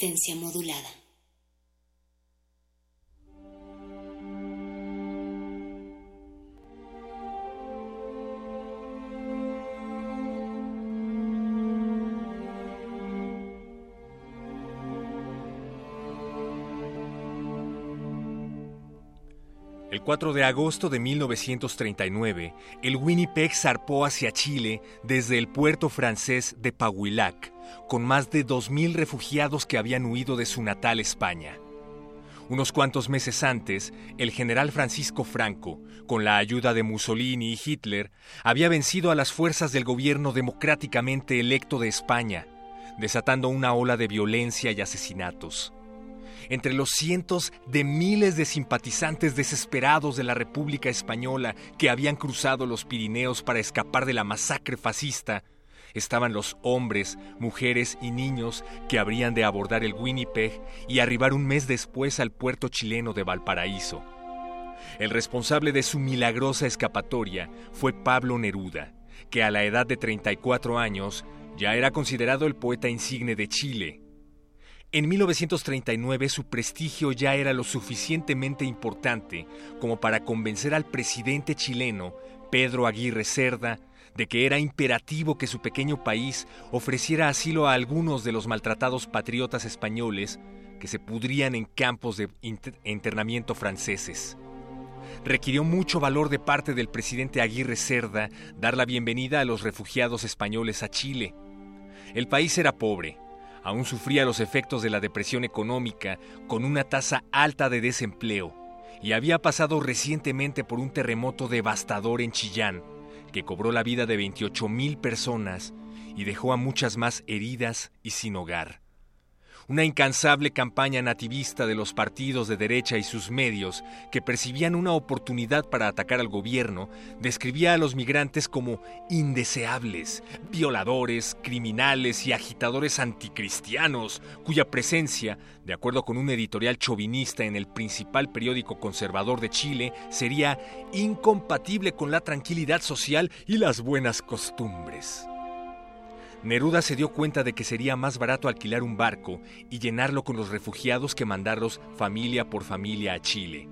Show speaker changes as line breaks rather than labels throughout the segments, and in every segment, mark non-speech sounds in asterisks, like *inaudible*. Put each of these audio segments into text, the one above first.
Resistencia modulada.
El 4 de agosto de 1939, el Winnipeg zarpó hacia Chile desde el puerto francés de Pahuilac, con más de 2.000 refugiados que habían huido de su natal España. Unos cuantos meses antes, el general Francisco Franco, con la ayuda de Mussolini y Hitler, había vencido a las fuerzas del gobierno democráticamente electo de España, desatando una ola de violencia y asesinatos entre los cientos de miles de simpatizantes desesperados de la República Española que habían cruzado los Pirineos para escapar de la masacre fascista, estaban los hombres, mujeres y niños que habrían de abordar el Winnipeg y arribar un mes después al puerto chileno de Valparaíso. El responsable de su milagrosa escapatoria fue Pablo Neruda, que a la edad de 34 años ya era considerado el poeta insigne de Chile en 1939 su prestigio ya era lo suficientemente importante como para convencer al presidente chileno, Pedro Aguirre Cerda, de que era imperativo que su pequeño país ofreciera asilo a algunos de los maltratados patriotas españoles que se pudrían en campos de internamiento franceses. Requirió mucho valor de parte del presidente Aguirre Cerda dar la bienvenida a los refugiados españoles a Chile. El país era pobre, aún sufría los efectos de la depresión económica con una tasa alta de desempleo y había pasado recientemente por un terremoto devastador en Chillán que cobró la vida de 28 mil personas y dejó a muchas más heridas y sin hogar. Una incansable campaña nativista de los partidos de derecha y sus medios, que percibían una oportunidad para atacar al gobierno, describía a los migrantes como indeseables, violadores, criminales y agitadores anticristianos, cuya presencia, de acuerdo con un editorial chauvinista en el principal periódico conservador de Chile, sería incompatible con la tranquilidad social y las buenas costumbres. Neruda se dio cuenta de que sería más barato alquilar un barco y llenarlo con los refugiados que mandarlos familia por familia a Chile.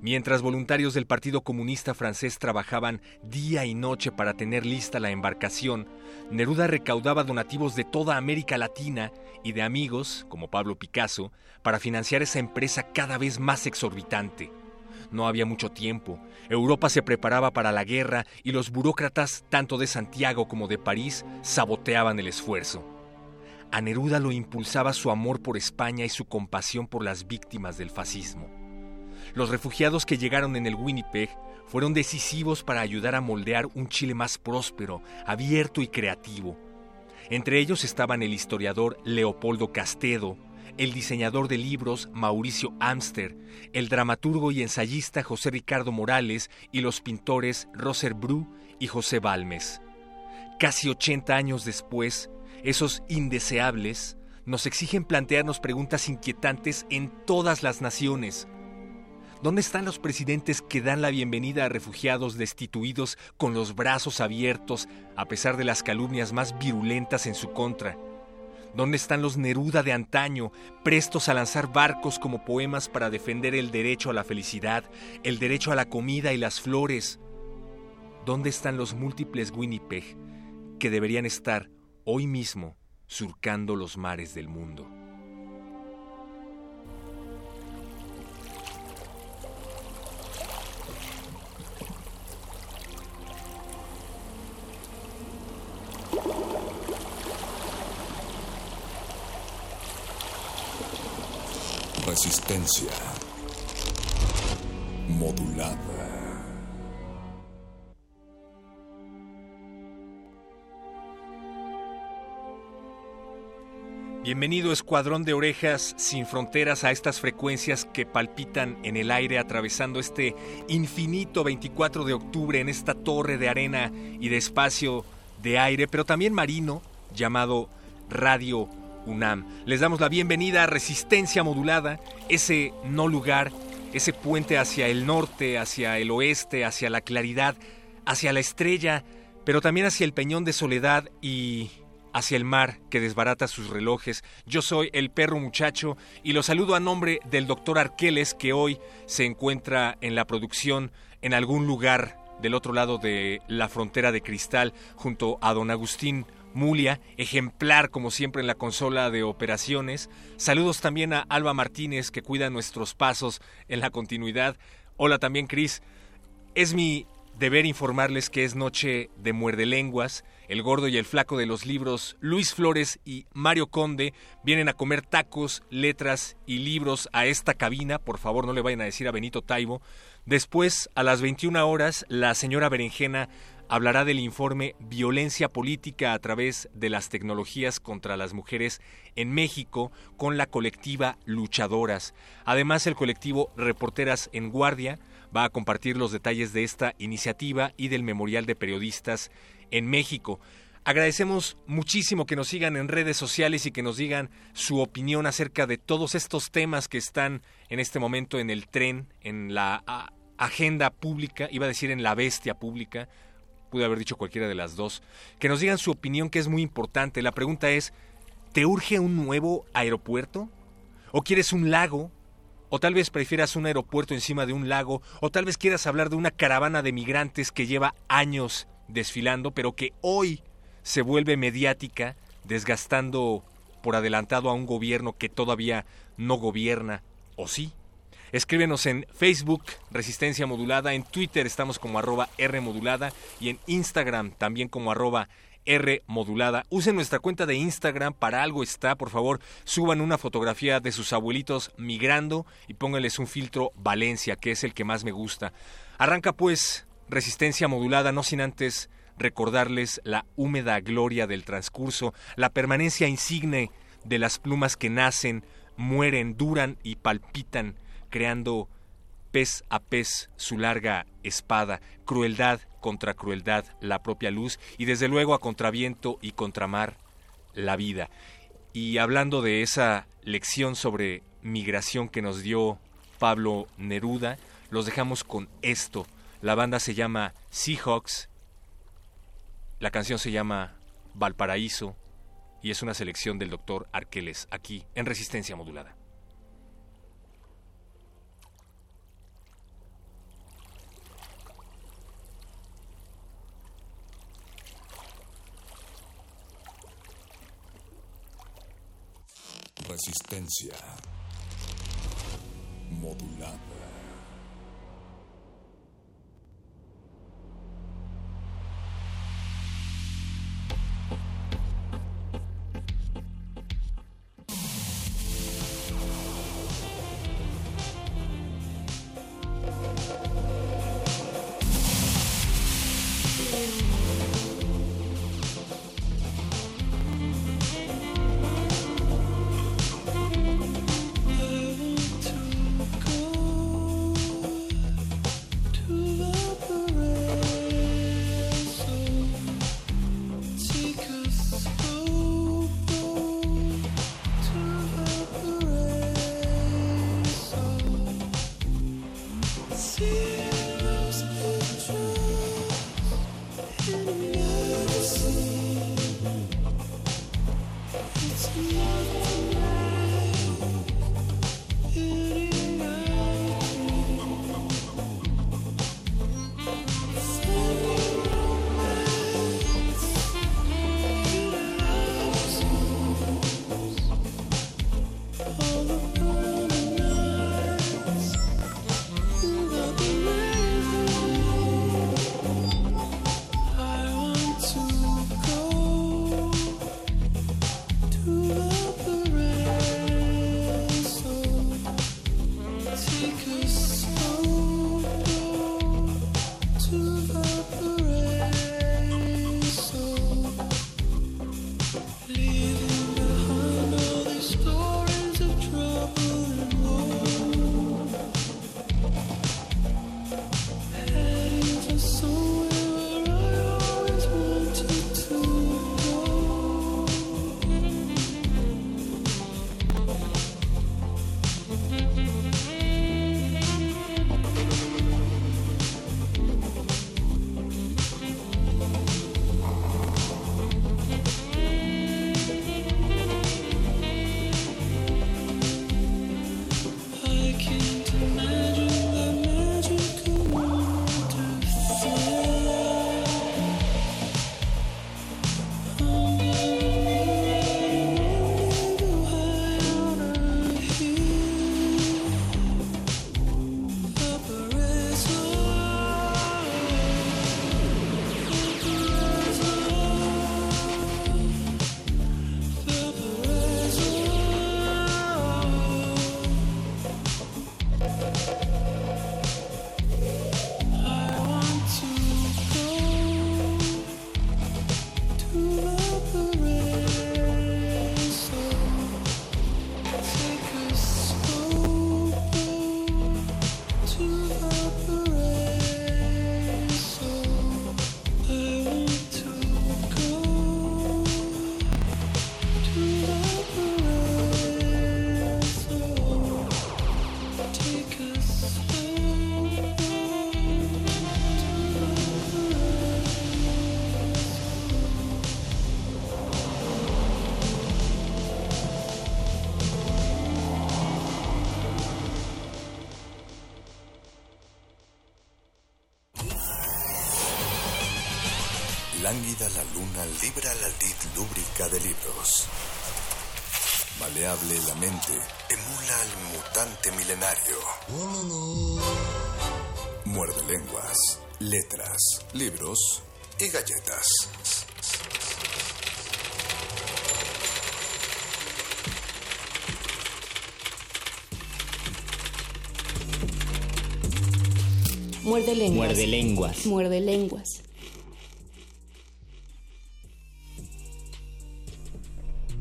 Mientras voluntarios del Partido Comunista francés trabajaban día y noche para tener lista la embarcación, Neruda recaudaba donativos de toda América Latina y de amigos, como Pablo Picasso, para financiar esa empresa cada vez más exorbitante. No había mucho tiempo. Europa se preparaba para la guerra y los burócratas, tanto de Santiago como de París, saboteaban el esfuerzo. A Neruda lo impulsaba su amor por España y su compasión por las víctimas del fascismo. Los refugiados que llegaron en el Winnipeg fueron decisivos para ayudar a moldear un Chile más próspero, abierto y creativo. Entre ellos estaban el historiador Leopoldo Castedo, el diseñador de libros Mauricio Amster, el dramaturgo y ensayista José Ricardo Morales y los pintores Roser Bru y José Balmes. Casi 80 años después, esos indeseables nos exigen plantearnos preguntas inquietantes en todas las naciones. ¿Dónde están los presidentes que dan la bienvenida a refugiados destituidos con los brazos abiertos a pesar de las calumnias más virulentas en su contra? ¿Dónde están los Neruda de antaño, prestos a lanzar barcos como poemas para defender el derecho a la felicidad, el derecho a la comida y las flores? ¿Dónde están los múltiples Winnipeg que deberían estar hoy mismo surcando los mares del mundo.
Resistencia modulada.
Bienvenido Escuadrón de Orejas sin fronteras a estas frecuencias que palpitan en el aire atravesando este infinito 24 de octubre en esta torre de arena y de espacio de aire, pero también marino llamado Radio UNAM. Les damos la bienvenida a Resistencia Modulada, ese no lugar, ese puente hacia el norte, hacia el oeste, hacia la claridad, hacia la estrella, pero también hacia el peñón de soledad y hacia el mar que desbarata sus relojes. Yo soy el perro muchacho y lo saludo a nombre del doctor Arqueles que hoy se encuentra en la producción en algún lugar del otro lado de la frontera de cristal junto a don Agustín Mulia, ejemplar como siempre en la consola de operaciones. Saludos también a Alba Martínez que cuida nuestros pasos en la continuidad. Hola también Cris. Es mi deber informarles que es noche de muerde lenguas. El gordo y el flaco de los libros, Luis Flores y Mario Conde, vienen a comer tacos, letras y libros a esta cabina. Por favor, no le vayan a decir a Benito Taibo. Después, a las 21 horas, la señora Berenjena hablará del informe Violencia Política a través de las tecnologías contra las mujeres en México con la colectiva Luchadoras. Además, el colectivo Reporteras en Guardia va a compartir los detalles de esta iniciativa y del Memorial de Periodistas en México. Agradecemos muchísimo que nos sigan en redes sociales y que nos digan su opinión acerca de todos estos temas que están en este momento en el tren, en la agenda pública, iba a decir en la bestia pública, pude haber dicho cualquiera de las dos, que nos digan su opinión que es muy importante. La pregunta es, ¿te urge un nuevo aeropuerto? ¿O quieres un lago? ¿O tal vez prefieras un aeropuerto encima de un lago? ¿O tal vez quieras hablar de una caravana de migrantes que lleva años desfilando, pero que hoy se vuelve mediática, desgastando por adelantado a un gobierno que todavía no gobierna? ¿O sí? Escríbenos en Facebook, Resistencia Modulada, en Twitter estamos como arroba R Modulada y en Instagram también como arroba R modulada. Usen nuestra cuenta de Instagram, para algo está, por favor, suban una fotografía de sus abuelitos migrando y pónganles un filtro Valencia, que es el que más me gusta. Arranca pues resistencia modulada, no sin antes recordarles la húmeda gloria del transcurso, la permanencia insigne de las plumas que nacen, mueren, duran y palpitan creando pez a pez su larga espada, crueldad contra crueldad, la propia luz, y desde luego a contraviento y contramar, la vida. Y hablando de esa lección sobre migración que nos dio Pablo Neruda, los dejamos con esto. La banda se llama Seahawks, la canción se llama Valparaíso y es una selección del doctor Arqueles aquí en Resistencia Modulada.
Resistencia modulada. La luna libra la lid lúbrica de libros. Maleable la mente emula al mutante milenario. Muerde lenguas, letras, libros y galletas.
Muerde lenguas.
Muerde lenguas.
Muerde lenguas.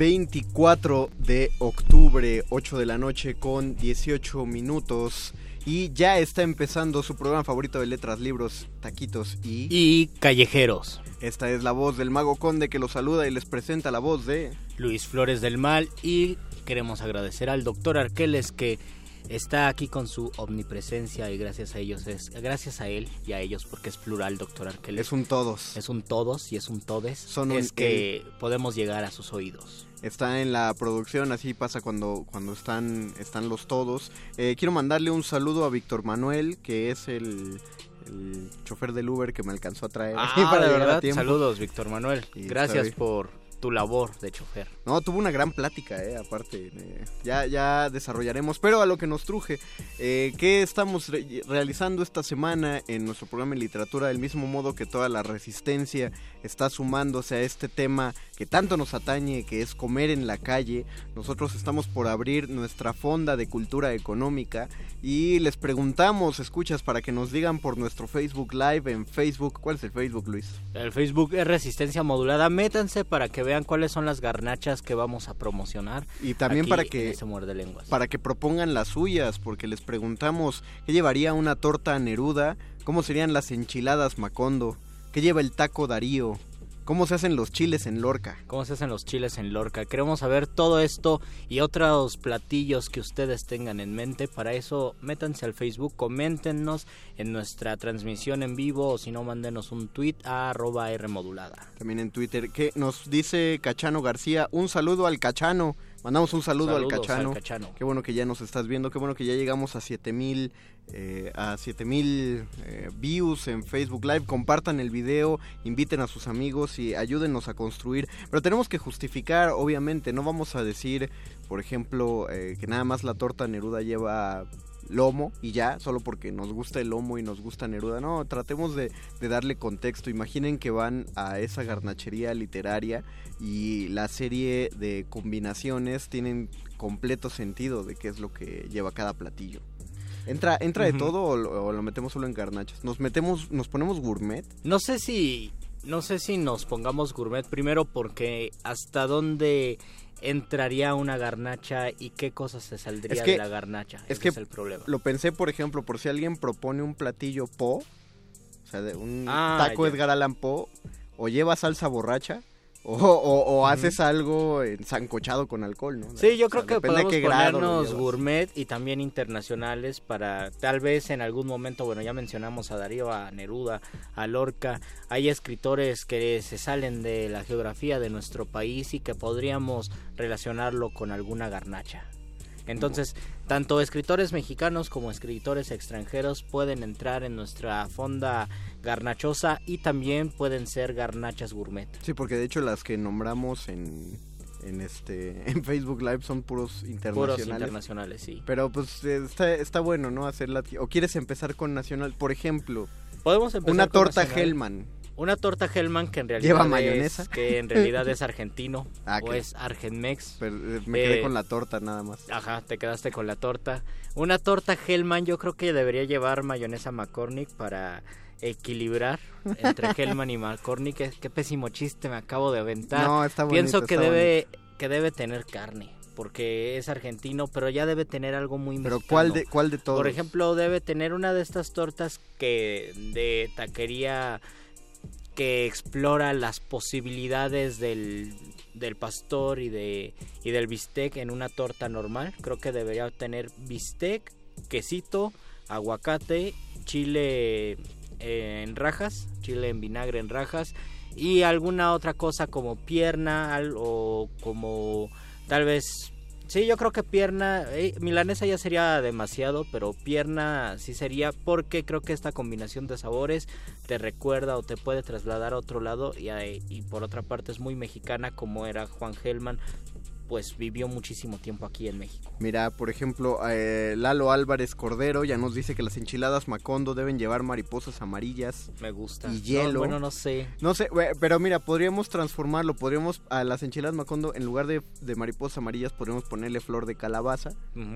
24 de octubre, 8 de la noche con 18 minutos. Y ya está empezando su programa favorito de letras, libros, taquitos y...
Y callejeros.
Esta es la voz del mago conde que los saluda y les presenta la voz de...
Luis Flores del Mal y queremos agradecer al doctor Arqueles que está aquí con su omnipresencia y gracias a ellos es gracias a él y a ellos porque es plural doctor Arqueles
Es un todos.
es un todos y es un todes
Son un
es que podemos llegar a sus oídos
Está en la producción, así pasa cuando, cuando están, están los todos. Eh, quiero mandarle un saludo a Víctor Manuel, que es el, el chofer del Uber que me alcanzó a traer *laughs*
ah, de
llegar a
verdad
tiempo.
saludos Víctor Manuel
Y
gracias por tu labor de chofer
No, tuvo una gran plática, eh, aparte. eh, ya, ya desarrollaremos. Pero a lo que nos truje, eh, ¿qué estamos re- realizando esta semana en nuestro programa de literatura? Del mismo modo que toda la resistencia está sumándose a este tema que tanto nos atañe, que es comer en la calle. Nosotros estamos por abrir nuestra fonda de cultura económica y les preguntamos, escuchas, para que nos digan por nuestro Facebook Live en Facebook. ¿Cuál es el Facebook, Luis?
el Facebook es resistencia modulada métanse para que vean cuáles son las garnachas que vamos a promocionar
Y también
aquí
para que
muerde lenguas.
para que propongan las suyas, porque les preguntamos qué llevaría una torta Neruda, cómo serían las enchiladas Macondo, qué lleva el taco Darío, cómo se hacen los chiles en Lorca.
cómo se hacen los chiles en Lorca. Queremos saber todo esto y otros platillos que ustedes tengan en mente. Para eso, métanse al Facebook, coméntenos en nuestra transmisión en vivo o si no, mándenos un tweet a arroba R modulada.
También en Twitter, que nos dice Cachano García, un saludo al Cachano. Mandamos un saludo al Cachano.
al Cachano.
Qué bueno que ya nos estás viendo, qué bueno que ya llegamos a 7000 eh, a 7000 eh, views en Facebook Live. Compartan el video, inviten a sus amigos y ayúdenos a construir. Pero tenemos que justificar, obviamente, no vamos a decir, por ejemplo, eh, que nada más la torta Neruda lleva lomo y ya, solo porque nos gusta el lomo y nos gusta Neruda. No, tratemos de, de darle contexto. Imaginen que van a esa garnachería literaria y la serie de combinaciones tienen completo sentido de qué es lo que lleva cada platillo. ¿Entra, entra de todo o lo, o lo metemos solo en garnachas? ¿Nos metemos, nos ponemos gourmet?
No sé si no sé si nos pongamos gourmet primero porque hasta dónde entraría una garnacha y qué cosas se saldría
Es que-
de la garnacha.
es
Ese
que
es el problema.
Lo pensé, por ejemplo, por si alguien propone un platillo po, o sea, de un
Ah,
taco
ya.
Edgar Allan Poe, o lleva salsa borracha, o, o- o haces algo ensancochado con alcohol, ¿no?
Sí, yo
O sea,
creo que
de
podemos
lo
ponernos gourmet y también internacionales para tal vez en algún momento, bueno, ya mencionamos a Darío, a Neruda, a Lorca, hay escritores que se salen de la geografía de nuestro país y que podríamos relacionarlo con alguna garnacha. Entonces, tanto escritores mexicanos como escritores extranjeros pueden entrar en nuestra fonda garnachosa y también pueden ser garnachas gourmet.
Sí, porque de hecho las que nombramos en, en este *laughs* en Facebook Live son puros
Puros
internacionales.
internacionales, sí.
Pero pues está, está bueno, ¿no? Hacerla. ¿O quieres empezar con nacional? Por ejemplo,
Podemos empezar
una
con
torta
nacional.
Hellman.
Una torta Hellman que en realidad
¿Lleva
es-
mayonesa?
que en realidad es *laughs* argentino
Ah,
o es argenmex.
Pero, eh, me quedé
Eh,
con la torta nada más.
Ajá, te quedaste con la torta. Una torta Hellman yo creo que debería llevar mayonesa McCormick para equilibrar entre *laughs* Hellman y McCormick. Qué, qué pésimo chiste me acabo de aventar.
No, está bonito.
Pienso que
está
debe que debe tener carne porque es argentino, pero ya debe tener algo muy
bonito. Pero
mexicano.
¿cuál de, cuál de todos?
Por ejemplo, debe tener una de estas tortas que de taquería que explora las posibilidades del, del pastor y de y del bistec en una torta normal. Creo que debería tener bistec, quesito, aguacate, chile en rajas, chile en vinagre en rajas y alguna otra cosa como pierna o como tal vez Sí, yo creo que pierna, milanesa ya sería demasiado, pero pierna sí sería porque creo que esta combinación de sabores te recuerda o te puede trasladar a otro lado y, y por otra parte es muy mexicana como era Juan Gelman, pues vivió muchísimo tiempo aquí en México.
Mira, por ejemplo, eh, Lalo Álvarez Cordero ya nos dice que las enchiladas Macondo deben llevar mariposas amarillas.
Me gusta.
Y
No,
hielo.
bueno, no sé.
No sé, pero mira, podríamos transformarlo, podríamos a las enchiladas Macondo, en lugar de, de mariposas amarillas, podríamos ponerle flor de calabaza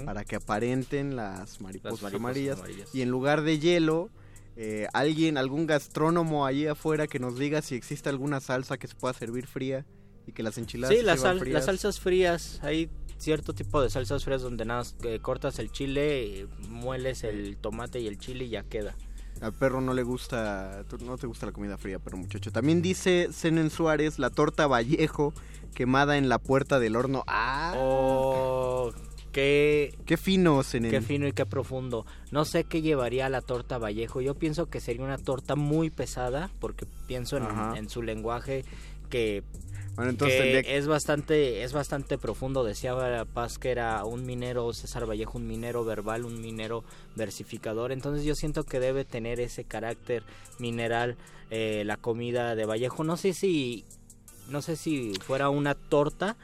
para que aparenten las mariposas,
mariposas
amarillas.
amarillas.
Y en lugar de hielo, eh, alguien, algún gastrónomo allí afuera que nos diga si existe alguna salsa que se pueda servir fría y que las enchiladas
Sí, las, sal-
frías.
las salsas frías, hay cierto tipo de salsas frías donde nada eh, cortas el chile, mueles el tomate y el chile y ya queda.
Al perro no le gusta, no te gusta la comida fría, pero muchacho. También dice Zenen Suárez, la torta Vallejo quemada en la puerta del horno. ¡Ah!
Oh, qué,
¡Qué fino, Zenen!
qué fino y qué profundo. No sé qué llevaría la torta Vallejo. Yo pienso que sería una torta muy pesada porque pienso en su lenguaje que,
Bueno, entonces
que
tendría
es bastante es bastante profundo. Decía Paz que era un minero, César Vallejo, un minero verbal, un minero versificador. Entonces yo siento que debe tener ese carácter mineral eh, la comida de Vallejo. No sé si no sé si fuera una torta.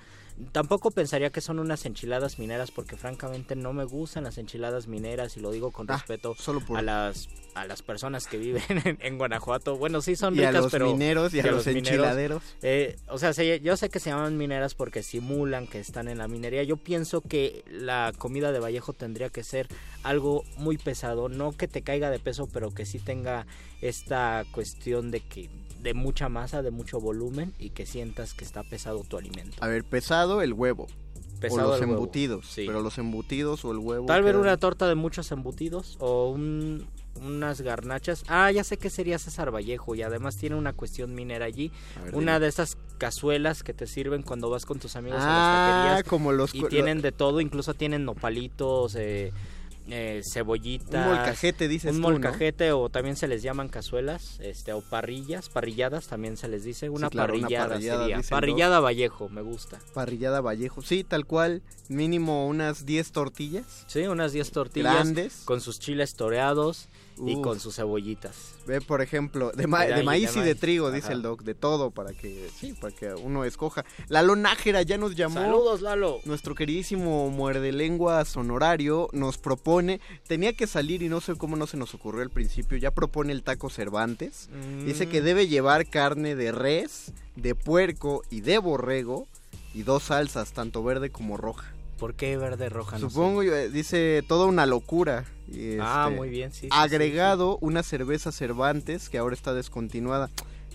Tampoco pensaría que son unas enchiladas mineras porque francamente no me gustan las enchiladas mineras y lo digo con
Ah,
respeto
solo por...
a las a las personas que viven *laughs* en, en Guanajuato. Bueno, sí son
y a
ricas,
los
pero
mineros y a,
y a
los,
los mineros.
enchiladeros.
eh, o sea, se- yo sé que se llaman mineras porque simulan que están en la minería. Yo pienso que la comida de Vallejo tendría que ser algo muy pesado, no que te caiga de peso, pero que sí tenga esta cuestión de que de mucha masa, de mucho volumen y que sientas que está pesado tu alimento.
A ver, pesado el huevo.
Pesado
o los
el huevo.
embutidos.
Sí.
Pero los embutidos o el huevo.
Tal vez
quedan-
una torta de muchos embutidos o un- unas garnachas. Ah, ya sé que sería César Vallejo y además tiene una cuestión minera allí.
Ver,
Una
dime.
de esas cazuelas que te sirven cuando vas con tus amigos a las
Ah,
taquerías
como los...
y tienen de todo, incluso tienen nopalitos, eh, eh, cebollitas.
Un molcajete, dices
un
tú, ¿no?
molcajete o también se les llaman cazuelas, este o parrillas, parrilladas también se les dice, una
claro, una
parrillada,
parrillada,
sería. Parrillada Vallejo, me gusta.
Parrillada Vallejo. Sí, tal cual. Mínimo unas 10 tortillas.
Sí, unas 10 tortillas
Grandes.
con sus chiles toreados y con sus cebollitas.
Ve, por ejemplo, de, ma-
De
maíz y de
maíz.
trigo,
Ajá.
dice el doc, de todo para que, sí, para que uno escoja. La Nájera ya nos llamó.
Saludos, Lalo.
Nuestro queridísimo muerde lengua sonorario nos propone, tenía que salir y no sé cómo no se nos ocurrió al principio, ya propone el taco Cervantes. Dice
Mm.
que debe llevar carne de res, de puerco y de borrego y dos salsas, tanto verde como roja.
¿Por qué verde roja? No sé.
Supongo, yo, eh, dice toda una locura. y,
Ah,
este,
muy bien, sí. sí, sí,
agregado una cerveza Cervantes que ahora está descontinuada.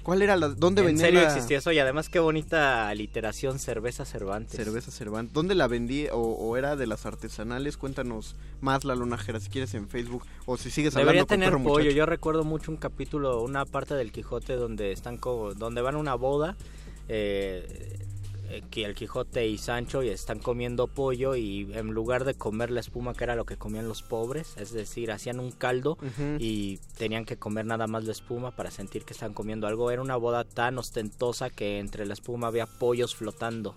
¿Cuál era la dónde
En
vendía
serio
la
existía eso y además qué bonita literación cerveza Cervantes.
cerveza Cervantes? ¿Dónde la vendí o, o era de las artesanales? Cuéntanos más la lonajera si quieres en Facebook o si sigues
Debería
hablando con
tener
Perro
pollo.
Muchacho.
Yo recuerdo mucho un capítulo, una parte del Quijote donde están co- donde van a una boda, eh, que el Quijote y Sancho y están comiendo pollo y en lugar de comer la espuma que era lo que comían los pobres, es decir, hacían un caldo y tenían que comer nada más la espuma para sentir que estaban comiendo algo. Era una boda tan ostentosa que entre la espuma había pollos flotando.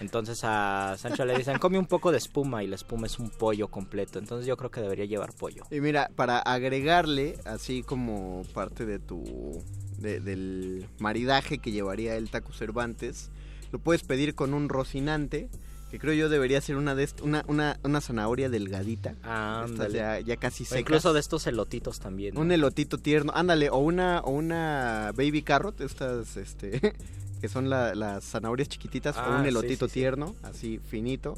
Entonces a Sancho le dicen, come un poco de espuma y la espuma es un pollo completo. Entonces yo creo que debería llevar pollo.
Y mira, para agregarle, así como parte de tu. de- del maridaje que llevaría el taco Cervantes, lo puedes pedir con un rocinante, que creo yo debería ser una de una, una, una zanahoria delgadita.
Ah,
estas ya, ya casi
O
secas.
incluso de estos elotitos también. ¿no?
Un elotito tierno, ándale, o una, o una baby carrot, estas, este, *laughs* que son la- las zanahorias chiquititas, o
Ah,
un elotito
sí, sí.
tierno, así finito.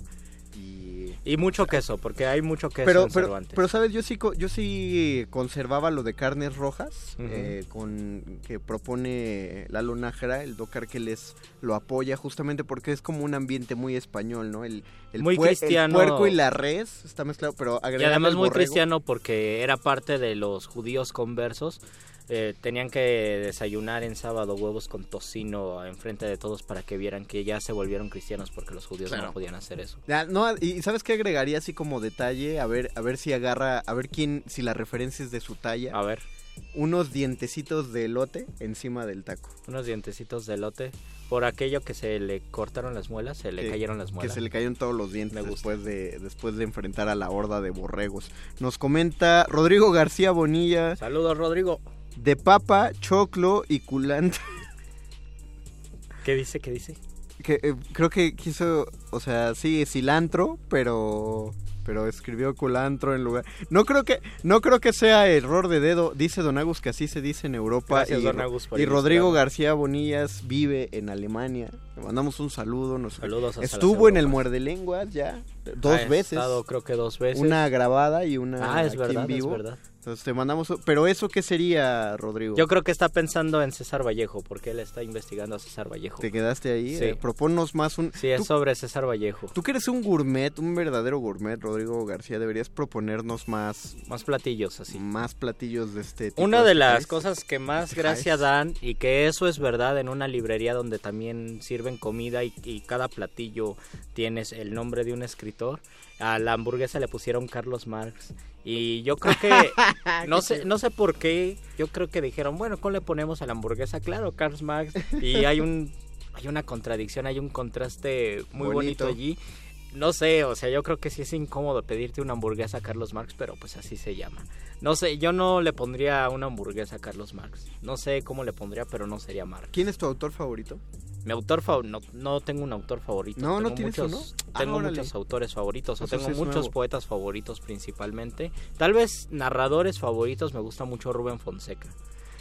Y
Y mucho queso, porque hay mucho queso
pero,
en
pero,
Cervantes.
pero, sabes, yo sí, yo sí conservaba lo de carnes rojas, eh, con que propone Lalo Nájera, el Docar que les lo apoya justamente porque es como un ambiente muy español, ¿no? El, el,
Muy
puer- el
cristiano.
puerco y la res está mezclado, pero
y además
el
muy cristiano porque era parte de los judíos conversos. Eh, tenían que desayunar en sábado huevos con tocino enfrente de todos para que vieran que ya se volvieron cristianos porque los judíos
Claro.
no podían hacer eso.
Ya, no, y sabes qué agregaría así como detalle, a ver, a ver si agarra, a ver quién, si la referencia es de su talla.
A ver,
unos dientecitos de elote encima del taco.
Unos dientecitos de elote. Por aquello que se le cortaron las muelas, se le
Que-
cayeron las
Que
muelas.
se le cayeron todos los dientes después de, después de enfrentar a la horda de borregos. Nos comenta Rodrigo García Bonilla
Saludos, Rodrigo.
De papa, choclo y culantro.
¿Qué dice? ¿Qué dice?
que eh, creo que quiso, o sea, sí, cilantro, pero pero escribió culantro en lugar. No creo que no creo que sea error de dedo, dice Don Agus que así se dice en Europa
Gracias,
y,
Don Agus, por
y Rodrigo. García Bonillas vive en Alemania. Le mandamos un saludo, nos
Saludos
estuvo en el. Muerde Lenguas ya dos
Ha
veces.
estado, creo que dos veces.
Una grabada y una
Ah, es
aquí
verdad,
en vivo.
es verdad.
Entonces te mandamos, pero eso qué sería, Rodrigo?
Yo creo que está pensando en César Vallejo, porque él está investigando a César Vallejo.
Te quedaste ahí.
Sí.
Eh, proponnos más un.
Sí, es
¿Tú-
sobre César Vallejo.
Tú que eres un gourmet, un verdadero gourmet, Rodrigo García, deberías proponernos más,
Más platillos así.
más platillos de este tipo.
Una de las cosas que más gracia dan y que eso es verdad en una librería donde también sirven comida y, y cada platillo tienes el nombre de un escritor. A la hamburguesa le pusieron Carlos Marx y yo creo que *laughs* no sé no sé por qué yo creo que dijeron bueno ¿cómo le ponemos a la hamburguesa? Claro Carlos Marx y hay un hay una contradicción hay un contraste muy bonito,
Bonito.
allí no sé, o sea, yo creo que sí es incómodo pedirte una hamburguesa a Carlos Marx, pero pues así se llama. No sé, yo no le pondría una hamburguesa a Carlos Marx. No sé cómo le pondría, pero no sería Marx.
¿Quién es tu autor favorito?
Mi autor no, no tengo un autor favorito.
No, no
tengo
tienes
muchos,
uno. Ah,
Tengo
órale.
muchos autores favoritos, o
Eso
tengo muchos
nuevo.
poetas favoritos principalmente. Tal vez narradores favoritos, me gusta mucho Rubén Fonseca.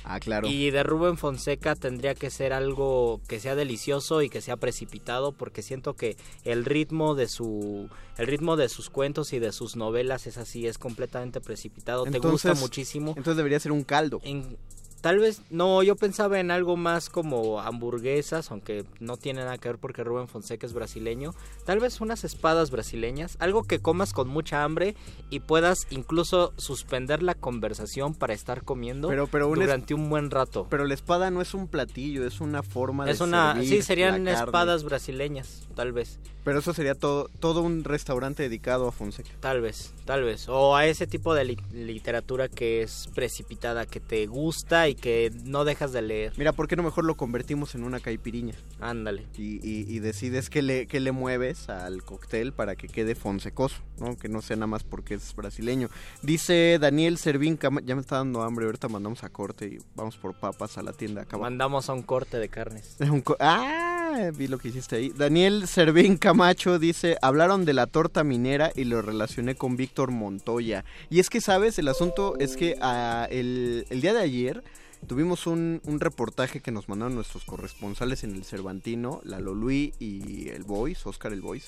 Ah, claro.
Y de Rubén Fonseca tendría que ser algo que sea delicioso y que sea precipitado porque siento que el ritmo de su el ritmo de sus cuentos y de sus novelas es así, es completamente precipitado, te gusta muchísimo.
Entonces debería ser un caldo.
En- tal vez no, yo pensaba en algo más como hamburguesas, aunque no tiene nada que ver porque Rubén Fonseca es brasileño. Tal vez unas espadas brasileñas, algo que comas con mucha hambre y puedas incluso suspender la conversación para estar comiendo
Pero- pero un es-
durante un buen rato.
Pero la espada no es un platillo, es una forma
es
de
una,
servir
sí, serían espadas brasileñas, tal vez,
Pero eso sería todo, todo un restaurante dedicado a Fonseca.
tal vez, tal vez, o a ese tipo de li- literatura que es precipitada, que te gusta y que no dejas de leer.
Mira, ¿por qué no mejor lo convertimos en una caipiriña?
Ándale.
Y, y- y decides qué le, qué le mueves al cóctel para que quede fonsecoso, ¿no? Que no sea nada más porque es brasileño. Dice Daniel Servín, Cama- ya me está dando hambre, ahorita mandamos a corte y vamos por papas a la tienda acá.
Mandamos a un corte de carnes. *laughs*
Un co- ah, vi lo que hiciste ahí. Daniel Servín Camacho dice, hablaron de la torta minera y lo relacioné con Víctor Montoya. Y es que, ¿sabes? El asunto es que ah, el, el día de ayer tuvimos un, un reportaje que nos mandaron nuestros corresponsales en el Cervantino, la Lolui y el Voice, Oscar el Voice.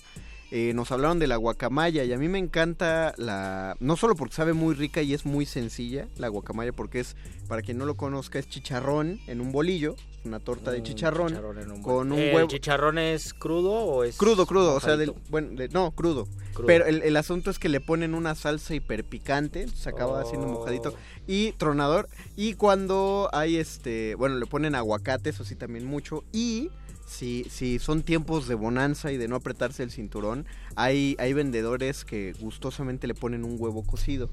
Eh, nos hablaron de la guacamaya y a mí me encanta la... No solo porque sabe muy rica y es muy sencilla la guacamaya, porque es, para quien no lo conozca, es chicharrón en un bolillo, una torta de chicharrón,
en un
con un
¿El
huevo...
chicharrón es crudo o es
Crudo, crudo, o sea, del, bueno, de- no, crudo.
Crudo.
Pero el, el asunto es que le ponen una salsa hiperpicante, se acaba haciendo
Oh.
mojadito y tronador. Y cuando hay este, bueno, le ponen aguacate, eso sí también mucho. Y si, si son tiempos de bonanza y de no apretarse el cinturón, hay, hay vendedores que gustosamente le ponen un huevo cocido.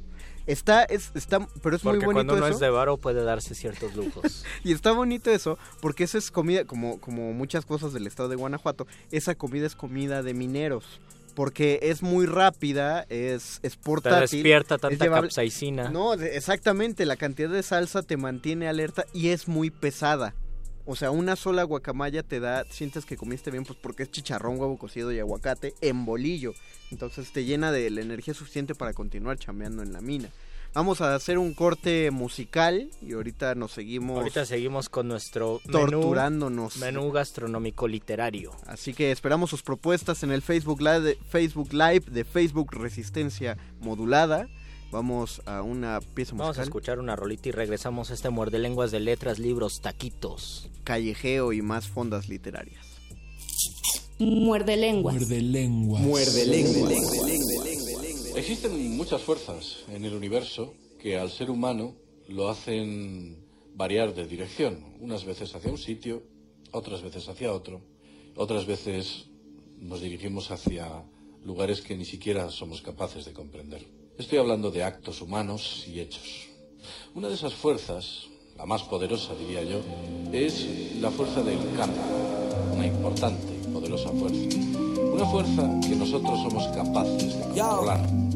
Está, es, está, pero es
Porque
muy bonito
cuando
eso.
es de varo puede darse ciertos lujos. *laughs*
Y está bonito eso, porque esa es comida, como, como muchas cosas del estado de Guanajuato, esa comida es comida de mineros. Porque es muy rápida, es, es
Te despierta
es
tanta capsaicina.
No, exactamente, la cantidad de salsa te mantiene alerta y es muy pesada. O sea, una sola guacamaya te da, sientes que comiste bien, pues porque es chicharrón, huevo cocido y aguacate en bolillo. Entonces te llena de la energía suficiente para continuar chambeando en la mina. Vamos a hacer un corte musical y ahorita nos seguimos
Ahorita seguimos con nuestro menú,
torturándonos.
menú gastronómico literario.
Así que esperamos sus propuestas en el Facebook Live de Facebook, Live de Facebook Resistencia Modulada. Vamos a una pieza
Vamos a
musical.
escuchar una rolita y regresamos a este muerde lenguas de letras, libros, taquitos.
Callejeo y más fondas literarias.
Muerde lenguas.
Muerde lengua. Existen muchas fuerzas en el universo que al ser humano lo hacen variar de dirección, unas veces hacia un sitio, otras veces hacia otro, otras veces nos dirigimos hacia lugares que ni siquiera somos capaces de comprender. Estoy hablando de actos humanos y hechos. Una de esas fuerzas, la más poderosa diría yo, es la fuerza del cambio, una importante y poderosa fuerza. Una fuerza que nosotros somos capaces de controlar.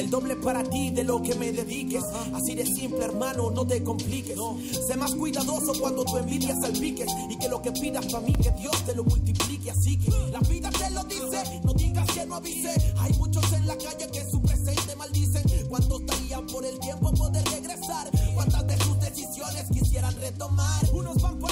El doble para ti de lo que me dediques. Así de simple, hermano, no te compliques. Sé más cuidadoso cuando tu envidia salpiques. Y que lo que pidas para mí, que Dios te lo multiplique. Así que la vida te lo dice. No digas que no avise. Hay muchos en la calle que su presente maldicen. ¿Cuántos estarían por el tiempo poder regresar? ¿Cuántas de sus decisiones quisieran retomar? Unos van por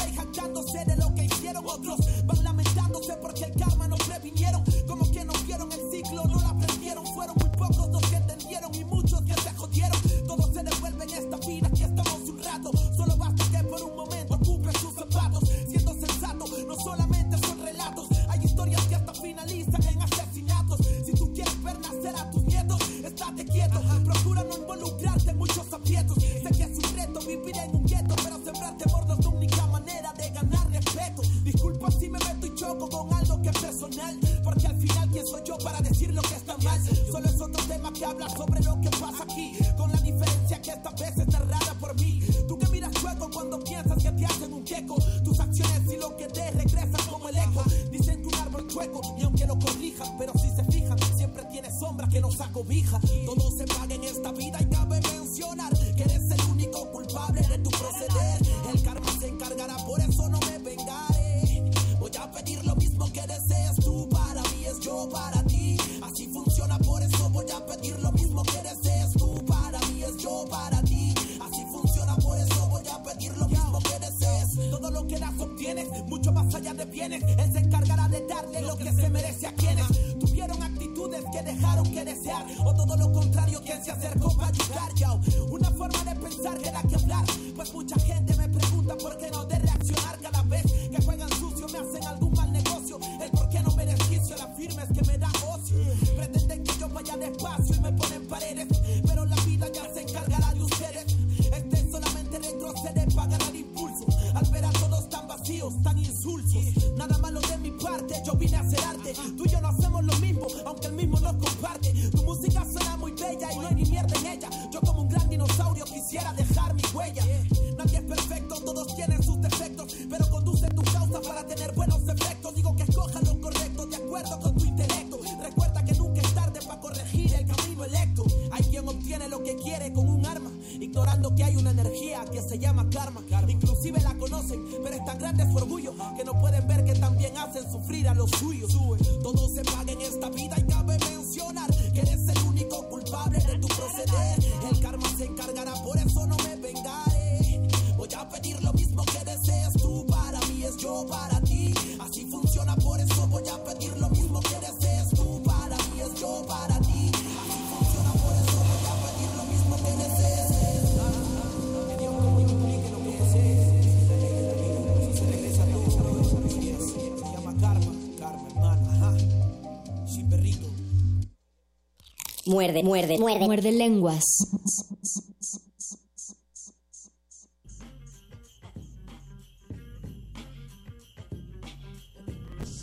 Muerde, muerde, muerde. Muerde lenguas.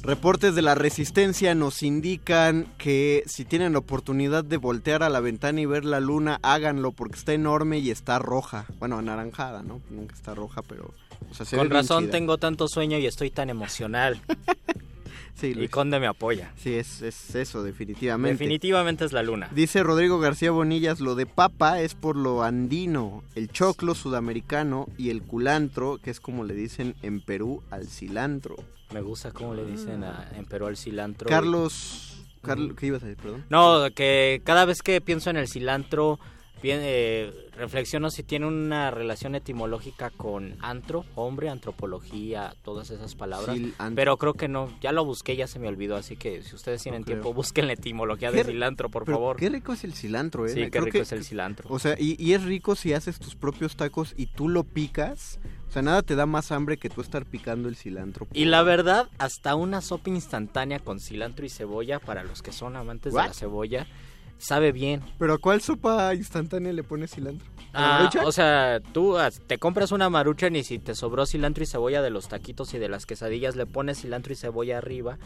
Reportes de la resistencia nos indican que si tienen la oportunidad de voltear a la ventana y ver la luna, háganlo porque está enorme y está roja. Bueno, anaranjada, ¿no? Nunca está roja, pero... o sea, se ve
Con razón
chida.
tengo tanto sueño y estoy tan emocional. *laughs*
Sí,
y
Luis.
Conde me apoya.
Sí, es, es eso, definitivamente.
Definitivamente es la luna.
Dice Rodrigo García Bonillas, lo de papa es por lo andino, el choclo sudamericano y el culantro, que es como le dicen en Perú al cilantro.
Me gusta cómo le dicen a- en Perú al cilantro.
Carlos, Carlos, ¿qué ibas a decir, perdón?
No, que cada vez que pienso en el cilantro, bien, eh, reflexiono si tiene una relación etimológica con antro, hombre, antropología, todas esas palabras. Pero creo que no, ya lo busqué, ya se me olvidó, así que si ustedes tienen
No
tiempo, busquen la etimología
Qué
de
ri-
cilantro, por
Pero
favor.
Qué rico es el cilantro, ¿eh?
Sí, qué
Creo
rico
que-
es el cilantro.
O sea, y, y es rico si haces tus propios tacos y tú lo picas. O sea, nada te da más hambre que tú estar picando el cilantro.
Y la verdad, hasta una sopa instantánea con cilantro y cebolla, para los que son amantes de la cebolla, sabe bien.
¿Pero a cuál sopa instantánea le pones cilantro? ¿A la
Ah, o sea, tú ah, te compras una maruchan y si te sobró cilantro y cebolla de los taquitos y de las quesadillas, le pones cilantro y cebolla arriba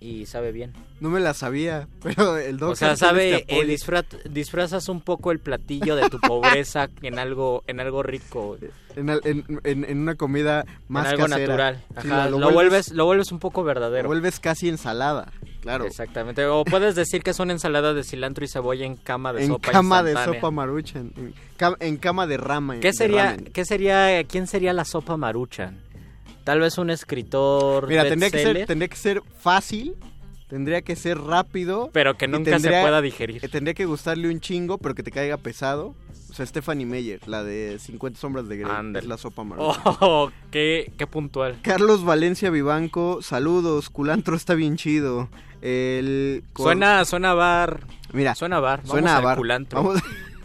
y sabe bien.
No me la sabía, *laughs* pero el Dog
O sea, sabe,
este
eh, disfra- disfrazas un poco el platillo de tu pobreza *laughs* en algo en algo rico,
en, en- en- en una comida más
en algo
casera.
natural.
Sí,
Ajá,
lo,
lo, vuelves, lo vuelves un poco
lo
verdadero.
vuelves casi ensalada, claro.
Exactamente. O puedes decir que es una ensalada de cilantro y cebolla en cama de
En
sopa
cama de sopa maruchan, en, ca- en cama de rama.
¿Qué sería, qué sería, quién sería la sopa maruchan? Tal vez un escritor
Mira, tendría que, ser, tendría que ser fácil, tendría que ser rápido.
pero que nunca
tendría-
se pueda digerir.
que tendría que gustarle un chingo, pero que te caiga pesado. O sea, Stephanie Meyer, la de 50 sombras de Grey, es la sopa maruchan.
Oh, qué, qué puntual.
Carlos Valencia Vivanco, saludos, culantro está bien chido. El
Suena, suena bar.
Mira,
Suena bar. Vamos
suena a bar.
culantro.
Vamos- *laughs*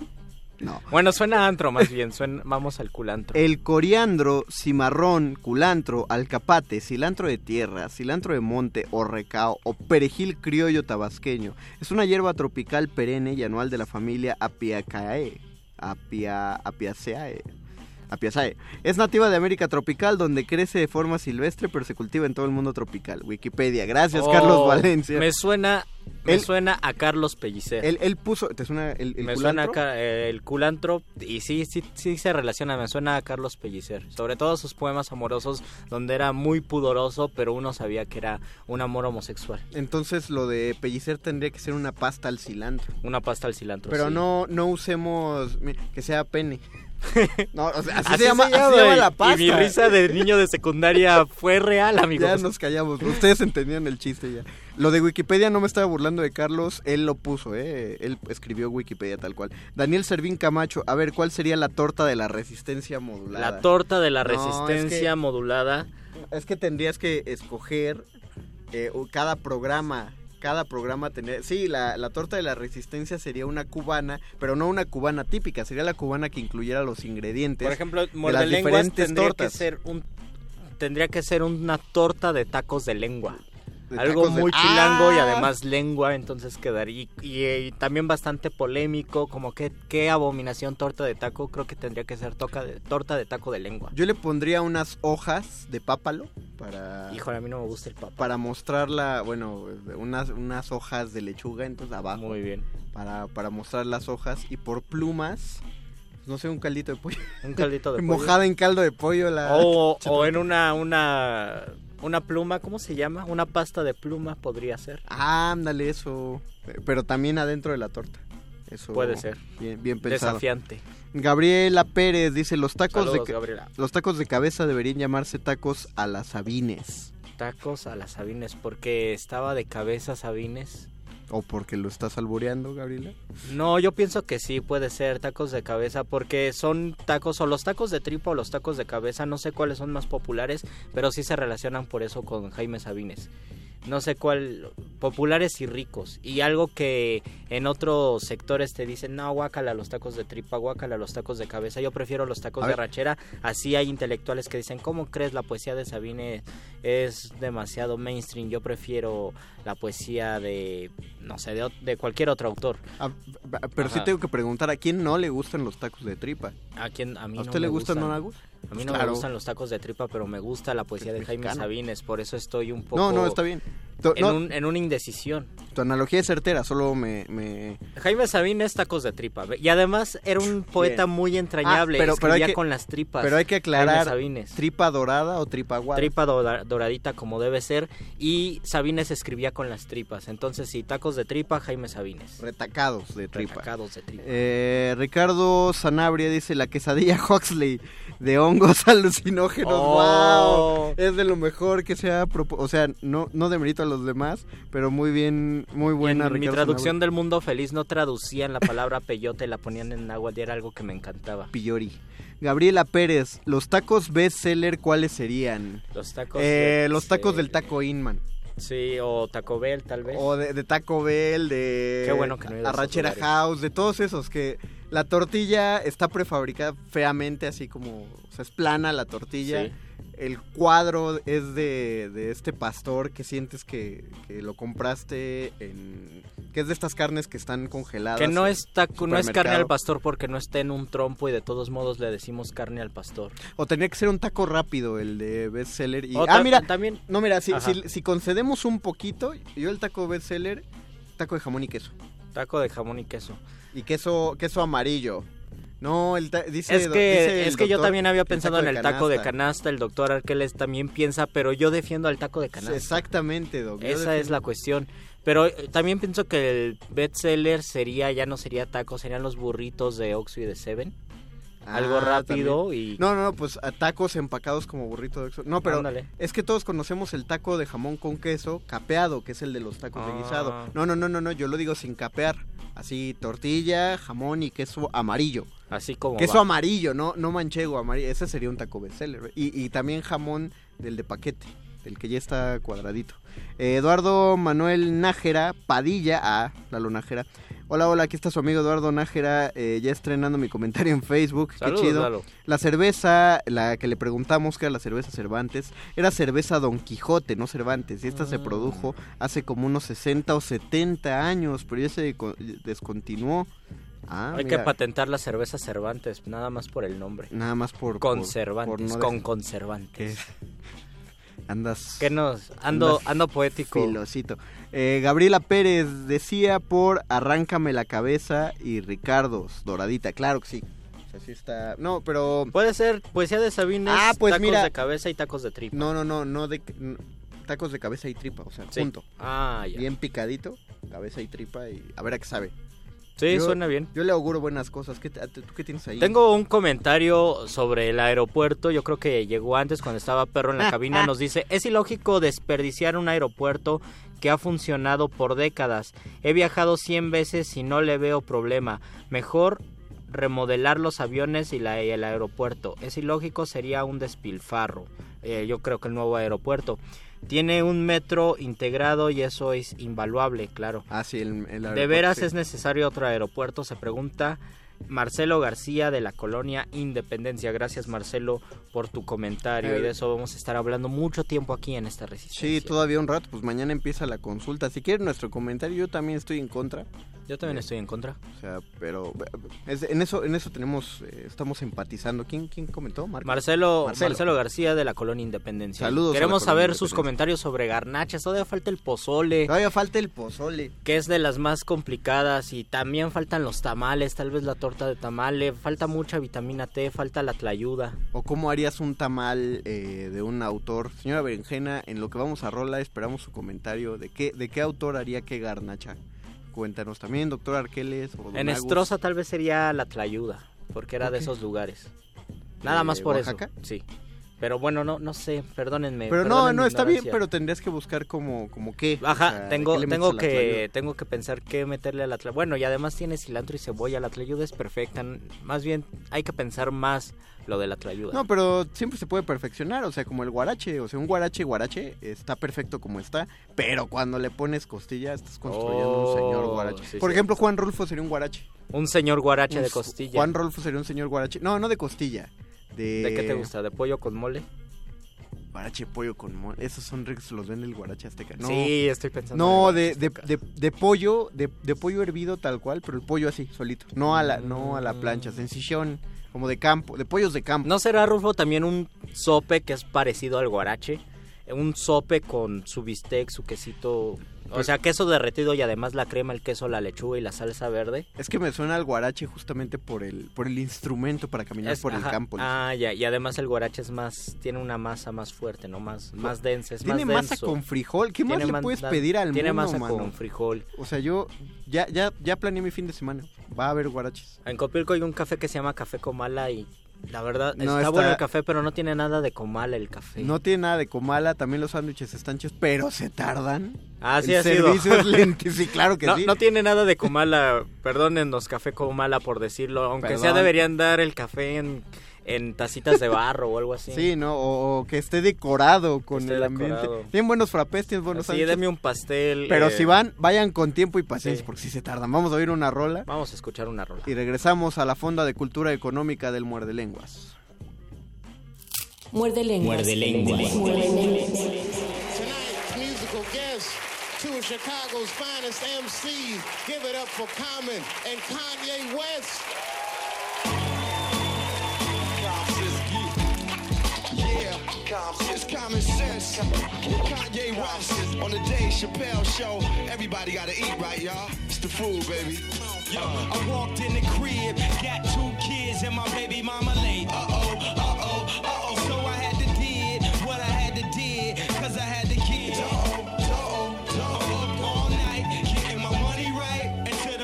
No.
Bueno, suena a antro más bien. Suena, vamos al culantro.
El coriandro, cimarrón, culantro, alcapate, cilantro de tierra, cilantro de monte o recao o perejil criollo tabasqueño es una hierba tropical perenne y anual de la familia Apiacae. Apia, Apiaceae. Apiaceae. Es nativa de América tropical donde crece de forma silvestre pero se cultiva en todo el mundo tropical. Wikipedia. Gracias,
Oh,
Carlos Valencia.
Me suena, me
Él-
suena a Carlos Pellicer.
Él, él puso, ¿te suena el, el
me suena a
culantro?
Ca- eh, el culantro y sí, sí, sí se relaciona, me suena a Carlos Pellicer. Sobre todo sus poemas amorosos donde era muy pudoroso, pero uno sabía que era un amor homosexual.
Entonces lo de pellicer tendría que ser una pasta al cilantro.
Una pasta al cilantro.
Pero
sí.
no, no usemos que sea pene. *laughs* No, o sea, así,
Así
se llama, así se
llama,
llama
y-
la pasta.
Y mi risa de niño de secundaria fue real, amigos.
Ya nos callamos, ustedes entendían el chiste ya. Lo de Wikipedia no me estaba burlando de Carlos, él lo puso, ¿eh? Él escribió Wikipedia tal cual. Daniel Servín Camacho, a ver, ¿cuál sería la torta de la resistencia modulada?
La torta de la
No, es
resistencia
que-
modulada.
Es que tendrías que escoger eh, cada programa. Cada programa tener. Sí, la, la torta de la resistencia sería una cubana, pero no una cubana típica, sería la cubana que incluyera los ingredientes.
Por ejemplo,
las
muerde lenguas
diferentes
tendría
tortas.
que ser un tendría que ser una torta de tacos de lengua. Algo
de-
muy chilango y
¡Ah! además
además lengua, entonces quedaría. Y, y, eh, también bastante polémico, como que qué abominación torta de taco. Creo que tendría que ser toca de, torta de taco de lengua.
Yo le pondría unas hojas de pápalo para,
Híjole, a mí no me gusta el papa.
para mostrarla, bueno, unas, unas hojas de lechuga, entonces abajo,
Muy bien.
para, para mostrar las hojas y por plumas, no sé, un caldito de pollo,
Un caldito de *laughs* pollo.
mojada en caldo de pollo la...
O, o en una, una, una pluma, ¿cómo se llama? Una pasta de pluma podría ser.
Ah, ándale, eso, pero también adentro de la torta. Eso
Puede ser.
Bien, bien pensado.
Desafiante.
Gabriela Pérez dice, los tacos
Saludos,
de
Gabriela.
los tacos de cabeza deberían llamarse tacos a las Sabines.
Tacos a las Sabines, porque estaba de cabeza Sabines.
¿O porque lo estás albureando, Gabriela?
No, yo pienso que sí puede ser tacos de cabeza porque son tacos o los tacos de tripa o los tacos de cabeza, no sé cuáles son más populares, pero sí se relacionan por eso con Jaime Sabines. No sé cuál, populares y ricos. Y algo que en otros sectores te dicen, no, guácala los tacos de tripa, guácala los tacos de cabeza. Yo prefiero los tacos de rachera. Así hay intelectuales que dicen, ¿cómo crees la poesía de Sabines es demasiado mainstream? Yo prefiero la poesía de, no sé, de, de cualquier otro autor.
Ah, pero sí tengo que preguntar, ¿a quién no le gustan los tacos de tripa?
¿A quién? A mí
¿A
no
usted le
me
gustan, Agus?
A mí
Pues
no
claro.
me gustan los tacos de tripa, pero me gusta la poesía de Jaime
mexicano.
Sabines, por eso estoy un poco
No, no, está bien.
En,
no,
un- en una indecisión.
tu analogía es certera, solo me... me...
Jaime Sabines tacos de tripa, y además era un poeta muy entrañable,
Ah, pero- pero hay
escribía
que-
con las tripas.
Pero hay que aclarar. ¿tripa dorada o tripa aguada?
Tripa dora- doradita como debe ser y Sabines escribía con las tripas. Entonces, sí, tacos de tripa, Jaime Sabines.
Retacados de tripa.
Retacados de tripa.
Eh, Ricardo Sanabria dice la quesadilla *laughs* Huxley de hongos *laughs* alucinógenos.
Oh.
¡Wow! Es de lo mejor que se ha O sea, no, no de mérito a los demás, pero muy bien, muy buena.
en mi traducción del mundo feliz no traducían la palabra peyote, la ponían en agua y era algo que me encantaba.
Pillori. Gabriela Pérez, los tacos bestseller, ¿cuáles serían?
Los tacos.
Eh, los tacos del Taco Inman.
Sí, o Taco Bell tal vez.
O de, de Taco Bell, de
Qué bueno que no
Arrachera. House, de todos esos que la tortilla está prefabricada feamente, así como, o sea, es plana la tortilla.
Sí.
El cuadro es de, de este pastor que sientes que, que lo compraste en... que es de estas carnes que están congeladas.
Que no
en
es, taco, no es carne al pastor porque no está en un trompo y de todos modos le decimos carne al pastor.
O tendría que ser un taco rápido, el de bestseller. Y, ah, mira,
también
no, mira, si, si concedemos un poquito, yo el taco bestseller, taco de jamón y queso.
taco de jamón y queso.
Y queso, queso amarillo. No, el ta- dice...
Es que,
dice el
es que yo también había pensado en el taco de
canasta.
canasta, el doctor Arqueles también piensa, pero yo defiendo al taco de canasta.
Exactamente, doc.
Esa es la cuestión. Pero eh, también pienso que el bestseller sería, ya no sería taco, serían los burritos de Oxxo y de Seven. Algo
Ah,
rápido y...
No, no, no, pues a tacos empacados como burrito de. No, pero
Ándale.
es que todos conocemos el taco de jamón con queso capeado, que es el de los tacos de
Ah.
guisado. No, no, no, no, no, yo lo digo sin capear. Así, tortilla, jamón y queso amarillo.
Así como
Queso
va.
amarillo, no, no manchego, amarillo. Ese sería un taco bestseller. Y, y también jamón del de paquete, del que ya está cuadradito. Eh, Eduardo Manuel Nájera, Padilla, ah, Lalo Nájera. Hola, hola, aquí está su amigo Eduardo Nájera, eh, ya estrenando mi comentario en Facebook.
Saludos,
Qué chido. La cerveza, la que le preguntamos que era la cerveza Cervantes, era cerveza Don Quijote, no Cervantes. Y esta se
Ah.
produjo hace como unos 60 o 70 años, pero ya se co- descontinuó. Ah,
Hay
mira,
que patentar la cerveza Cervantes, nada más por el nombre.
Nada más por...
Conservantes,
por no
con conservantes.
Andas...
Que nos ando
andas
ando poético.
Filosito. Eh, Gabriela Pérez decía por Arráncame la cabeza y Ricardos, Doradita. Claro que sí. O sea, sí está... No, pero...
Puede ser poesía de Sabines,
Ah, pues
tacos
mira.
de cabeza y tacos de tripa.
No, no, no, no de... Tacos de cabeza y tripa, o sea,
Sí.
junto.
Ah, ya.
Bien picadito, cabeza y tripa y a ver a qué sabe.
Sí,
Yo-
suena bien.
Yo le auguro buenas cosas. ¿Qué, ¿Tú qué tienes ahí?
Tengo un comentario sobre el aeropuerto. Yo creo que llegó antes cuando estaba Perro en la *laughs* cabina. Nos dice, es ilógico desperdiciar un aeropuerto que ha funcionado por décadas. He viajado 100 veces y no le veo problema. Mejor remodelar los aviones y, la, y el aeropuerto. Es ilógico, sería un despilfarro. Eh, yo creo que el nuevo aeropuerto. Tiene un metro integrado y eso es invaluable, claro.
Ah, sí, el, el
¿De veras
sí.
es necesario otro aeropuerto? Se pregunta Marcelo García de la colonia Independencia. Gracias Marcelo por tu comentario
Eh,
y de eso vamos a estar hablando mucho tiempo aquí en esta resistencia.
Sí, todavía un rato, pues mañana empieza la consulta. Si quieren nuestro comentario, yo también estoy en contra.
Yo también estoy en contra.
O sea, pero es- en eso en eso tenemos eh, estamos empatizando. ¿Quién quién comentó?
Marcelo,
Marcelo.
Marcelo. García de la colonia Independencia.
Saludos
Queremos saber sus comentarios sobre garnachas. Todavía falta el pozole,
Todavía falta el pozole.
que es de las más complicadas. Y también faltan los tamales, tal vez la torta de tamale. Falta mucha vitamina T, falta la tlayuda.
¿O cómo harías un tamal eh, de un autor? Señora Berenjena, en lo que vamos a rola esperamos su comentario. ¿De qué, de qué autor haría qué garnacha? Cuéntanos también, doctor Arqueles o
En. Estroza tal vez sería la Tlayuda, porque era de esos lugares. Nada más
¿De
por
Oaxaca?
eso. Sí. Pero bueno, no no sé, perdónenme.
Pero no, no, está bien, pero tendrías que buscar como, como qué.
Ajá,
o sea, ¿de
tengo
qué
tengo que tengo que pensar qué meterle a la tlayuda. Bueno, y además tiene cilantro y cebolla, la tlayuda es perfecta. Más bien hay que pensar más lo de la tlayuda.
No, pero siempre se puede perfeccionar, o sea, como el guarache, o sea, un guarache guarache está perfecto como está, pero cuando le pones costilla estás construyendo un señor
Oh,
guarache.
sí,
Por
sí.
ejemplo, Juan Rulfo sería un guarache.
Un señor guarache
Un
de costilla.
Juan Rolfo sería un señor guarache. No, no de costilla. De...
¿De qué te gusta? ¿De pollo con mole?
Guarache pollo con mole. Esos son ricos, los vende el guarache azteca. No,
Sí, estoy pensando.
no de, de, de, de pollo, de, de pollo hervido tal cual, pero el pollo así, solito. No a la, no a la plancha, sencillón, como de campo, de pollos de campo.
¿No será, Rufo, también un sope que es parecido al guarache? Un sope con su bistec, su quesito... O sea, queso derretido y además la crema, el queso, la lechuga y la salsa verde.
Es que me suena al guarache justamente por el, por el instrumento para caminar
Es-
por el campo.
Ah, ya. Y además el guarache es más... Tiene una masa más fuerte, ¿no? Más, más densa, es
Tiene
más
masa
denso.
con frijol. ¿Qué más le puedes pedir al
Tiene
mundo,
masa
mano?
con frijol.
O sea, yo ya, ya, ya planeé mi fin de semana. Va a haber guaraches.
En Copilco hay un café que se llama Café Comala y la verdad
No,
está,
está-
bueno el café, pero no tiene nada de Comala el café.
No tiene nada de comala, también los sándwiches están chidos, pero se tardan.
Ah, sí
el
ha sido.
es *laughs* lento, sí, claro que
no,
sí.
no tiene nada de Comala, perdónennos, café Comala por decirlo, aunque sea deberían dar el café en, en tacitas de barro o algo así.
Sí, ¿no? O, o que esté decorado con
esté
el ambiente.
decorado.
Tienen buenos frappés, tienen buenos
Sí, deme un pastel.
Pero
eh,
si van, vayan con tiempo y paciencia,
sí.
porque si se tardan. Vamos a oír una rola
Vamos a escuchar una rola.
y regresamos a la Fonda de Cultura Económica del Muerde Lenguas.
Muerde lenguas.
Muerde lenguas.
Muerde lenguas.
Two of Chicago's finest MCs. Give it up for Common and Kanye West.
It's common sense. Kanye West on the Dave Chappelle show. Everybody gotta eat, right, y'all? It's the food, baby.
Yo, I walked in the crib, got two kids and my baby mama late. Uh oh, uh oh, uh oh. So I had to did what I had to did, cause I had the kids. Uh oh, uh oh, uh oh. All night, getting my money right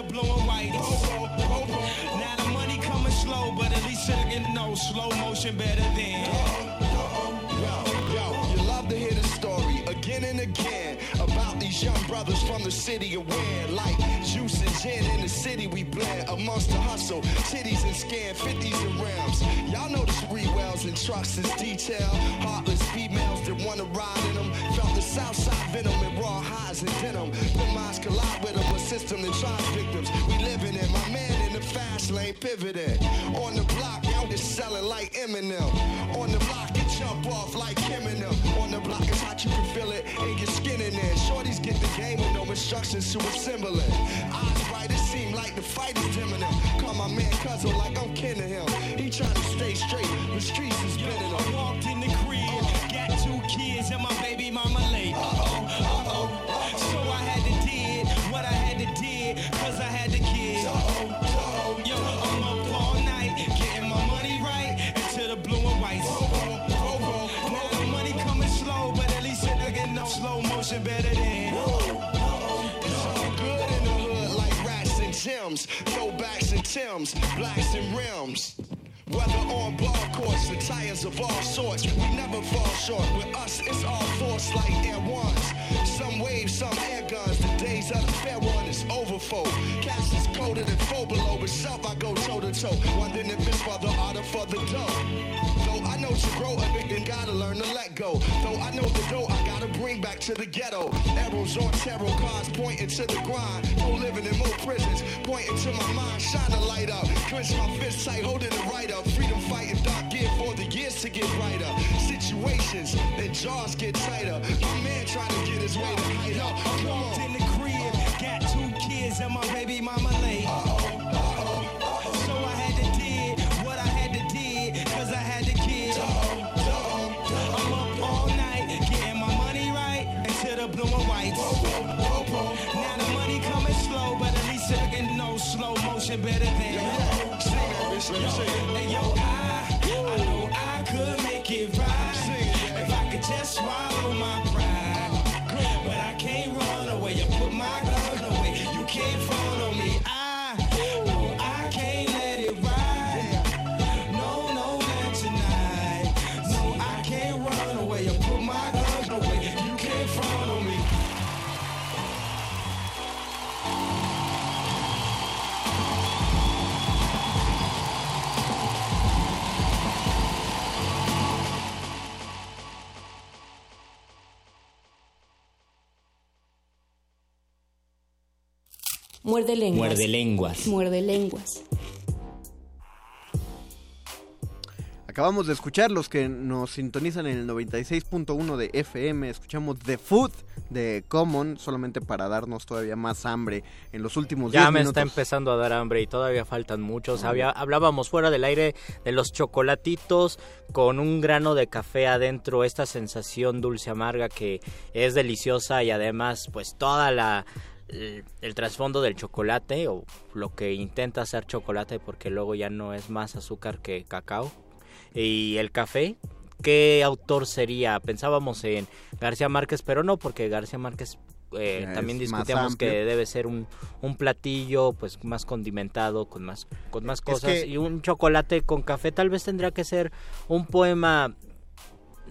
blue and white. Now the money coming slow, but at least I can know slow motion better than.
Brothers from the city Win. Like juice and gin in the city, we blend amongst the hustle, titties and scan, 50s and rims. Y'all know the spree wells and trucks is detail. Heartless females that wanna ride in them. Felt the south side venom and raw highs and denim. The minds collide with them, a system that tries victims. We living in my man in the fast lane pivoting. On the block, y'all just selling like Eminem. On the block, you jump off like Eminem. On the block, it's hot, you can feel it in your. Shorties get the game with no instructions to assemble it. Eyes bright, it seem like the fight is dimming him. Call my man cousin like I'm kin to him. He trying to stay straight, the streets is
I
him.
And
throwbacks and Tims, blacks and rims. Whether on ball courts, the tires of all sorts, we never fall short. With us, it's all force like Air Ones. Some waves, some air guns. The days of the fair one is over, folk. Cast is colder than four below, but self I go toe to toe. Wondering if it's for the art or for the dough. To grow a big, then gotta learn to let go. Though I know the dough, I gotta bring back to the ghetto. Arrows on tarot cards pointing to the grind. No living in more prisons, pointing to my mind. Shine a light up, clench my fist tight, holding it right up. Freedom fighting dark gear for the years to get brighter. Situations and jaws get tighter. My man trying to get his way to height up.
I
Come
walked
on.
in the crib, got two kids and my baby mama late. Uh-huh.
Muerde lenguas.
Muerde lenguas.
Muerde lenguas.
Acabamos de escuchar los que nos sintonizan en el 96.1 de FM. Escuchamos The Food de Common, solamente para darnos todavía más hambre en los últimos
Ya
10
me
minutos.
está empezando a dar hambre y todavía faltan muchos. Había, hablábamos fuera del aire de los chocolatitos con un grano de café adentro, esta sensación dulce amarga que es deliciosa y además pues toda la el, el trasfondo del chocolate o lo que intenta hacer chocolate porque luego ya no es más azúcar que cacao. Y el café ¿Qué autor sería? Pensábamos en García Márquez, pero no, porque García Márquez eh, también discutíamos que debe ser un, un platillo pues más condimentado con más con más
Es
cosas.
que-
y un chocolate con café tal vez tendría que ser un poema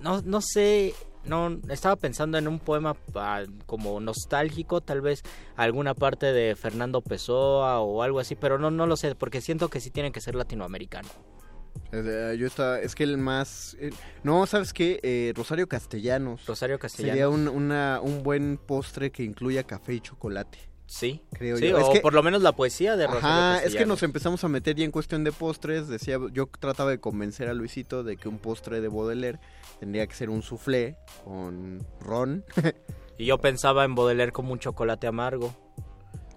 no no sé no estaba pensando en un poema ah, como nostálgico tal vez alguna parte de Fernando Pessoa o algo así pero no no lo sé porque siento que sí tiene que ser latinoamericano
Eh, yo estaba, es que el más... eh, no, ¿sabes qué? Eh, Rosario Castellanos.
Rosario
Sería
Castellanos
un, una- un buen postre que incluya café y chocolate.
Sí,
creo
sí,
yo.
o
Es que-
por lo menos la poesía de Rogelio
Ajá, es que
Castellanos.
nos empezamos a meter ya en cuestión de postres. Decía, yo trataba de convencer a Luisito de que un postre de Baudelaire tendría que ser un soufflé con ron. *laughs*
Y yo pensaba en Baudelaire como un chocolate amargo.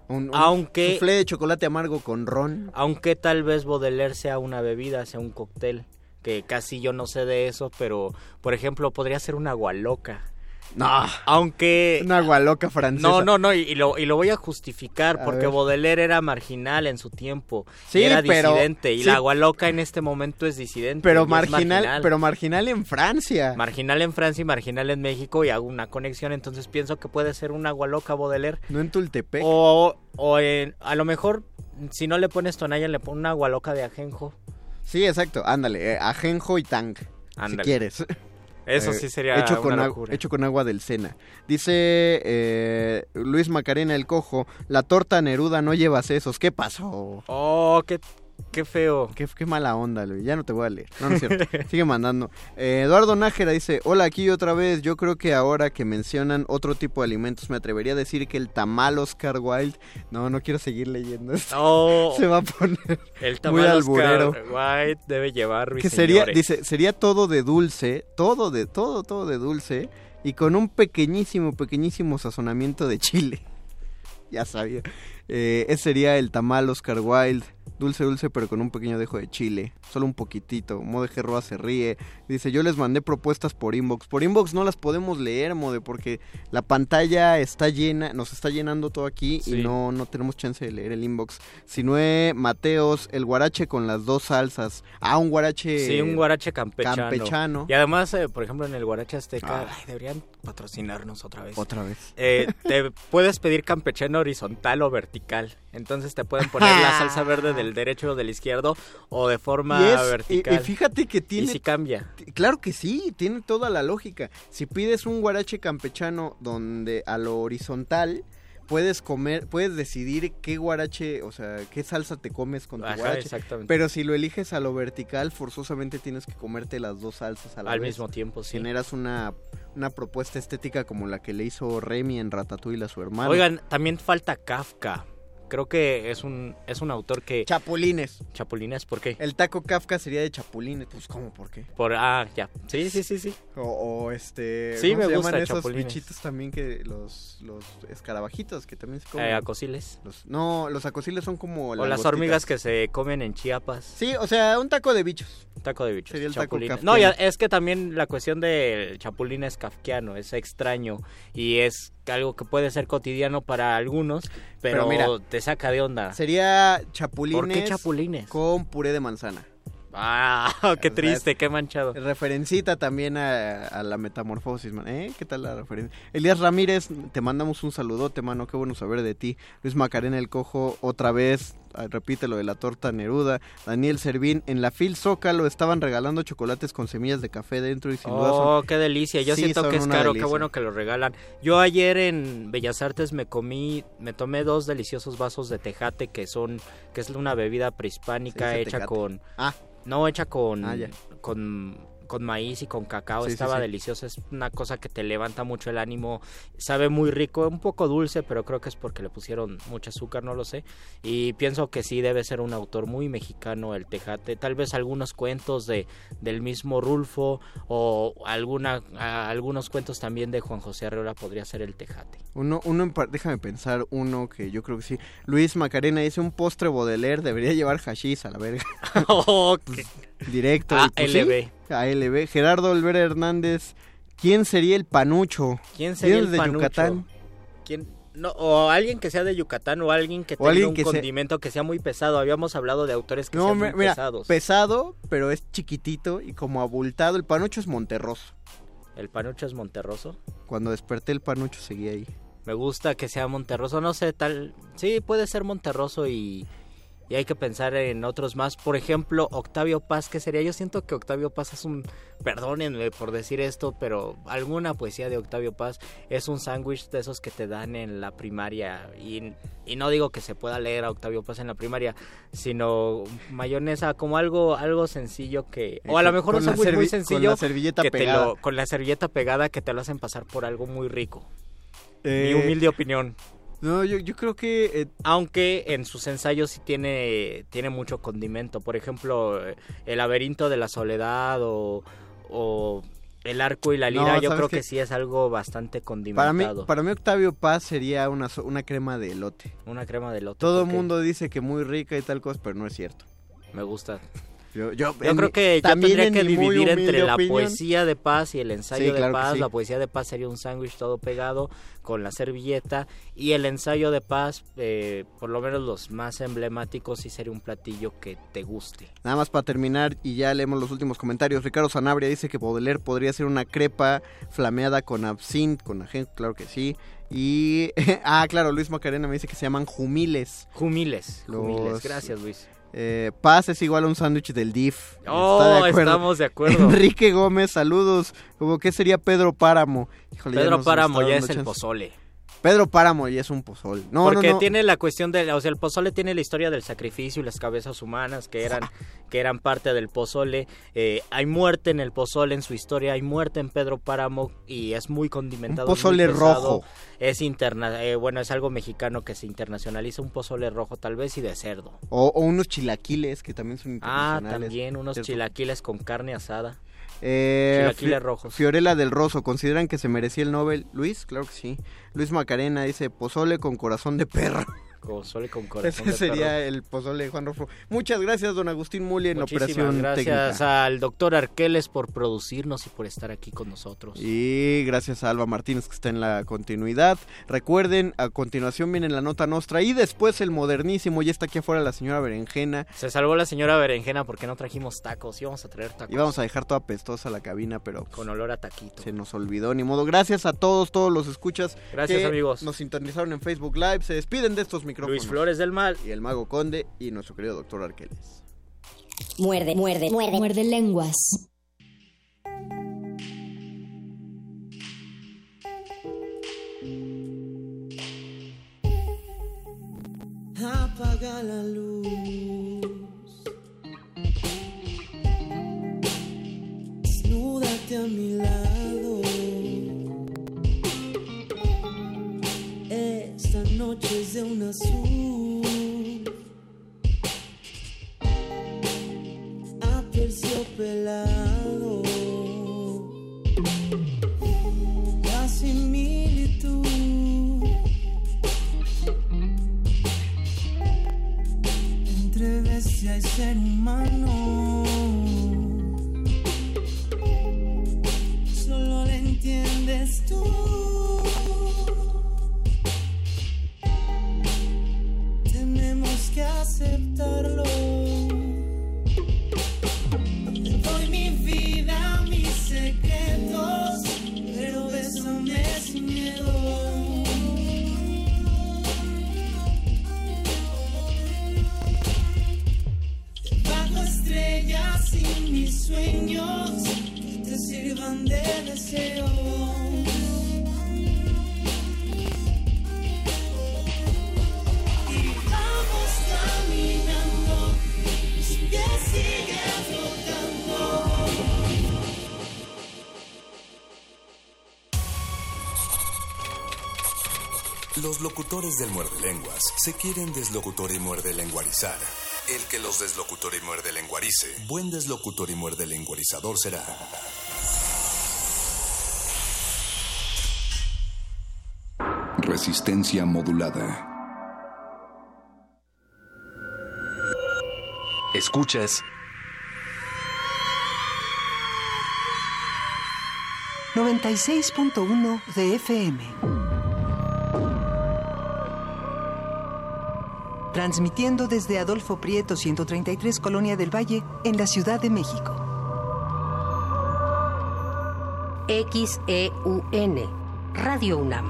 Un, un
Aunque-
soufflé de chocolate amargo con ron.
Aunque tal vez Baudelaire sea una bebida, sea un cóctel, que casi yo no sé de eso, pero por ejemplo podría ser una agua loca.
No,
Aunque...
una agua loca francesa.
No, no, no, y, y lo, y lo voy a justificar
A
porque
ver.
Baudelaire era marginal en su tiempo. y
Sí,
era
pero-
disidente. Y
sí.
la agua loca en este momento es disidente.
Pero marginal, pero marginal en Francia.
Marginal en Francia y marginal en México y hago una conexión, entonces pienso que puede ser una agua loca Baudelaire.
no en Tultepec.
O, o en- a lo mejor, si no le pones tonalla, le pones una agua loca de ajenjo.
Sí, exacto. Ándale, eh, ajenjo y tang.
Ándale.
Si quieres.
Eso
Eh,
sí sería
hecho con,
locura.
hecho con agua del Sena. Dice eh, Luis Macarena el Cojo, la torta Neruda no lleva sesos. ¿Qué pasó?
Oh, qué, qué feo.
Qué, qué mala onda, Luis. Ya no te voy a leer. No, no es cierto. *laughs* Sigue mandando. Eh, Eduardo Nájera dice, hola, aquí otra vez. Yo creo que ahora que mencionan otro tipo de alimentos, me atrevería a decir que el tamal Oscar Wilde... No, no quiero seguir leyendo esto.
No, *laughs*
Se va a poner...
el
muy
tamal
alburero.
Oscar White debe llevar
que sería, dice, sería todo de dulce, todo de, todo, todo de dulce, y con un pequeñísimo, pequeñísimo sazonamiento de chile. *laughs* ya sabía. Eh, ese sería el tamal Oscar Wilde. Dulce, dulce, pero con un pequeño dejo de chile. Solo un poquitito. Mode Roa se ríe. Dice, yo les mandé propuestas por inbox. Por inbox no las podemos leer, Mode, porque la pantalla está llena, nos está llenando todo aquí
Sí.
y no, no tenemos chance de leer el inbox. Sinue Mateos, el guarache con las dos salsas. Ah, un guarache...
Sí, un guarache campechano.
campechano.
Y además, eh, por ejemplo, en el guarache azteca,
Ah.
ay, deberían patrocinarnos otra vez.
Otra vez.
Eh, te puedes pedir campechano horizontal o vertical. Entonces te pueden poner la salsa verde del derecho o del izquierdo o de forma
Y, es- y-
vertical.
y fíjate que
Y
tiene
sí cambia.
Claro que sí, tiene toda la lógica. Si pides un guarache campechano donde a lo horizontal puedes comer, puedes decidir qué guarache, o sea, qué salsa te comes con tu
Ajá,
guarache.
exactamente.
Pero si lo eliges a lo vertical, forzosamente tienes que comerte las dos salsas a la
Al
vez.
mismo tiempo, sí.
Generas una, una propuesta estética como la que le hizo Remy en Ratatouille a su hermano.
Oigan, también falta Kafka. Creo que es un, es un autor que...
Chapulines.
Chapulines, ¿por qué?
El taco Kafka sería de chapulines. Pues, ¿cómo? ¿Por qué?
Por, ah, ya. Sí, sí, sí, sí.
O, o este.
Sí,
¿cómo
me
se
gusta
llaman esos
chapulines.
bichitos también que los los escarabajitos que también se comen.
Eh, acosiles.
Los- no, los acosiles son como
O las hormigas que se comen en Chiapas.
Sí, o sea, un taco de bichos.
Taco de bichos.
Sería el
chapulines. No, ya, es que también la cuestión del chapulín es kafkiano, es extraño y es algo que puede ser cotidiano para algunos, pero,
Pero mira,
te saca de onda.
Sería chapulines
¿Por qué chapulines?
con puré de manzana.
Ah, *laughs* qué triste, qué manchado.
Referencita también a, a la metamorfosis, man. ¿Eh? ¿Qué tal la referencia? Elías Ramírez, te mandamos un saludote, mano. Qué bueno saber de ti. Luis Macarena el Cojo, otra vez. ah, Repite lo de la torta Neruda. Daniel Servín, en la Fil Zócalo estaban regalando chocolates con semillas de café dentro y sin duda son-
Oh, qué delicia. Yo
Sí,
siento que es caro,
delicia.
qué bueno que lo regalan. Yo ayer en Bellas Artes me comí, me tomé dos deliciosos vasos de tejate que son, que es una bebida prehispánica hecha con,
Ah,
no hecha con,
Ah,
con, con maíz y con cacao.
Sí,
Estaba
sí.
delicioso. Es una cosa que te levanta mucho el ánimo. Sabe muy rico, un poco dulce, pero creo que es porque le pusieron mucho azúcar, no lo sé. Y pienso que sí debe ser un autor muy mexicano el Tejate. Tal vez algunos cuentos de del mismo Rulfo o alguna a- algunos cuentos también de Juan José Arreola podría ser el Tejate.
uno, uno déjame pensar, uno que yo creo que sí. Luis Macarena dice un postre Baudelaire, debería llevar hashish a la verga. *laughs* *laughs*
Oh, qué-
Directo. y pues sí,
ALB.
ALB. Gerardo Olvera Hernández, ¿quién sería el panucho?
¿Quién sería el
de
panucho?
Yucatán?
¿Quién? No, o alguien que sea de Yucatán o alguien que
O
tenga
alguien
un
que sea-
condimento que sea muy pesado. Habíamos hablado de autores que
No,
sean muy
mira,
pesados.
pesado, pero es chiquitito y como abultado. El panucho es Monterroso.
el panucho es monterroso.
Cuando desperté el panucho seguía ahí.
Me gusta que sea Monterroso, no sé, tal... Sí, puede ser Monterroso y, y hay que pensar en otros más. Por ejemplo, Octavio Paz, ¿qué sería? Yo siento que Octavio Paz es un... Perdónenme por decir esto, pero alguna poesía de Octavio Paz es un sándwich de esos que te dan en la primaria. Y, y no digo que se pueda leer a Octavio Paz en la primaria, sino mayonesa, como algo algo sencillo que... O a lo mejor un sándwich muy
servi- con
sencillo
la servilleta
que te
pegada.
lo- con la servilleta pegada que te lo hacen pasar por algo muy rico.
Eh,
Mi humilde opinión.
No, yo, yo creo que... eh,
Aunque en sus ensayos sí tiene, tiene mucho condimento. Por ejemplo, eh, El laberinto de la soledad o, o El arco y la lira,
No,
yo
¿sabes
creo que sí es algo bastante
para, mí,
condimentado.
para mí Octavio Paz sería una, una crema de elote.
Una crema de elote.
Todo el mundo dice que muy rica y tal cosa, pero no es cierto.
Me gusta.
Yo, yo,
Yo
en
creo que yo tendría
en
que dividir entre la
opinión,
poesía de paz y el ensayo
Sí,
de
claro
paz.
sí.
La poesía de paz sería un sándwich todo pegado con la servilleta y el ensayo de paz, eh, por lo menos los más emblemáticos, sí sería un platillo que te guste.
Nada más para terminar y ya leemos los últimos comentarios. Ricardo Sanabria dice que Baudelaire podría ser una crepa flameada con absinthe, con ajenjo, claro que sí. Y, *laughs* ah, claro, Luis Macarena me dice que se llaman jumiles.
Jumiles,
Los-
jumiles. Gracias, Luis.
Eh, Paz es igual a un sándwich del DIF.
Oh,
de
estamos de acuerdo. *laughs*
Enrique Gómez, saludos. Como que sería Pedro Páramo. Híjole,
Pedro Páramo ya es el pozole.
Pedro Páramo ya es un pozol. No,
Porque
no, no.
tiene la cuestión de, o sea, el pozole tiene la historia del sacrificio y las cabezas humanas que eran, *laughs* que eran parte del pozole. Eh, hay muerte en el pozole en su historia, hay muerte en Pedro Páramo y es muy condimentado.
Un
es muy
pozole rojo.
Es interna, eh, bueno, es algo mexicano que se internacionaliza, un pozole rojo tal vez y de cerdo.
O, o unos chilaquiles que también son
Ah,
internacionales.
también unos chilaquiles con carne asada.
Eh,
rojos.
Fiorella del Rosso, ¿consideran que se merecía el Nobel? Luis, claro que sí. Luis Macarena dice, pozole con corazón de perro.
Pozole con corazón
Ese sería
perro.
el pozole de Juan Rofo. Muchas gracias, don Agustín Muli, en
Muchísimas
Operación
gracias
Técnica.
al doctor Arqueles por producirnos y por estar aquí con nosotros.
Y gracias a Alba Martínez que está en la continuidad. Recuerden, a continuación viene la nota nostra y después el modernísimo. Ya está aquí afuera la señora Berenjena.
Se salvó la señora Berenjena porque no trajimos tacos. Íbamos a traer tacos
Y vamos a dejar toda pestosa la cabina, pero
con olor a taquito.
se nos olvidó. Ni modo. Gracias a todos, todos los escuchas.
Gracias,
que
amigos.
Nos sintonizaron en Facebook Live. Se despiden de estos micrófonos.
Luis Flores del Mal.
Y el Mago Conde y nuestro querido doctor Arqueles.
Muerde, muerde, muerde. Muerde lenguas.
Apaga la luz. Desnúdate a mi lado. Esta noche es de un azul. Aterciopelado. La similitud. entre bestia y ser humano. Solo lo entiendes tú. Aceptarlo. Doy mi vida, mis secretos, pero bésame sin miedo. Bajo estrellas y mis sueños que te sirvan de deseo.
Locutores del muerde lenguas se quieren deslocutor y muerde lenguarizar. El que los deslocutor y muerde lenguarice, buen deslocutor y muerde lenguarizador será.
Resistencia modulada.
Escuchas
96.1 de FM. Transmitiendo desde Adolfo Prieto 133 Colonia del Valle en la Ciudad de México.
XEUN, Radio UNAM.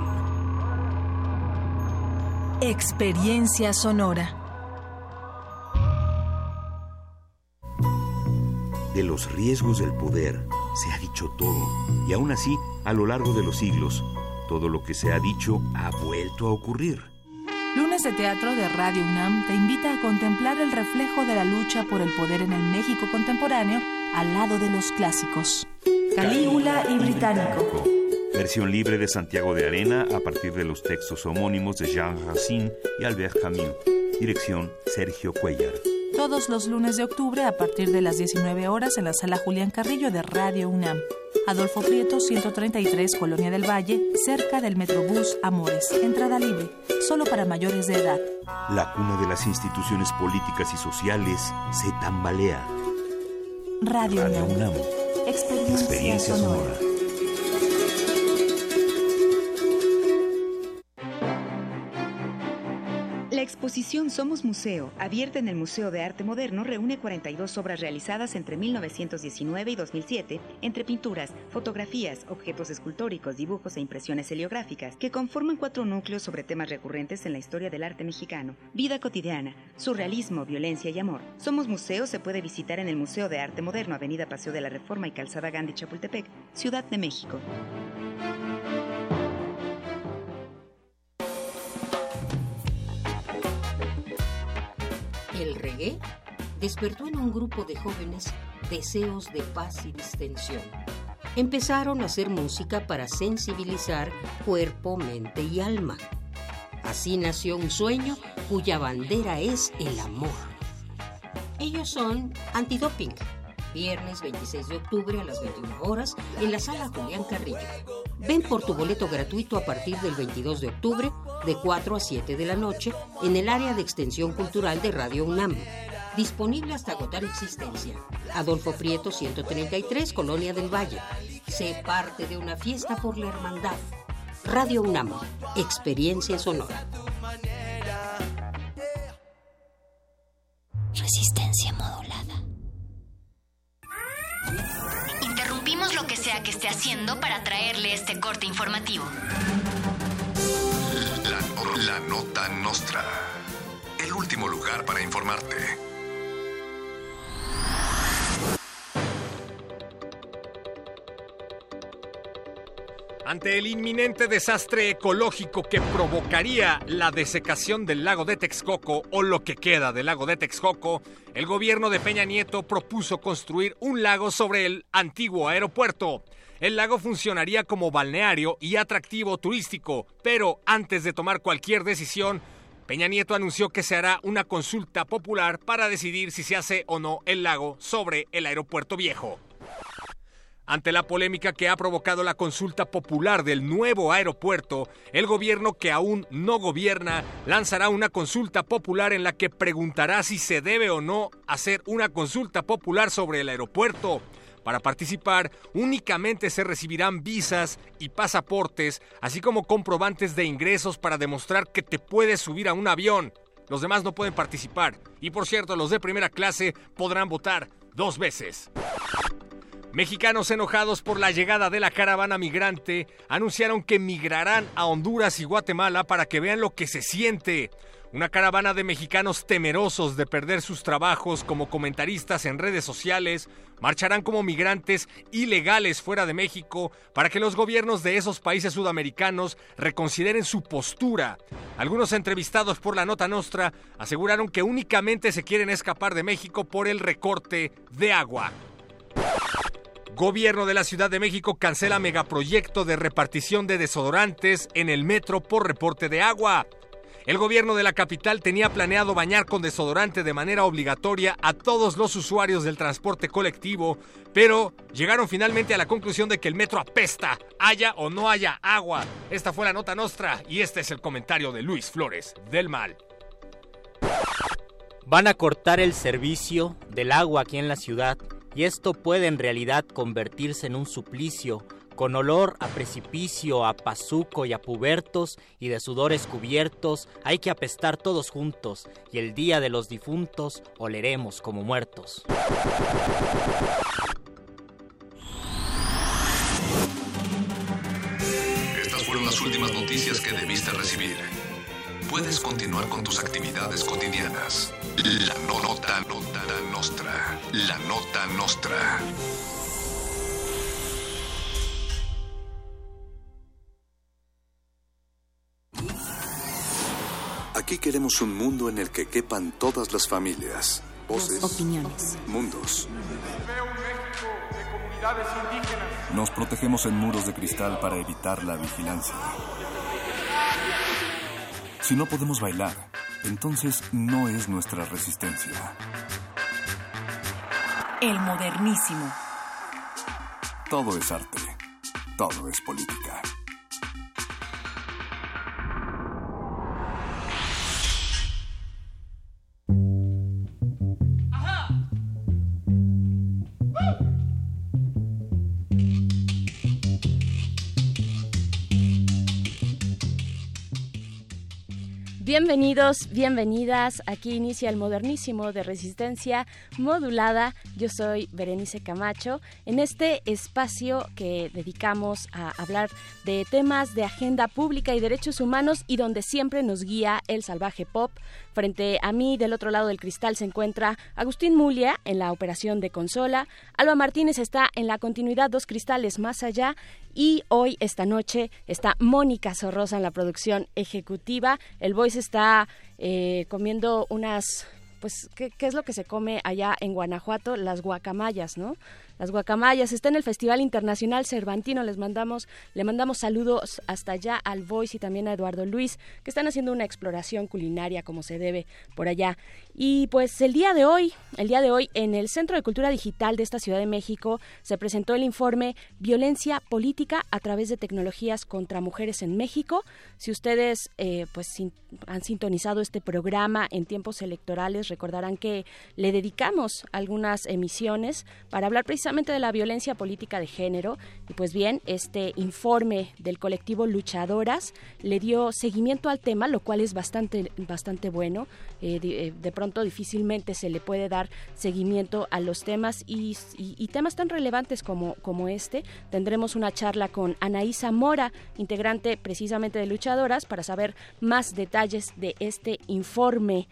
Experiencia sonora.
De los riesgos del poder se ha dicho todo, y aún así, a lo largo de los siglos, todo lo que se ha dicho ha vuelto a ocurrir.
Lunes de Teatro de Radio UNAM te invita a contemplar el reflejo de la lucha por el poder en el México contemporáneo al lado de los clásicos. Calígula y Británico.
Versión libre de Santiago de Arena a partir de los textos homónimos de Jean Racine y Albert Camus. Dirección Sergio Cuellar.
Todos los lunes de octubre a partir de las 19 horas en la sala Julián Carrillo de Radio UNAM. Adolfo Prieto, 133, Colonia del Valle, cerca del Metrobús Amores. Entrada libre, solo para mayores de edad.
La cuna de las instituciones políticas y sociales se tambalea.
Radio,
Radio
UNAM.
UNAM.
Experiencia,
Experiencia
sonora.
sonora.
Exposición Somos Museo, abierta en el Museo de Arte Moderno, reúne 42 obras realizadas entre 1919 y 2007, entre pinturas, fotografías, objetos escultóricos, dibujos e impresiones heliográficas, que conforman cuatro núcleos sobre temas recurrentes en la historia del arte mexicano: vida cotidiana, surrealismo, violencia y amor. Somos Museo se puede visitar en el Museo de Arte Moderno, Avenida Paseo de la Reforma y Calzada Gandhi Chapultepec, Ciudad de México.
Despertó en un grupo de jóvenes deseos de paz y distensión. Empezaron a hacer música para sensibilizar cuerpo, mente y alma. Así nació un sueño cuya bandera es el amor. Ellos son Antidoping, viernes 26 de octubre a las 21 horas en la sala Julián Carrillo. Ven por tu boleto gratuito a partir del 22 de octubre de 4 a 7 de la noche en el área de extensión cultural de Radio UNAM. Disponible hasta agotar existencia. Adolfo Prieto 133, Colonia del Valle. Sé parte de una fiesta por la hermandad. Radio UNAM, experiencia sonora.
Resistencia modulada.
Interrumpimos lo que sea que esté haciendo para traerle este corte informativo.
La, nota nostra. El último lugar para informarte.
Ante el inminente desastre ecológico que provocaría la desecación del lago de Texcoco o lo que queda del lago de Texcoco, el gobierno de Peña Nieto propuso construir un lago sobre el antiguo aeropuerto. El lago funcionaría como balneario y atractivo turístico, pero antes de tomar cualquier decisión, Peña Nieto anunció que se hará una consulta popular para decidir si se hace o no el lago sobre el aeropuerto viejo. Ante la polémica que ha provocado la consulta popular del nuevo aeropuerto, el gobierno que aún no gobierna lanzará una consulta popular en la que preguntará si se debe o no hacer una consulta popular sobre el aeropuerto. Para participar únicamente se recibirán visas y pasaportes, así como comprobantes de ingresos para demostrar que te puedes subir a un avión. Los demás no pueden participar. Y por cierto, los de primera clase podrán votar dos veces. Mexicanos enojados por la llegada de la caravana migrante anunciaron que migrarán a Honduras y Guatemala para que vean lo que se siente. Una caravana de mexicanos temerosos de perder sus trabajos como comentaristas en redes sociales marcharán como migrantes ilegales fuera de México para que los gobiernos de esos países sudamericanos reconsideren su postura. Algunos entrevistados por la Nota Nostra aseguraron que únicamente se quieren escapar de México por el recorte de agua. Gobierno de la Ciudad de México cancela megaproyecto de repartición de desodorantes en el metro por reporte de agua. El gobierno de la capital tenía planeado bañar con desodorante de manera obligatoria a todos los usuarios del transporte colectivo, pero llegaron finalmente a la conclusión de que el metro apesta, haya o no haya agua. Esta fue la nota nostra y este es el comentario de Luis Flores del Mal.
Van a cortar el servicio del agua aquí en la ciudad y esto puede en realidad convertirse en un suplicio con olor a precipicio, a pazuco y a pubertos y de sudores cubiertos, hay que apestar todos juntos y el día de los difuntos oleremos como muertos.
Estas fueron las últimas noticias que debiste recibir. Puedes continuar con tus actividades cotidianas. La no- nota, nota nostra. La nota nostra. Aquí queremos un mundo en el que quepan todas las familias, voces,
Opiniones.
mundos.
comunidades indígenas.
Nos protegemos en muros de cristal para evitar la vigilancia. Si no podemos bailar, entonces no es nuestra resistencia.
El modernísimo.
Todo es arte. Todo es política.
Bienvenidos, bienvenidas. Aquí inicia el modernísimo de resistencia modulada. Yo soy Berenice Camacho. En este espacio que dedicamos a hablar de temas de agenda pública y derechos humanos y donde siempre nos guía el salvaje pop. Frente a mí, del otro lado del cristal, se encuentra Agustín Mulia en la operación de consola. Alba Martínez está en la continuidad dos cristales más allá. Y hoy, esta noche, está Mónica Sorrosa en la producción ejecutiva. El Voice está eh, comiendo unas pues, ¿qué, ¿qué, es lo que se come allá en Guanajuato? Las guacamayas, ¿no? Las guacamayas. Está en el Festival Internacional Cervantino. Les mandamos, le mandamos saludos hasta allá al Voice y también a Eduardo Luis, que están haciendo una exploración culinaria como se debe por allá. Y pues el día de hoy, el día de hoy, en el Centro de Cultura Digital de esta Ciudad de México, se presentó el informe Violencia Política a través de tecnologías contra mujeres en México. Si ustedes eh, pues han sintonizado este programa en tiempos electorales, recordarán que le dedicamos algunas emisiones para hablar precisamente de la violencia política de género. Y pues bien, este informe del colectivo Luchadoras le dio seguimiento al tema, lo cual es bastante, bastante bueno. Eh, eh, de, pronto difícilmente se le puede dar seguimiento a los temas y, y, temas tan relevantes como, como este. Tendremos una charla con Anaísa Mora, integrante precisamente de Luchadoras, para saber más detalles de este informe.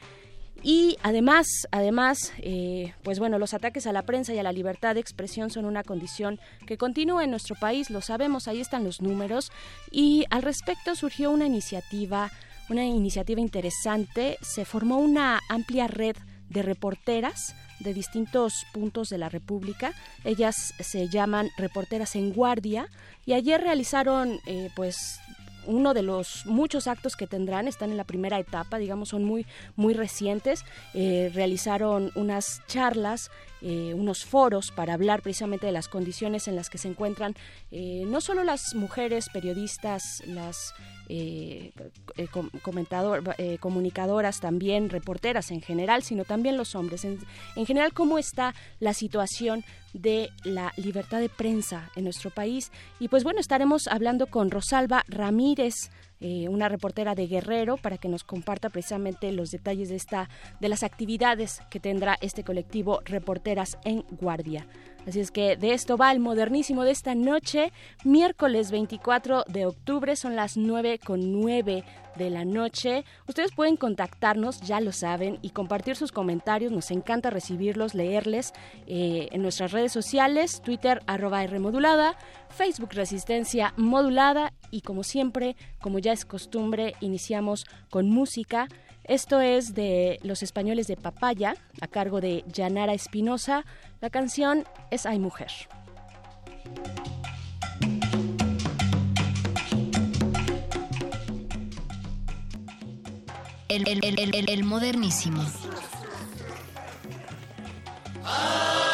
Y además, además, eh, pues bueno, los ataques a la prensa y a la libertad de expresión son una condición que continúa en nuestro país, lo sabemos, ahí están los números. Y al respecto surgió una iniciativa, una iniciativa interesante, se formó una amplia red de reporteras de distintos puntos de la República. Ellas se llaman Reporteras en Guardia y ayer realizaron eh, pues uno de los muchos actos que tendrán, están en la primera etapa, digamos, son muy, muy recientes. Eh, realizaron unas charlas, eh, unos foros para hablar precisamente de las condiciones en las que se encuentran eh, no solo las mujeres periodistas, las eh, eh, eh, comunicadoras, también reporteras en general, sino también los hombres. En, en, general, cómo está la situación de la libertad de prensa en nuestro país. Y pues bueno, estaremos hablando con Rosalba Ramírez. Eh, una reportera de Guerrero, para que nos comparta precisamente los detalles de esta, de las actividades que tendrá este colectivo Reporteras en Guardia. Así es que de esto va el modernísimo de esta noche, miércoles 24 de octubre, son las 9 con 9 de la noche. Ustedes pueden contactarnos, ya lo saben, y compartir sus comentarios. Nos encanta recibirlos, leerles eh, en nuestras redes sociales, Twitter arroba Rmodulada, Facebook Resistencia Modulada y como siempre, como ya es costumbre, iniciamos con música. Esto es de Los Españoles de Papaya, a cargo de Yanara Espinosa. La canción es Ay Mujer.
El, el, el, el modernísimo.
cría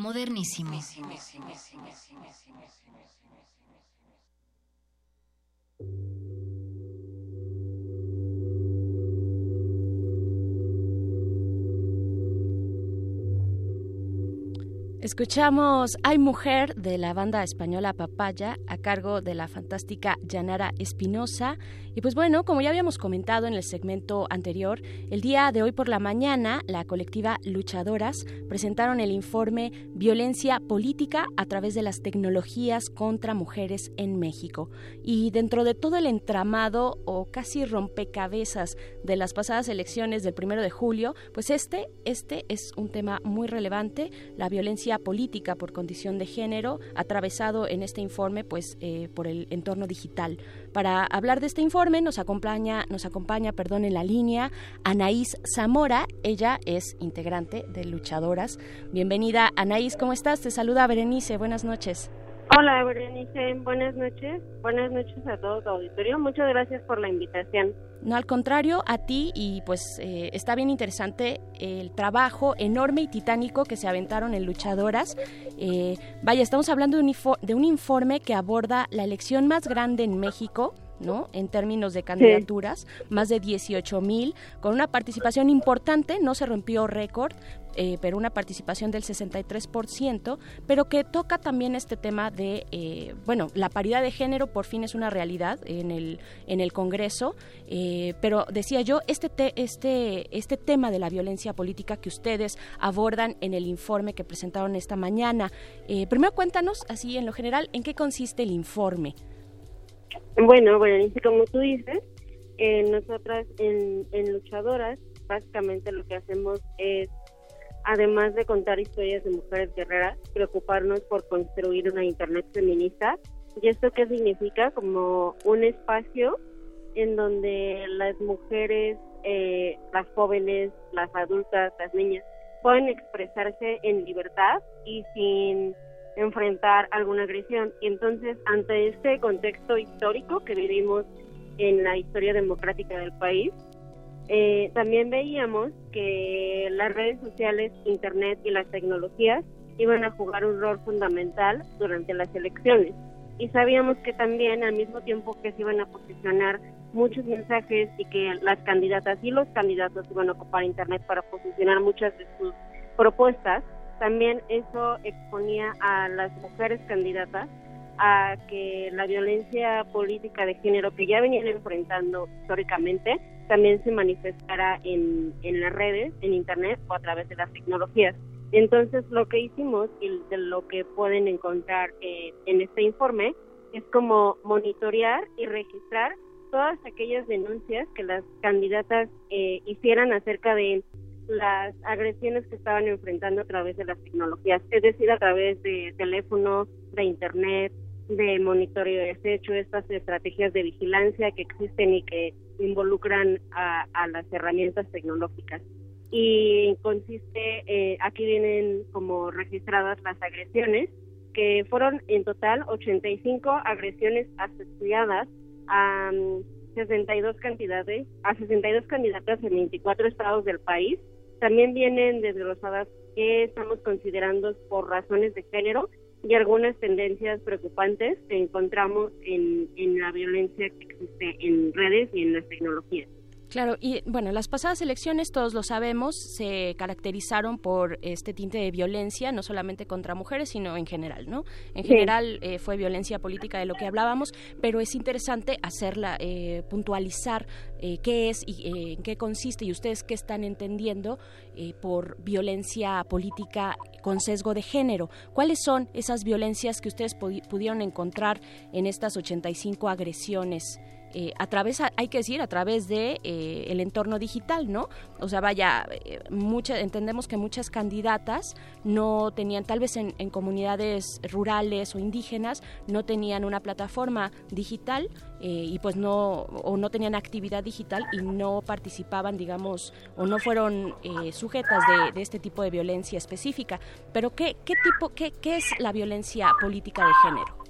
modernísimo.
Escuchamos Hay Mujer de la banda española Papaya cargo de la fantástica Yanara Espinosa. Y pues bueno, como ya habíamos comentado en el segmento anterior, el día de hoy por la mañana la colectiva Luchadoras presentaron el informe Violencia Política a través de las tecnologías contra mujeres en México. Y dentro de todo el entramado o casi rompecabezas de las pasadas elecciones del primero de julio, pues este, este es un tema muy relevante, la violencia política por condición de género, atravesado en este informe pues eh, por el entorno digital. Para hablar de este informe nos acompaña, nos acompaña, perdón, en la línea Anaís Zamora. Ella es integrante de Luchadoras. Bienvenida, Anaís, ¿cómo estás? Te saluda Berenice. Buenas noches.
Hola, Berenice. Buenas noches. Buenas noches a todo tu auditorio. Muchas gracias por la invitación.
No, al contrario, a ti y pues eh, está bien interesante el trabajo enorme y titánico que se aventaron en Luchadoras. Eh, vaya, estamos hablando de un, de un informe que aborda la elección más grande en México ¿no? En términos de candidaturas, más de 18 mil, con una participación importante, no se rompió récord, eh, pero una participación del 63%, pero que toca también este tema de, eh, bueno, la paridad de género por fin es una realidad en el, en el Congreso, eh, pero decía yo, este, este, este tema de la violencia política que ustedes abordan en el informe que presentaron esta mañana, primero cuéntanos, así en lo general, ¿en qué consiste el informe?
Bueno, bueno, como tú dices, nosotras en, en Luchadoras, básicamente lo que hacemos es además de contar historias de mujeres guerreras, preocuparnos por construir una Internet feminista. ¿Y esto qué significa? Como un espacio en donde las mujeres, eh, las jóvenes, las adultas, las niñas, pueden expresarse en libertad y sin enfrentar alguna agresión. Y entonces, ante este contexto histórico que vivimos en la historia democrática del país, eh, también veíamos que las redes sociales, Internet y las tecnologías iban a jugar un rol fundamental durante las elecciones. Y sabíamos que también al mismo tiempo que se iban a posicionar muchos mensajes y que las candidatas y los candidatos iban a ocupar Internet para posicionar muchas de sus propuestas, también eso exponía a las mujeres candidatas a que la violencia política de género que ya venían enfrentando históricamente también se manifestara en, en las redes, en Internet o a través de las tecnologías. Entonces, lo que hicimos y de lo que pueden encontrar eh, en este informe es como monitorear y registrar todas aquellas denuncias que las candidatas eh, hicieran acerca de las agresiones que estaban enfrentando a través de las tecnologías, es decir, a través de teléfono, de internet, de monitoreo de desecho, estas estrategias de vigilancia que existen y que involucran a, las herramientas tecnológicas. Y consiste, eh, aquí vienen como registradas las agresiones, que fueron en total 85 agresiones asociadas a 62 mm, cantidades, a 62 candidatas en 24 estados del país. También vienen desglosadas que estamos considerando por razones de género y algunas tendencias preocupantes que encontramos en, en la violencia que existe en redes y en las tecnologías.
Claro, y bueno, las pasadas elecciones, todos lo sabemos, se caracterizaron por este tinte de violencia, no solamente contra mujeres, sino en general, ¿no? En general eh, fue violencia política de lo que hablábamos, pero es interesante hacerla, eh, puntualizar eh, qué es y en qué consiste y ustedes qué están entendiendo por violencia política con sesgo de género. ¿Cuáles son esas violencias que ustedes pudieron encontrar en estas 85 agresiones? Eh, a través, hay que decir, a través de eh, el entorno digital, ¿no? O sea, vaya, eh, entendemos que muchas candidatas no tenían, tal vez en, comunidades rurales o indígenas, no tenían una plataforma digital y pues no, o no tenían actividad digital y no participaban, digamos, o no fueron sujetas de, este tipo de violencia específica. Pero ¿qué, qué tipo, qué, qué es la violencia política de género?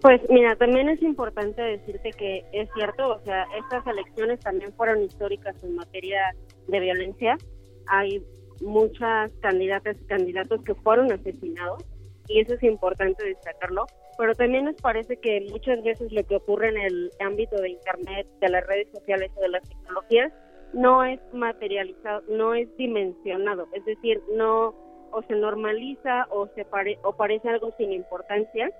Pues mira, también es importante decirte que es cierto, o sea, estas elecciones también fueron históricas en materia de violencia. Hay muchas candidatas y candidatos que fueron asesinados y eso es importante destacarlo, pero también nos parece que muchas veces lo que ocurre en el ámbito de Internet, de las redes sociales o de las tecnologías no es materializado, no es dimensionado, es decir, no o se normaliza o se pare, o parece algo sin importancia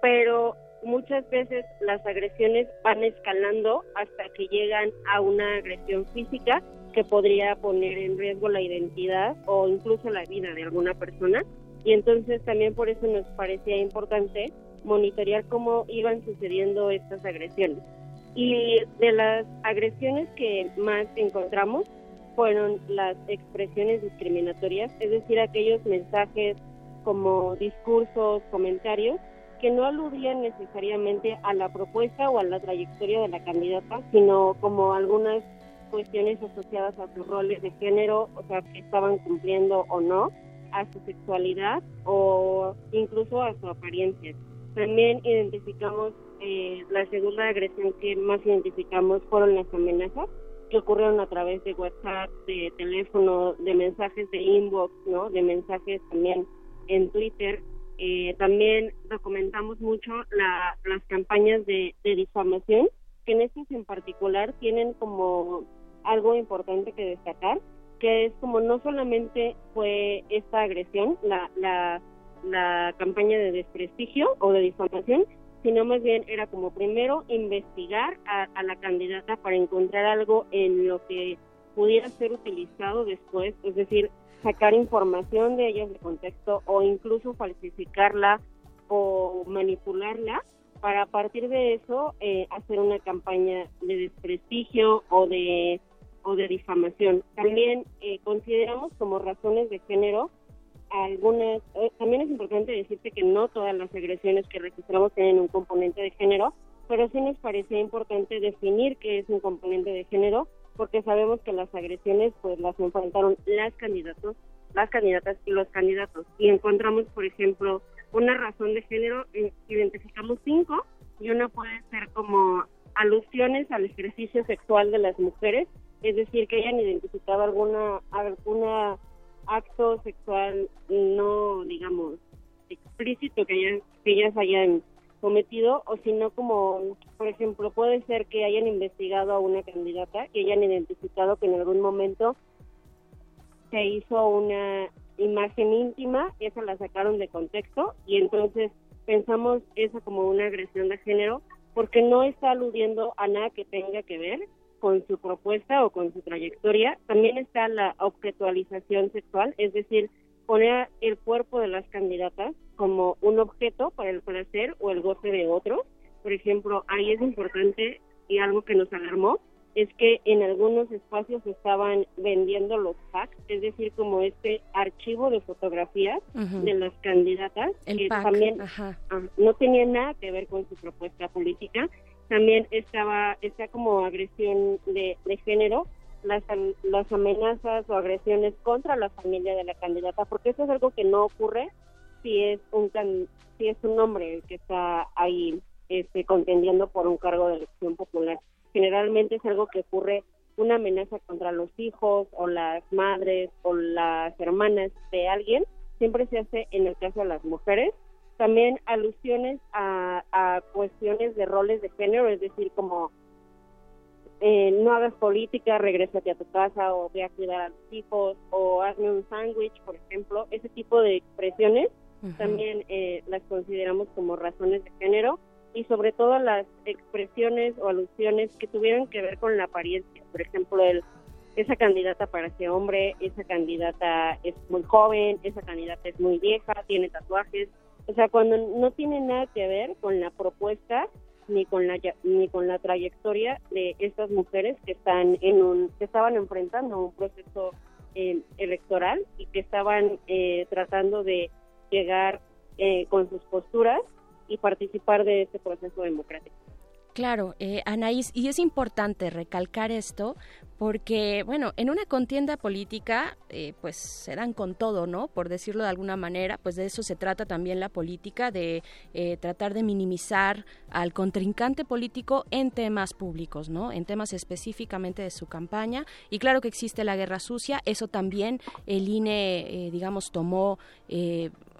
pero muchas veces las agresiones van escalando hasta que llegan a una agresión física que podría poner en riesgo la identidad o incluso la vida de alguna persona. Y entonces también por eso nos parecía importante monitorear cómo iban sucediendo estas agresiones. Y de las agresiones que más encontramos fueron las expresiones discriminatorias, es decir, aquellos mensajes como discursos, comentarios que no aludían necesariamente a la propuesta o a la trayectoria de la candidata, sino como algunas cuestiones asociadas a sus roles de género, o sea, que estaban cumpliendo o no, a su sexualidad o incluso a su apariencia. También identificamos, eh, la segunda agresión que más identificamos fueron las amenazas que ocurrieron a través de WhatsApp, de teléfono, de mensajes de inbox, ¿no? De mensajes también en Twitter eh, también documentamos mucho las campañas de, difamación que en estos en particular tienen como algo importante que destacar, que es como no solamente fue esta agresión, la, la, la campaña de desprestigio o de difamación, sino más bien era como primero investigar a la candidata para encontrar algo en lo que pudiera ser utilizado después, es decir, sacar información de ellas de contexto o incluso falsificarla o manipularla para a partir de eso eh, hacer una campaña de desprestigio o de o de difamación. También eh, consideramos como razones de género algunas, eh, también es importante decirte que no todas las agresiones que registramos tienen un componente de género, pero sí nos parecía importante definir qué es un componente de género, porque sabemos que las agresiones pues las enfrentaron las candidatos, las candidatas y los candidatos. Y encontramos, por ejemplo, una razón de género, identificamos cinco, y una puede ser como alusiones al ejercicio sexual de las mujeres, es decir, que hayan identificado alguna alguna acto sexual no, digamos, explícito que ellas, que ellas hayan cometido, o si no como, por ejemplo, puede ser que hayan investigado a una candidata, que hayan identificado que en algún momento se hizo una imagen íntima, esa la sacaron de contexto y entonces pensamos eso como una agresión de género porque no está aludiendo a nada que tenga que ver con su propuesta o con su trayectoria. También está la objetualización sexual, es decir, poner el cuerpo de las candidatas como un objeto para el placer o el goce de otros. Por ejemplo, ahí es importante y algo que nos alarmó es que en algunos espacios estaban vendiendo los packs, es decir, como este archivo de fotografías de las candidatas, que también ah, no tenía nada que ver con su propuesta política. También estaba está como agresión de, género, las, las amenazas o agresiones contra la familia de la candidata, porque eso es algo que no ocurre si es un si es un hombre el que está ahí este, contendiendo por un cargo de elección popular generalmente es algo que ocurre una amenaza contra los hijos o las madres o las hermanas de alguien, siempre se hace en el caso de las mujeres. También alusiones a, cuestiones de roles de género, es decir, como eh, no hagas política, regrésate a tu casa o ve a cuidar a los hijos o hazme un sándwich, por ejemplo. Ese tipo de expresiones también eh, las consideramos como razones de género y sobre todo las expresiones o alusiones que tuvieron que ver con la apariencia. Por ejemplo, el, esa candidata parece hombre, esa candidata es muy joven, esa candidata es muy vieja, tiene tatuajes. O sea, cuando no tiene nada que ver con la propuesta ni con la ni con la trayectoria de estas mujeres que están en un que estaban enfrentando un proceso eh, electoral y que estaban eh, tratando de llegar eh, con sus posturas y participar de este proceso democrático.
Claro, eh, Anaís, y es importante recalcar esto porque, bueno, en una contienda política, eh, pues se dan con todo, ¿no? Por decirlo de alguna manera, pues de eso se trata también la política, de eh, tratar de minimizar al contrincante político en temas públicos, ¿no? En temas específicamente de su campaña. Y claro que existe la guerra sucia, eso también el INE, digamos, tomó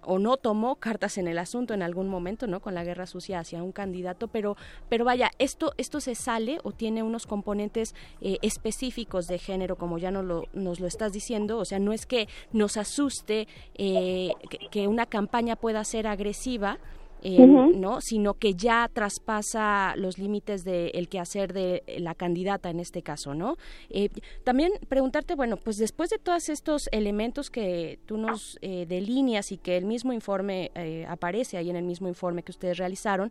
o no tomó cartas en el asunto en algún momento, ¿no? Con la guerra sucia hacia un candidato, pero, pero vaya, esto, esto se sale o tiene unos componentes eh, específicos de género, como ya nos lo, nos lo estás diciendo, o sea, no es que nos asuste eh, que una campaña pueda ser agresiva, eh, no sino que ya traspasa los límites del el quehacer de la candidata en este caso no eh, también preguntarte bueno pues después de todos estos elementos que tú nos eh, delineas y que el mismo informe aparece ahí en el mismo informe que ustedes realizaron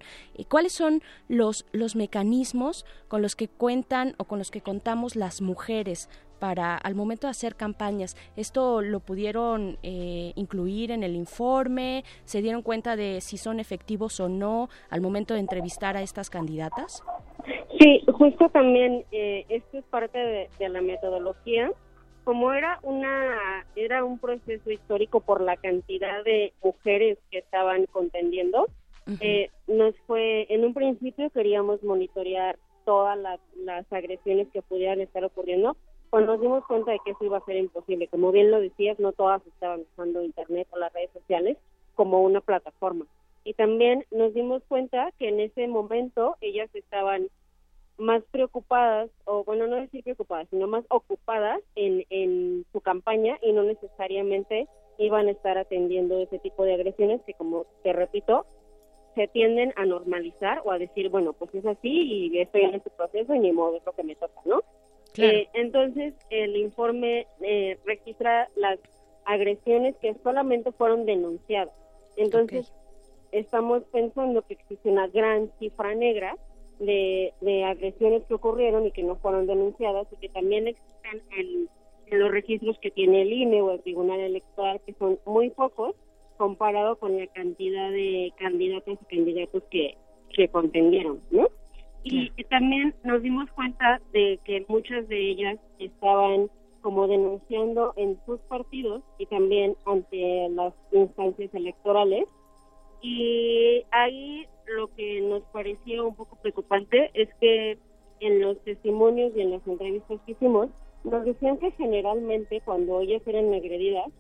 cuáles son los los mecanismos con los que cuentan o con los que contamos las mujeres para al momento de hacer campañas. ¿Esto lo pudieron eh, incluir en el informe? ¿Se dieron cuenta de si son efectivos o no al momento de entrevistar a estas candidatas?
Sí, justo también eh, esto es parte de, la metodología. Como era una era un proceso histórico por la cantidad de mujeres que estaban contendiendo, eh, nos fue en un principio queríamos monitorear todas las agresiones que pudieran estar ocurriendo, cuando nos dimos cuenta de que eso iba a ser imposible. Como bien lo decías, no todas estaban usando Internet o las redes sociales como una plataforma. Y también nos dimos cuenta que en ese momento ellas estaban más preocupadas, o bueno, no decir preocupadas, sino más ocupadas en, en su campaña y no necesariamente iban a estar atendiendo ese tipo de agresiones que, como te repito, se tienden a normalizar o a decir, bueno, pues es así y estoy en este proceso y ni modo, es lo que me toca, ¿no? Eh, entonces, el informe eh, registra las agresiones que solamente fueron denunciadas. Entonces, estamos pensando que existe una gran cifra negra de, de agresiones que ocurrieron y que no fueron denunciadas y que también existen en, en los registros que tiene el INE o el Tribunal Electoral, que son muy pocos comparado con la cantidad de candidatos y candidatos que, que contendieron, ¿no? Y, también nos dimos cuenta de que muchas de ellas estaban como denunciando en sus partidos y también ante las instancias electorales. Y ahí lo que nos parecía un poco preocupante es que en los testimonios y en las entrevistas que hicimos, nos decían que generalmente cuando ellas eran agredidas,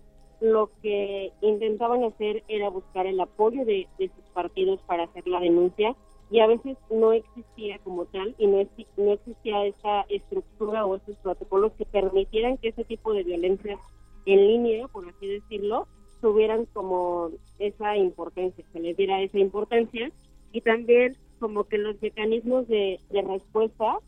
lo que intentaban hacer era buscar el apoyo de, de sus partidos para hacer la denuncia y a veces no existía como tal y no, no existía esa estructura o esos protocolos que permitieran que ese tipo de violencia en línea, por así decirlo, tuvieran como esa importancia, se les diera esa importancia. Y también como que los mecanismos de, de respuesta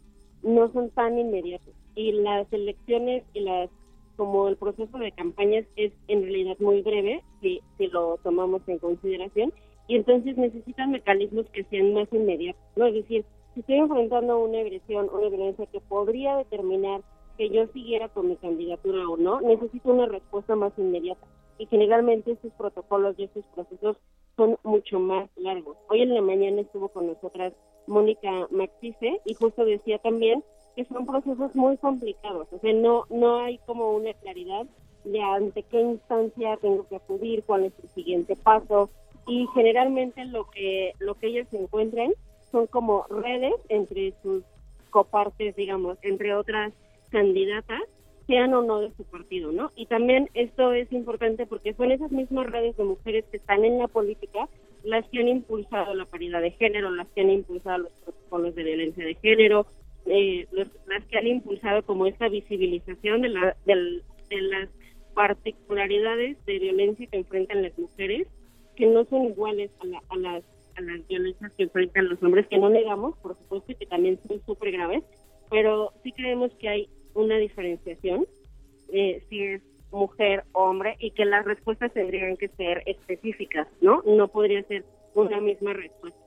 no son tan inmediatos. Y las elecciones y las como el proceso de campañas es en realidad muy breve si, si lo tomamos en consideración y entonces necesitan mecanismos que sean más inmediatos, ¿no? Es decir, si estoy enfrentando una agresión, una violencia que podría determinar que yo siguiera con mi candidatura o no, necesito una respuesta más inmediata. Y generalmente estos protocolos y estos procesos son mucho más largos. Hoy en la mañana estuvo con nosotras Mónica Maxice y justo decía también que son procesos muy complicados, o sea, no, no hay como una claridad de ante qué instancia tengo que acudir, cuál es el siguiente paso, y generalmente lo que lo que ellas encuentran son como redes entre sus copartes, digamos, entre otras candidatas, sean o no de su partido, ¿no? Y también esto es importante porque son esas mismas redes de mujeres que están en la política las que han impulsado la paridad de género, las que han impulsado los protocolos de violencia de género, eh, las que han impulsado como esta visibilización de, la, de las particularidades de violencia que enfrentan las mujeres que no son iguales a, las, a las violencias que enfrentan los hombres, que no negamos, por supuesto, que también son súper graves, pero sí creemos que hay una diferenciación eh, si es mujer o hombre y que las respuestas tendrían que ser específicas, ¿no? No podría ser una misma respuesta.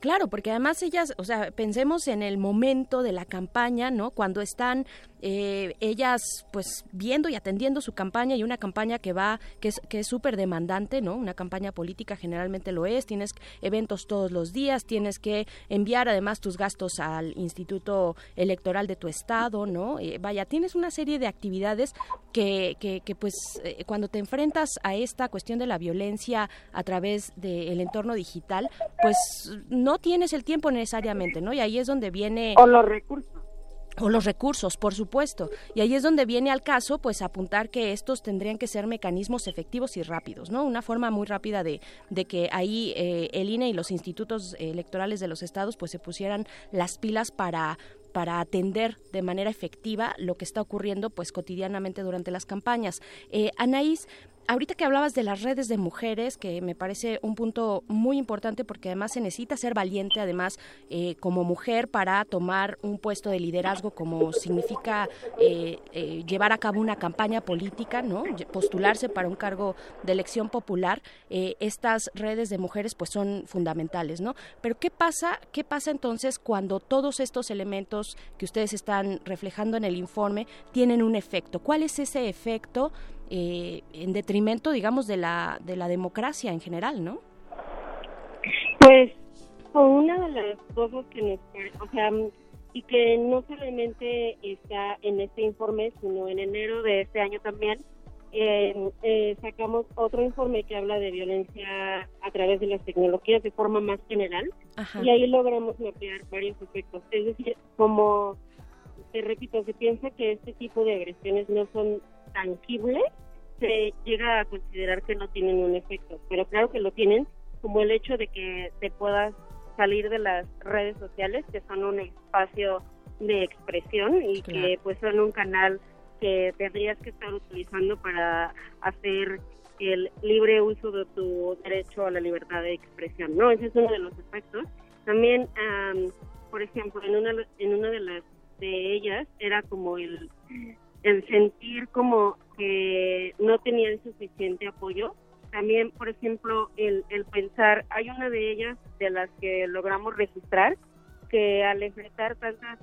Claro, porque además ellas, o sea, pensemos en el momento de la campaña, ¿no? Cuando están eh, ellas, pues, viendo y atendiendo su campaña y una campaña que va, que es que es súper demandante, ¿no? Una campaña política generalmente lo es. Tienes eventos todos los días, tienes que enviar además tus gastos al Instituto Electoral de tu estado, ¿no? Eh, vaya, tienes una serie de actividades que, que, que pues, eh, cuando te enfrentas a esta cuestión de la violencia a través del entorno digital, pues no tienes el tiempo necesariamente, ¿no? Y ahí es donde viene...
O los recursos.
O los recursos, por supuesto. Y ahí es donde viene al caso, pues apuntar que estos tendrían que ser mecanismos efectivos y rápidos, ¿no? Una forma muy rápida de, de que ahí eh, el INE y los institutos electorales de los estados, pues se pusieran las pilas para para atender de manera efectiva lo que está ocurriendo pues cotidianamente durante las campañas. Eh, Anaís, ahorita que hablabas de las redes de mujeres, que me parece un punto muy importante porque además se necesita ser valiente, además eh, como mujer para tomar un puesto de liderazgo como significa eh, eh, llevar a cabo una campaña política, no, postularse para un cargo de elección popular. estas redes de mujeres pues son fundamentales, no. Pero qué pasa, qué pasa entonces cuando todos estos elementos que ustedes están reflejando en el informe tienen un efecto. ¿Cuál es ese efecto? Eh, en detrimento, digamos, de la, de la democracia en general, ¿no?
Pues una de las cosas que nos, o sea, y que no solamente está en este informe, sino en enero de este año también, eh, sacamos otro informe que habla de violencia a través de las tecnologías de forma más general y ahí logramos mapear varios efectos. Es decir, como te repito, se piensa que este tipo de agresiones no son tangible, se llega a considerar que no tienen un efecto. Pero claro que lo tienen, como el hecho de que te puedas salir de las redes sociales, que son un espacio de expresión y que pues son un canal que tendrías que estar utilizando para hacer el libre uso de tu derecho a la libertad de expresión, ¿no? Ese es uno de los aspectos. También, por ejemplo, en una, en una de las de ellas era como el, el sentir como que no tenían suficiente apoyo. También, por ejemplo, el, el pensar, hay una de ellas de las que logramos registrar que al enfrentar tantas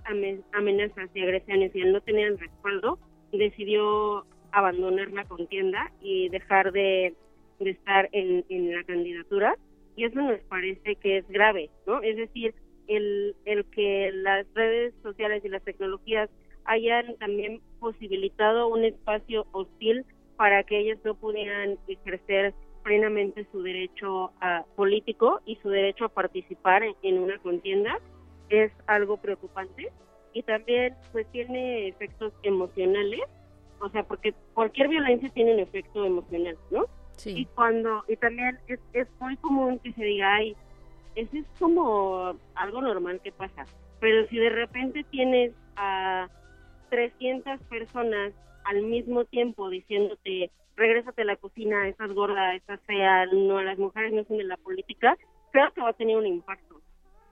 amenazas y agresiones y no tener respaldo, decidió abandonar la contienda y dejar de, estar en, la candidatura. Y eso nos parece que es grave, ¿no? Es decir, el, el que las redes sociales y las tecnologías hayan también posibilitado un espacio hostil para que ellas no pudieran ejercer plenamente su derecho a, político y su derecho a participar en una contienda es algo preocupante y también pues tiene efectos emocionales o sea, porque cualquier violencia tiene un efecto emocional, ¿no? Sí. Y cuando, y también es, es muy común que se diga, ay, eso es como algo normal que pasa, pero si de repente tienes a 300 personas al mismo tiempo diciéndote, regrésate a la cocina, estás gorda, estás fea, no, las mujeres no son de la política, creo que va a tener un impacto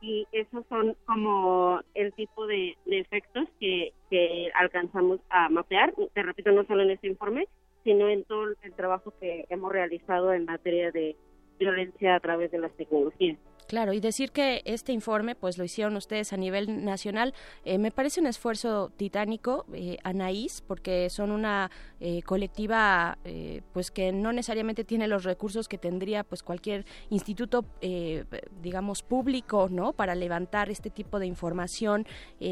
y esos son como el tipo de, efectos que, que, alcanzamos a mapear, te repito, no solo en este informe, sino en todo el trabajo que hemos realizado en materia de violencia a través de las tecnologías.
Claro, y decir que este informe, pues lo hicieron ustedes a nivel nacional, eh, me parece un esfuerzo titánico, eh, Anaís, porque son una eh, colectiva, eh, pues que no necesariamente tiene los recursos que tendría, pues cualquier instituto, digamos público, ¿no? Para levantar este tipo de información.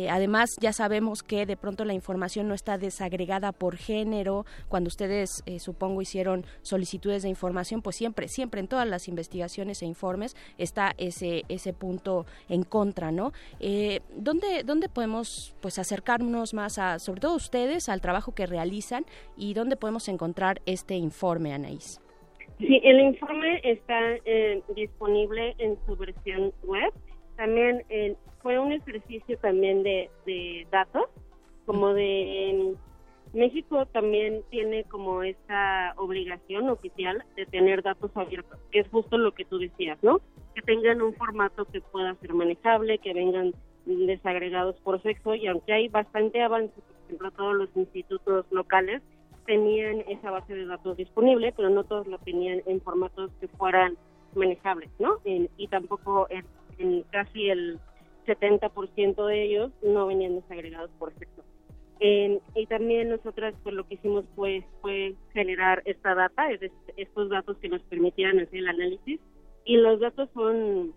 además, ya sabemos que de pronto la información no está desagregada por género. Cuando ustedes, supongo, hicieron solicitudes de información, pues siempre, siempre en todas las investigaciones e informes está ese, ese punto en contra, ¿no? Eh, ¿dónde, ¿Dónde podemos pues acercarnos más a, sobre todo ustedes, al trabajo que realizan y dónde podemos encontrar este informe, Anaís?
Sí, el informe está eh, disponible en su versión web. También eh, fue un ejercicio también de, de datos, como de México también tiene como esta obligación oficial de tener datos abiertos, que es justo lo que tú decías, ¿no? Que tengan un formato que pueda ser manejable, que vengan desagregados por sexo y aunque hay bastante avance, por ejemplo, todos los institutos locales tenían esa base de datos disponible, pero no todos lo tenían en formatos que fueran manejables, ¿no? y tampoco en, en casi el 70% de ellos no venían desagregados por sexo y también nosotras pues lo que hicimos pues fue generar esta data, estos datos que nos permitieran hacer el análisis y los datos son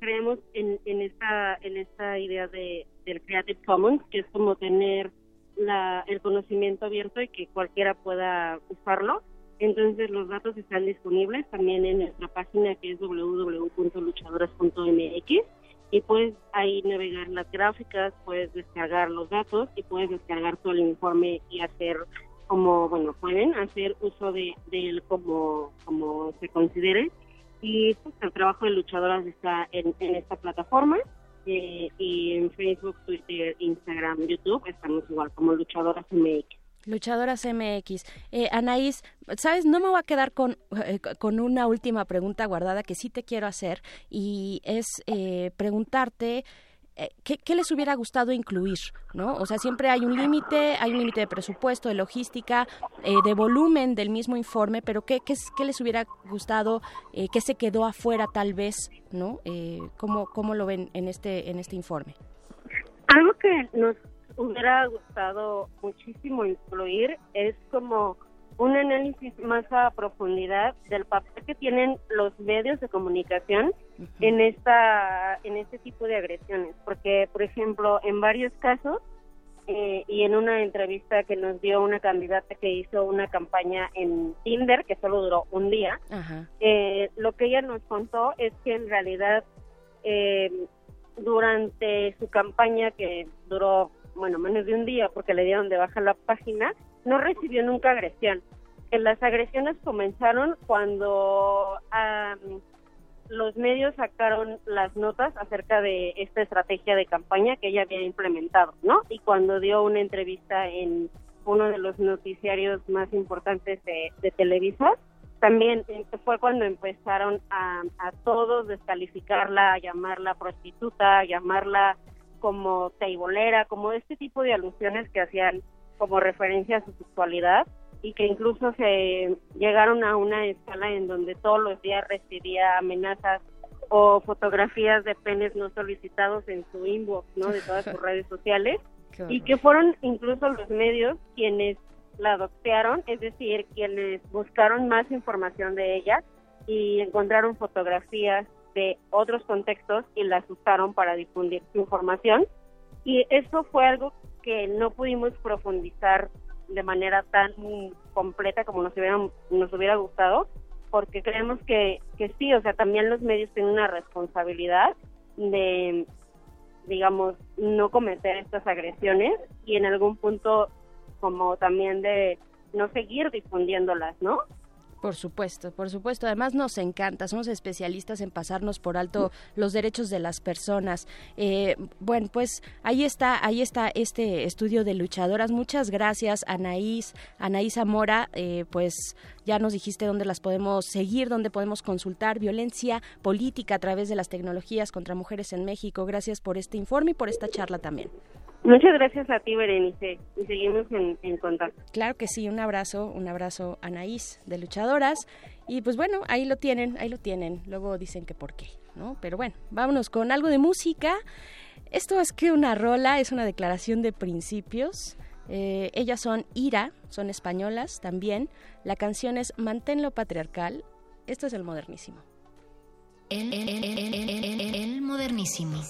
creemos en, en esta en esta idea de del Creative Commons que es como tener la, el conocimiento abierto y que cualquiera pueda usarlo. Entonces los datos están disponibles también en nuestra página que es www.luchadoras.mx y puedes ahí navegar las gráficas, puedes descargar los datos y puedes descargar todo el informe y hacer como, bueno, pueden hacer uso de, él como, como se considere. Y pues, el trabajo de luchadoras está en, en esta plataforma eh, y en Facebook, Twitter, Instagram, YouTube estamos igual como Luchadoras MX.
Luchadoras MX. Eh, Anaís, sabes, no me voy a quedar con, eh, con una última pregunta guardada que sí te quiero hacer y es eh, preguntarte eh, ¿qué, les hubiera gustado incluir, ¿no? O sea, siempre hay un límite, hay un límite de presupuesto, de logística, de volumen del mismo informe, pero ¿qué, qué, qué les hubiera gustado, qué se quedó afuera tal vez, ¿no? ¿cómo, ¿Cómo lo ven en este, en este informe?
Algo que nos hubiera gustado muchísimo incluir es como un análisis más a profundidad del papel que tienen los medios de comunicación en esta en este tipo de agresiones. Porque por ejemplo en varios casos eh, y en una entrevista que nos dio una candidata que hizo una campaña en Tinder que solo duró un día eh, lo que ella nos contó es que en realidad eh, durante su campaña que duró bueno, menos de un día porque le dieron de baja la página, no recibió nunca agresión. las agresiones comenzaron cuando los medios sacaron las notas acerca de esta estrategia de campaña que ella había implementado, ¿no? Y cuando dio una entrevista en uno de los noticiarios más importantes de, de Televisa, también fue cuando empezaron a, a todos descalificarla, a llamarla prostituta, a llamarla como teibolera, como este tipo de alusiones que hacían como referencia a su sexualidad y que incluso se llegaron a una escala en donde todos los días recibía amenazas o fotografías de penes no solicitados en su inbox, ¿no? De todas sus *laughs* redes sociales y que fueron incluso los medios quienes la adoptaron, es decir, quienes buscaron más información de ella y encontraron fotografías de otros contextos y las usaron para difundir su información. Y eso fue algo que no pudimos profundizar de manera tan completa como nos hubiera, nos hubiera gustado, porque creemos que, que sí, o sea, también los medios tienen una responsabilidad de, digamos, no cometer estas agresiones y en algún punto como también de no seguir difundiéndolas, ¿no?
Por supuesto, por supuesto. Además nos encanta, somos especialistas en pasarnos por alto los derechos de las personas. Eh, bueno, pues ahí está, ahí está este estudio de luchadoras. Muchas gracias, Anaís, Anaís Zamora. Eh, pues ya nos dijiste dónde las podemos seguir, dónde podemos consultar violencia política a través de las tecnologías contra mujeres en México. Gracias por este informe y por esta charla también.
Muchas gracias a ti, Berenice, y seguimos en, contacto.
Claro que sí, un abrazo, un abrazo a Anaís de Luchadoras. Y pues bueno, ahí lo tienen, ahí lo tienen. Luego dicen que por qué, ¿no? Pero bueno, vámonos con algo de música. Esto es que una rola, es una declaración de principios. Eh, ellas son Ira, son españolas también. La canción es Manténlo Patriarcal. Esto es el modernísimo.
El, el, el, el modernísimo.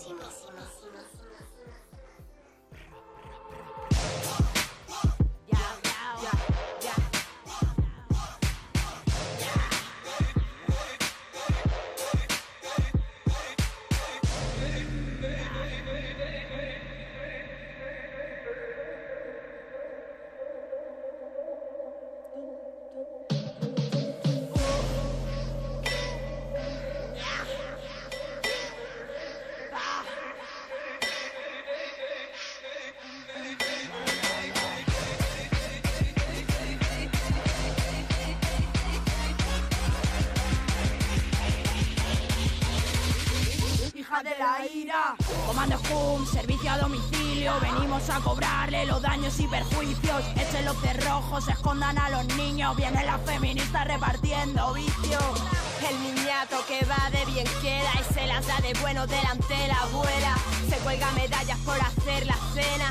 Y perjuicios. Echen los cerrojos, escondan a los niños. Viene la feminista repartiendo vicio.
El niñato que va de bien queda y se las da de bueno delante de la abuela. Se cuelga medallas por hacer la cena,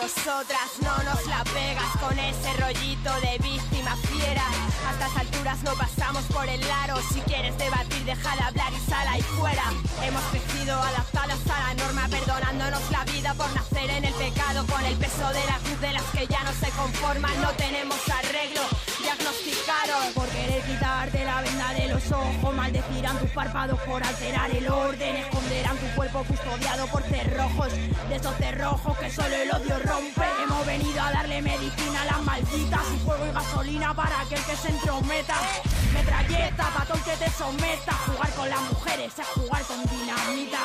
Nosotras no nos la pegas con ese rollito de víctima fiera. A estas alturas no pasamos por el aro. Si quieres debatir, deja de hablar y sal ahí fuera. Hemos crecido adaptadas a la norma, perdonándonos la vida por nacer en el pecado. Con el peso de la cruz de las que ya no se conforman, no tenemos arreglo. Diagnosticaron
por querer quitarte la venda de los ojos. Maldecirán tus párpados por alterar el orden. Esconderán tu cuerpo custodiado por cerrojos. De esos cerrojos que solo el odio rompe. Hemos venido a darle medicina a las malditas y fuego y gasolina para aquel que se entrometa. Metralleta, patón que te someta. Jugar con las mujeres es jugar con dinamita.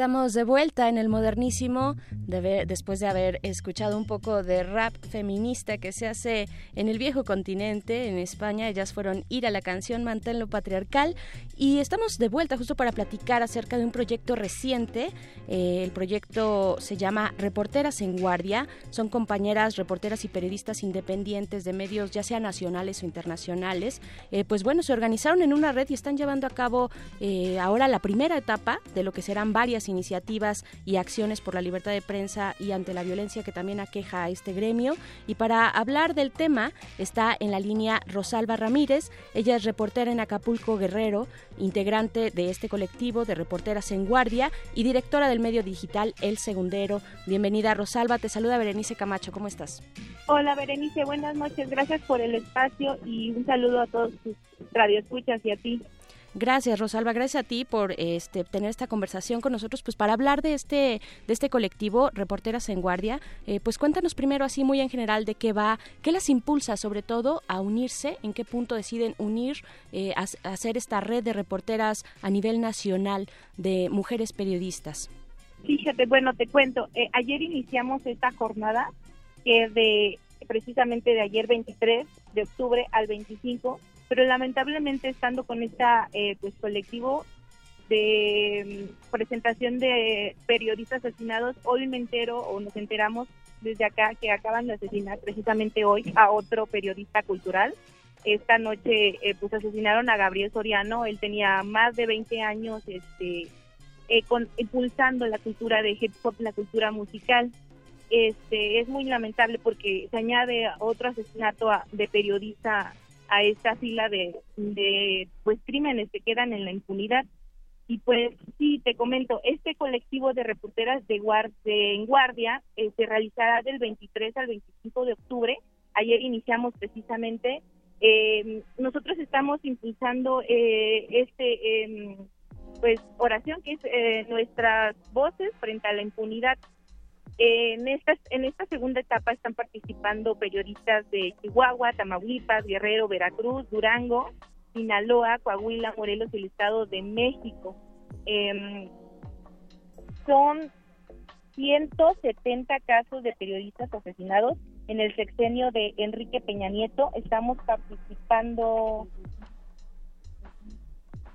Estamos de vuelta en el modernísimo de después de haber escuchado un poco de rap feminista que se hace en el viejo continente, en España. Ellas fueron ir a la canción Manténlo Patriarcal y estamos de vuelta justo para platicar acerca de un proyecto reciente. Eh, el proyecto se llama Reporteras en Guardia. Son compañeras reporteras y periodistas independientes de medios ya sean nacionales o internacionales. Eh, pues bueno, se organizaron en una red y están llevando a cabo eh, ahora la primera etapa de lo que serán varias iniciativas y acciones por la libertad de prensa y ante la violencia que también aqueja a este gremio. Y para hablar del tema está en la línea Rosalba Ramírez. Ella es reportera en Acapulco Guerrero, integrante de este colectivo de reporteras en guardia y directora del medio digital El Segundero. Bienvenida Rosalba, te saluda Berenice Camacho, ¿cómo estás?
Hola Berenice, buenas noches, gracias por el espacio y un saludo a todos tus radioescuchas y a ti.
Gracias, Rosalba. Gracias a ti por este, tener esta conversación con nosotros, pues para hablar de este, de este colectivo, Reporteras en Guardia. Eh, pues cuéntanos primero, así muy en general, de qué va, qué las impulsa sobre todo a unirse, en qué punto deciden unir, eh, a, hacer esta red de reporteras a nivel nacional de mujeres periodistas.
Fíjate, bueno, te cuento, eh, ayer iniciamos esta jornada que de precisamente de ayer 23 de octubre al 25, pero lamentablemente estando con esta eh, pues colectivo de mm, presentación de periodistas asesinados, hoy me entero o nos enteramos desde acá que acaban de asesinar precisamente hoy a otro periodista cultural. Esta noche eh, pues asesinaron a Gabriel Soriano, él tenía más de 20 años este eh, con, impulsando la cultura de hip hop, la cultura musical. Este es muy lamentable porque se añade otro asesinato de periodista a esta fila de, de pues crímenes que quedan en la impunidad. Y pues sí, te comento, este colectivo de reporteras de, guar- de en guardia eh, se realizará del 23 al 25 de octubre. Ayer iniciamos precisamente. eh, nosotros estamos impulsando eh, este em, pues oración que es eh, nuestras voces frente a la impunidad. En esta, en esta segunda etapa están participando periodistas de Chihuahua, Tamaulipas, Guerrero, Veracruz, Durango, Sinaloa, Coahuila, Morelos y el Estado de México. Em, son 170 casos de periodistas asesinados en el sexenio de Enrique Peña Nieto. Estamos participando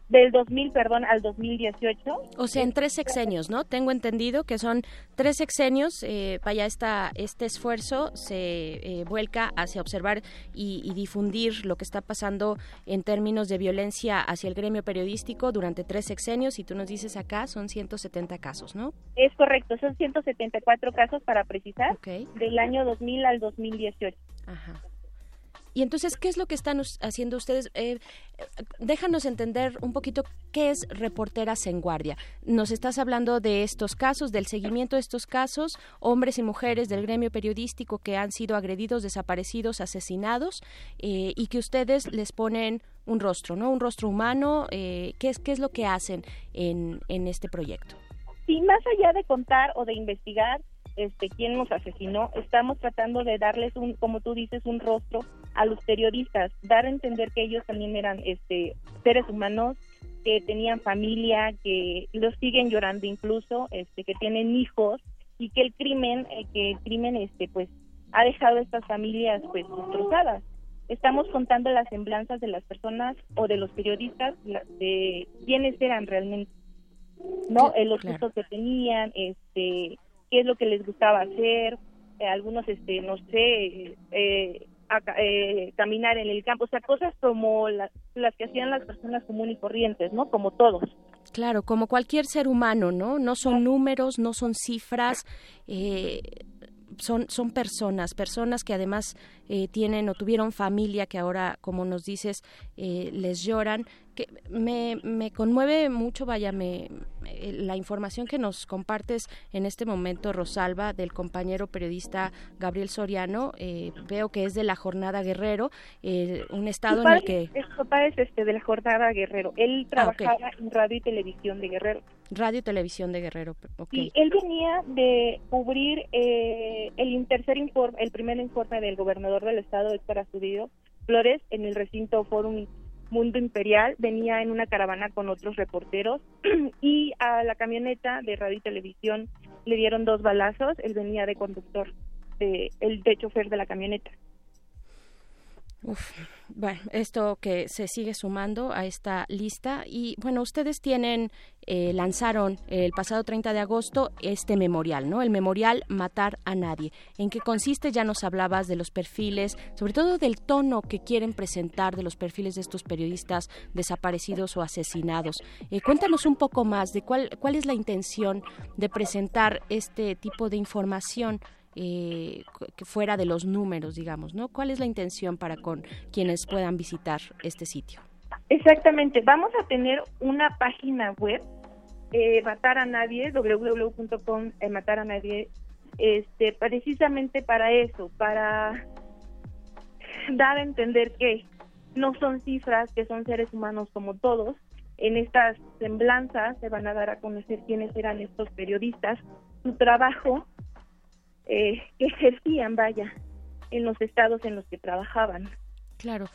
del 2000, perdón, al 2018.
O sea, en tres sexenios, ¿no? Tengo entendido que son tres sexenios. Eh, vaya, esta, este esfuerzo se eh, vuelca hacia observar y, y difundir lo que está pasando en términos de violencia hacia el gremio periodístico durante tres sexenios. Y tú nos dices acá son 170 casos, ¿no?
Es correcto, son 174 casos para precisar, del año 2000 al 2018.
Ajá. Y entonces, ¿qué es lo que están haciendo ustedes? Eh, eh, déjanos entender un poquito qué es Reporteras en Guardia. Nos estás hablando de estos casos, del seguimiento de estos casos, hombres y mujeres del gremio periodístico que han sido agredidos, desaparecidos, asesinados, eh, y que ustedes les ponen un rostro, ¿no? Un rostro humano. Eh, ¿qué, es, ¿Qué es lo que hacen en, en este proyecto?
Sí, más allá de contar o de investigar este quién nos asesinó, estamos tratando de darles un, como tú dices, un rostro a los periodistas, dar a entender que ellos también eran este seres humanos, que tenían familia, que los siguen llorando incluso, este que tienen hijos y que el crimen, eh, que el crimen este pues ha dejado a estas familias pues destrozadas. estamos contando las semblanzas de las personas o de los periodistas de quiénes eran realmente, ¿no? Los gustos que tenían, este, qué es lo que les gustaba hacer, eh, algunos, este, no sé, eh, eh, caminar en el campo, o sea, cosas como las que hacían las personas comunes y corrientes, ¿no? Como todos.
Claro, como cualquier ser humano, ¿no? No son números, no son cifras, son, son personas, personas que además tienen o tuvieron familia que ahora, como nos dices, les lloran, que me, me conmueve mucho, vaya, me, la información que nos compartes en este momento, Rosalba, del compañero periodista Gabriel Soriano, eh, veo que es de la Jornada Guerrero, eh, un estado en el que...
Su papá es este, de la Jornada Guerrero, él ah, trabajaba en radio y televisión de Guerrero.
Radio y televisión de Guerrero, ok.
Y él venía de cubrir eh, el tercer informe, el primer informe del gobernador del estado, Héctor Astudillo Flores, en el recinto Fórum Mundo Imperial, venía en una caravana con otros reporteros *clears throat* y a la camioneta de radio y televisión le dieron dos balazos, él venía de conductor, de, el de chofer de la camioneta.
Uf, bueno, esto que se sigue sumando a esta lista y bueno, ustedes tienen, eh, lanzaron el pasado 30 de agosto este memorial, ¿no? El memorial Matar a Nadie. ¿En qué consiste? Ya nos hablabas de los perfiles, sobre todo del tono que quieren presentar de los perfiles de estos periodistas desaparecidos o asesinados. Eh, cuéntanos un poco más de cuál, cuál es la intención de presentar este tipo de información eh, fuera de los números, digamos, ¿no? ¿Cuál es la intención para con quienes puedan visitar este sitio?
Exactamente, vamos a tener una página web, eh, matar a nadie, www.com, eh, matar a nadie, este, precisamente para eso, para *laughs* dar a entender que no son cifras, que son seres humanos como todos. En estas semblanzas se van a dar a conocer quiénes eran estos periodistas, su trabajo eh, que ejercían, vaya, en los estados en los que trabajaban.
Claro.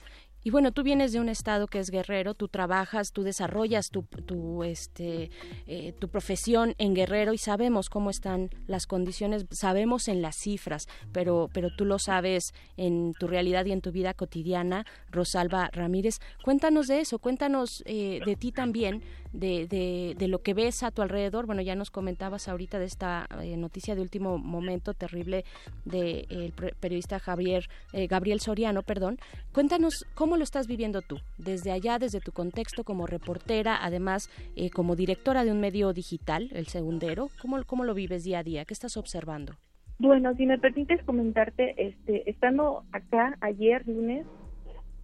Y bueno, tú vienes de un estado que es guerrero, tú trabajas, tú desarrollas tu, tu, este, eh, tu profesión en guerrero y sabemos cómo están las condiciones, sabemos en las cifras, pero, pero tú lo sabes en tu realidad y en tu vida cotidiana, Rosalba Ramírez. Cuéntanos de eso, cuéntanos eh, de ti también, de, de, de, lo que ves a tu alrededor. Bueno, ya nos comentabas ahorita de esta eh, noticia de último momento terrible del de, periodista Javier, eh, Gabriel Soriano, perdón. Cuéntanos cómo lo estás viviendo tú, desde allá, desde tu contexto como reportera, además eh, como directora de un medio digital, El Segundero. ¿Cómo, ¿Cómo lo vives día a día? ¿Qué estás observando?
Bueno, si me permites comentarte, este, estando acá ayer lunes,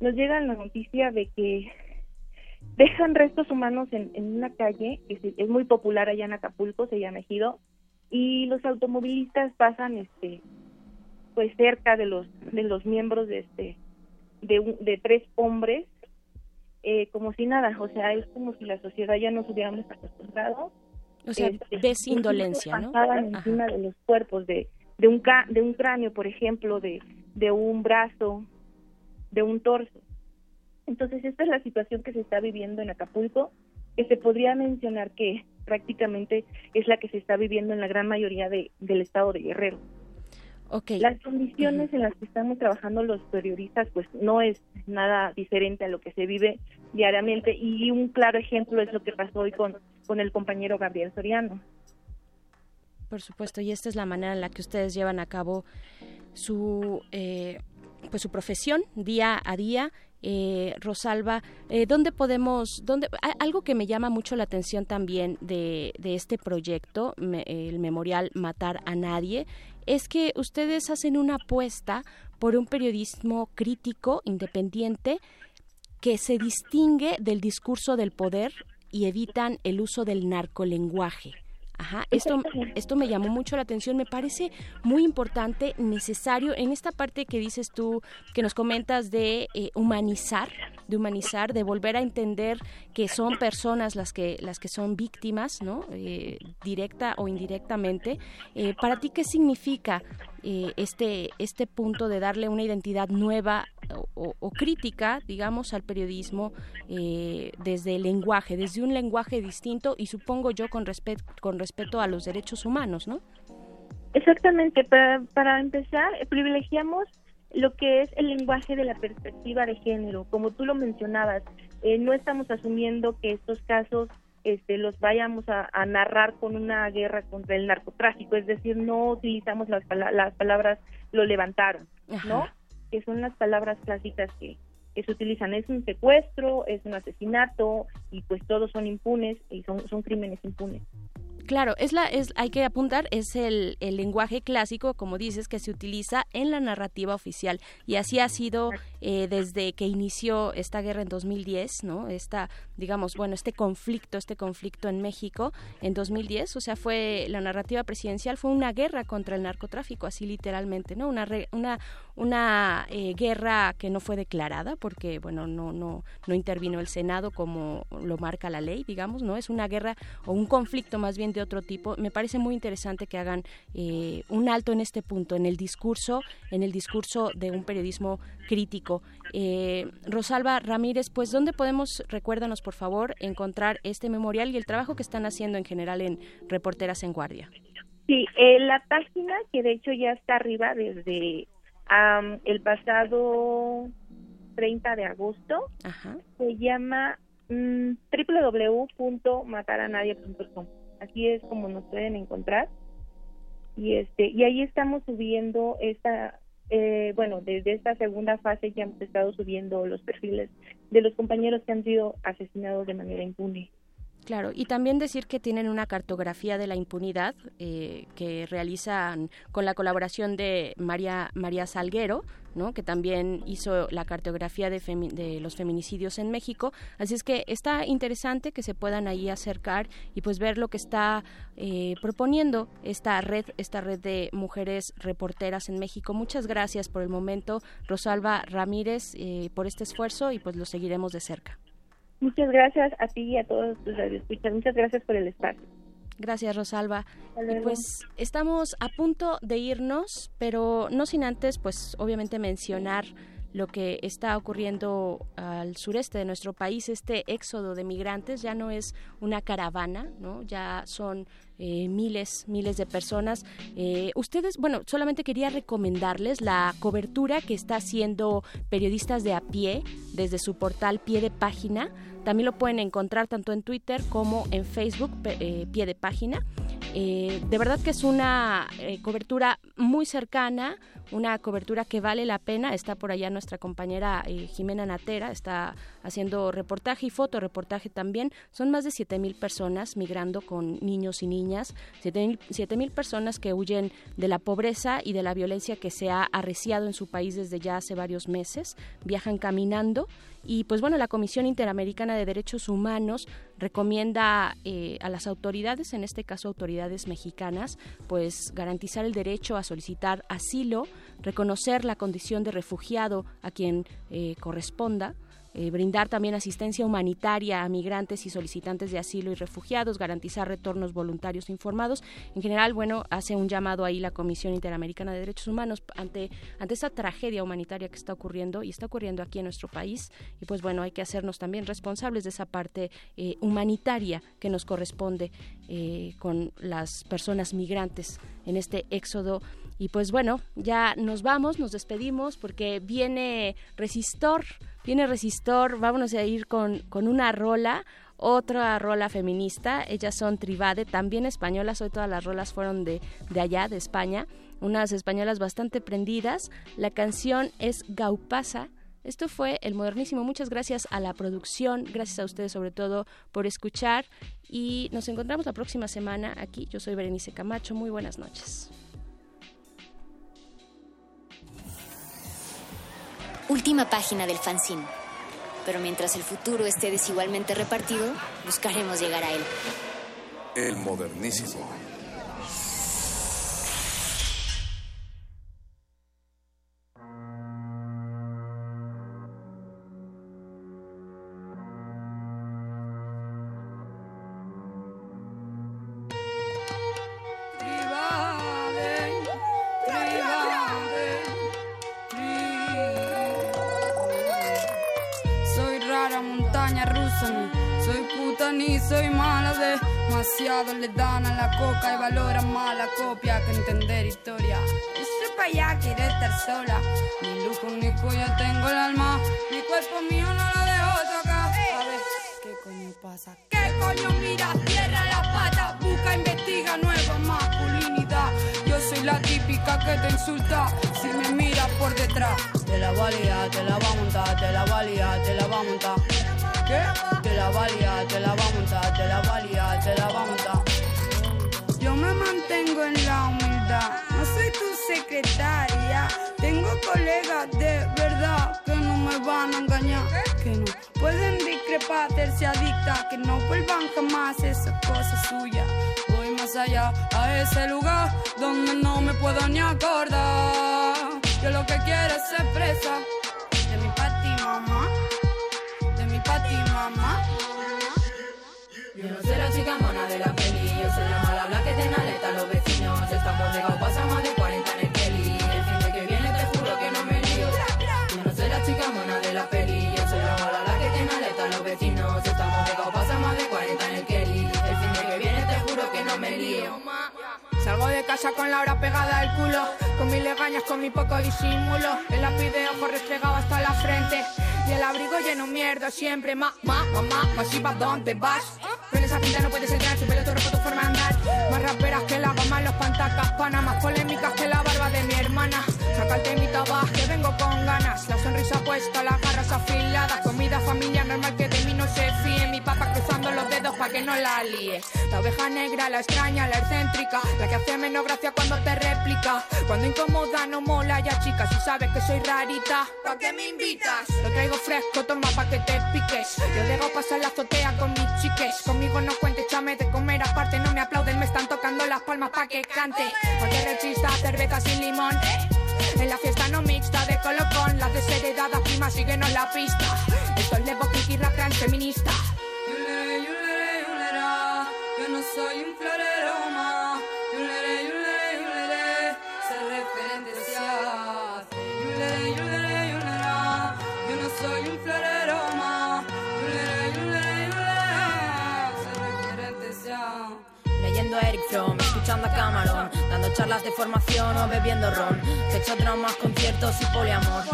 nos llega la noticia de que dejan restos humanos en, una calle que es muy popular allá en Acapulco, se llama Ejido, y los automovilistas pasan este pues cerca de los de los miembros de este de, de tres hombres eh, como si nada, o sea, es como si la sociedad ya nos hubiéramos acostumbrado.
O sea, este, desindolencia, ¿no?
encima de los cuerpos de de un de un cráneo, por ejemplo, de de un brazo, de un torso. Entonces, esta es la situación que se está viviendo en Acapulco, que se podría mencionar que prácticamente es la que se está viviendo en la gran mayoría de, del estado de Guerrero.
Okay.
Las condiciones en las que estamos trabajando los periodistas, pues no es nada diferente a lo que se vive diariamente y un claro ejemplo es lo que pasó hoy con, con el compañero Gabriel Soriano.
Por supuesto, y esta es la manera en la que ustedes llevan a cabo su eh, pues su profesión día a día eh, Rosalba, eh, ¿dónde podemos, dónde, algo que me llama mucho la atención también de, este proyecto, el memorial Matar a Nadie, es que ustedes hacen una apuesta por un periodismo crítico, independiente, que se distingue del discurso del poder y evitan el uso del narcolenguaje. Ajá, esto, esto me llamó mucho la atención, me parece muy importante, necesario, en esta parte que dices tú, que nos comentas de eh, humanizar, de humanizar, de volver a entender que son personas las que, las que son víctimas, ¿no? Eh, directa o indirectamente. Eh, ¿Para ti qué significa este, este punto de darle una identidad nueva o, crítica, digamos, al periodismo eh, desde el lenguaje, desde un lenguaje distinto y supongo yo con, respeto con respeto a los derechos humanos, ¿no?
Exactamente, para, para empezar, privilegiamos lo que es el lenguaje de la perspectiva de género. Como tú lo mencionabas, eh, no estamos asumiendo que estos casos este, los vayamos a, narrar con una guerra contra el narcotráfico, es decir, no utilizamos las, las palabras lo levantaron, ¿no? Que son las palabras clásicas que, que se utilizan. Es un secuestro, es un asesinato y pues todos son impunes y son, son crímenes impunes.
Claro, es la, es, hay que apuntar, es el, el, lenguaje clásico, como dices, que se utiliza en la narrativa oficial. Y así ha sido eh, desde que inició esta guerra en 2010, ¿no? Esta, digamos, bueno, este conflicto, este conflicto en México en 2010, o sea, fue la narrativa presidencial, fue una guerra contra el narcotráfico, así literalmente, ¿no? Una, una, una eh, guerra que no fue declarada porque, bueno, no, no, no intervino el Senado como lo marca la ley, digamos, ¿no? Es una guerra o un conflicto más bien de otro tipo. Me parece muy interesante que hagan eh, un alto en este punto, en el discurso, en el discurso de un periodismo crítico. Eh, Rosalba Ramírez, pues, ¿dónde podemos, recuérdanos por favor, encontrar este memorial y el trabajo que están haciendo en general en Reporteras en Guardia?
Sí, eh, la página que de hecho ya está arriba desde el pasado 30 de agosto se llama mm, www.mataranadie.com así es como nos pueden encontrar. Y este y ahí estamos subiendo esta eh, bueno desde esta segunda fase ya hemos estado subiendo los perfiles de los compañeros que han sido asesinados de manera impune
Claro, y también decir que tienen una cartografía de la impunidad eh, que realizan con la colaboración de María, María Salguero, ¿no? que también hizo la cartografía de, de, los feminicidios en México. Así es que está interesante que se puedan ahí acercar y pues ver lo que está eh, proponiendo esta red, esta red de mujeres reporteras en México. Muchas gracias por el momento, Rosalba Ramírez, eh, por este esfuerzo y pues lo seguiremos de cerca.
Muchas gracias a ti y a todos tus radioescuchas. Muchas gracias por el espacio.
Gracias, Rosalba. Y pues estamos a punto de irnos, pero no sin antes, pues obviamente mencionar lo que está ocurriendo al sureste de nuestro país, este éxodo de migrantes ya no es una caravana, ¿no? Ya son eh, miles, miles de personas. Eh, ustedes, bueno, solamente quería recomendarles la cobertura que está haciendo periodistas de a pie desde su portal Pie de Página. También lo pueden encontrar tanto en Twitter como en Facebook, eh, Pie de Página. De verdad que es una cobertura muy cercana, una cobertura que vale la pena. Está por allá nuestra compañera Jimena Natera, está haciendo reportaje y fotoreportaje también. Son más de 7 mil personas migrando con niños y niñas, 7 mil personas que huyen de la pobreza y de la violencia que se ha arreciado en su país desde ya hace varios meses. Viajan caminando y pues bueno, la Comisión Interamericana de Derechos Humanos recomienda eh, a las autoridades, en este caso autoridades mexicanas, pues garantizar el derecho a solicitar asilo, reconocer la condición de refugiado a quien eh, corresponda, eh, brindar también asistencia humanitaria a migrantes y solicitantes de asilo y refugiados, garantizar retornos voluntarios informados. En general, bueno, hace un llamado ahí la Comisión Interamericana de Derechos Humanos ante, ante esta tragedia humanitaria que está ocurriendo y está ocurriendo aquí en nuestro país. Y pues bueno, hay que hacernos también responsables de esa parte eh, humanitaria que nos corresponde eh, con las personas migrantes en este éxodo y pues bueno, ya nos vamos, nos despedimos porque viene Resistor, viene Resistor, vámonos a ir con, con una rola, otra rola feminista, ellas son Tribade, también españolas, hoy todas las rolas fueron de, de allá, de España, unas españolas bastante prendidas, la canción es Gaupasa, esto fue El Modernísimo. Muchas gracias a la producción, gracias a ustedes sobre todo por escuchar y nos encontramos la próxima semana aquí. Yo soy Berenice Camacho. Muy buenas noches.
Última página del fanzine. Pero mientras el futuro esté desigualmente repartido, buscaremos llegar a él.
El modernísimo.
Coca y valoran más la copia que entender historia. Ese pa' allá quiere estar sola, ni lujo ni cuya tengo el alma, mi cuerpo mío no lo dejo tocar. A ver, ¿qué coño pasa? ¿Qué coño mira? Cierra la pata, busca, investiga nueva masculinidad. Yo soy la típica que te insulta si me miras por detrás. Te la valía, te la va a montar, te la valía, te la va a montar. ¿Qué? Te la valía, te la va a montar, te la valía, te la va a montar. Yo me mantengo en la humildad, no soy tu secretaria. Tengo colegas de verdad que no me van a engañar, que no pueden discrepar, hacerse adicta, que no vuelvan jamás esa cosa suya. Voy más allá a ese lugar donde no me puedo ni acordar. Yo lo que quiero es ser presa de mi pati mamá, de mi pati mamá.
Yo no soy la chica mona de la peli, yo soy la mala blanca que tiene alerta a los vecinos. Estamos llegados, pasa más de 40 en el Kelly. El fin de que viene te juro que no me lío. Yo no soy la chica mona de la peli, yo soy la mala blanca que tiene alerta a los vecinos. Estamos llegados, pasa más de 40 en el Kelly. El fin de que viene te juro que no me lío.
Salgo de casa con la hora pegada al culo, con mis legañas, con mi poco disimulo. El lápiz de ojo restregado hasta la frente. Y el abrigo lleno mierda siempre. Ma, ma, mamá, masiva, ¿dónde vas? Con esa pinta no puedes entrar, tu pelo, ropa, tu forma de andar. Más raperas que la en los pantacas, pana. Más polémicas que la barba de mi hermana. Saca el temita baja, que vengo con ganas. La sonrisa puesta, las garras afiladas. Comida familia normal que de mí no se fíe. Mi papá cruzando los dedos pa' que no la líe. La oveja negra, la extraña, la excéntrica. La que hace menos gracia cuando te replica. Cuando incomoda no mola ya chica. Si sabes que soy rarita, ¿pa' qué me invitas? Lo traigo fresco, toma pa' que te piques. Yo dejo pasar la azotea con mis chiques. Conmigo no cuentes, chame de comer aparte. No me aplauden, me están tocando las palmas pa' que cante. Porque rechista, cerveza sin limón. En la fiesta no mixta de colocón, las desheredadas primas síguenos la pista. Esto es Levo Kiki Rap feminista. Yo no soy un florero más.
Charlas de formación o bebiendo ron. Sexo, traumas, conciertos y poliamor.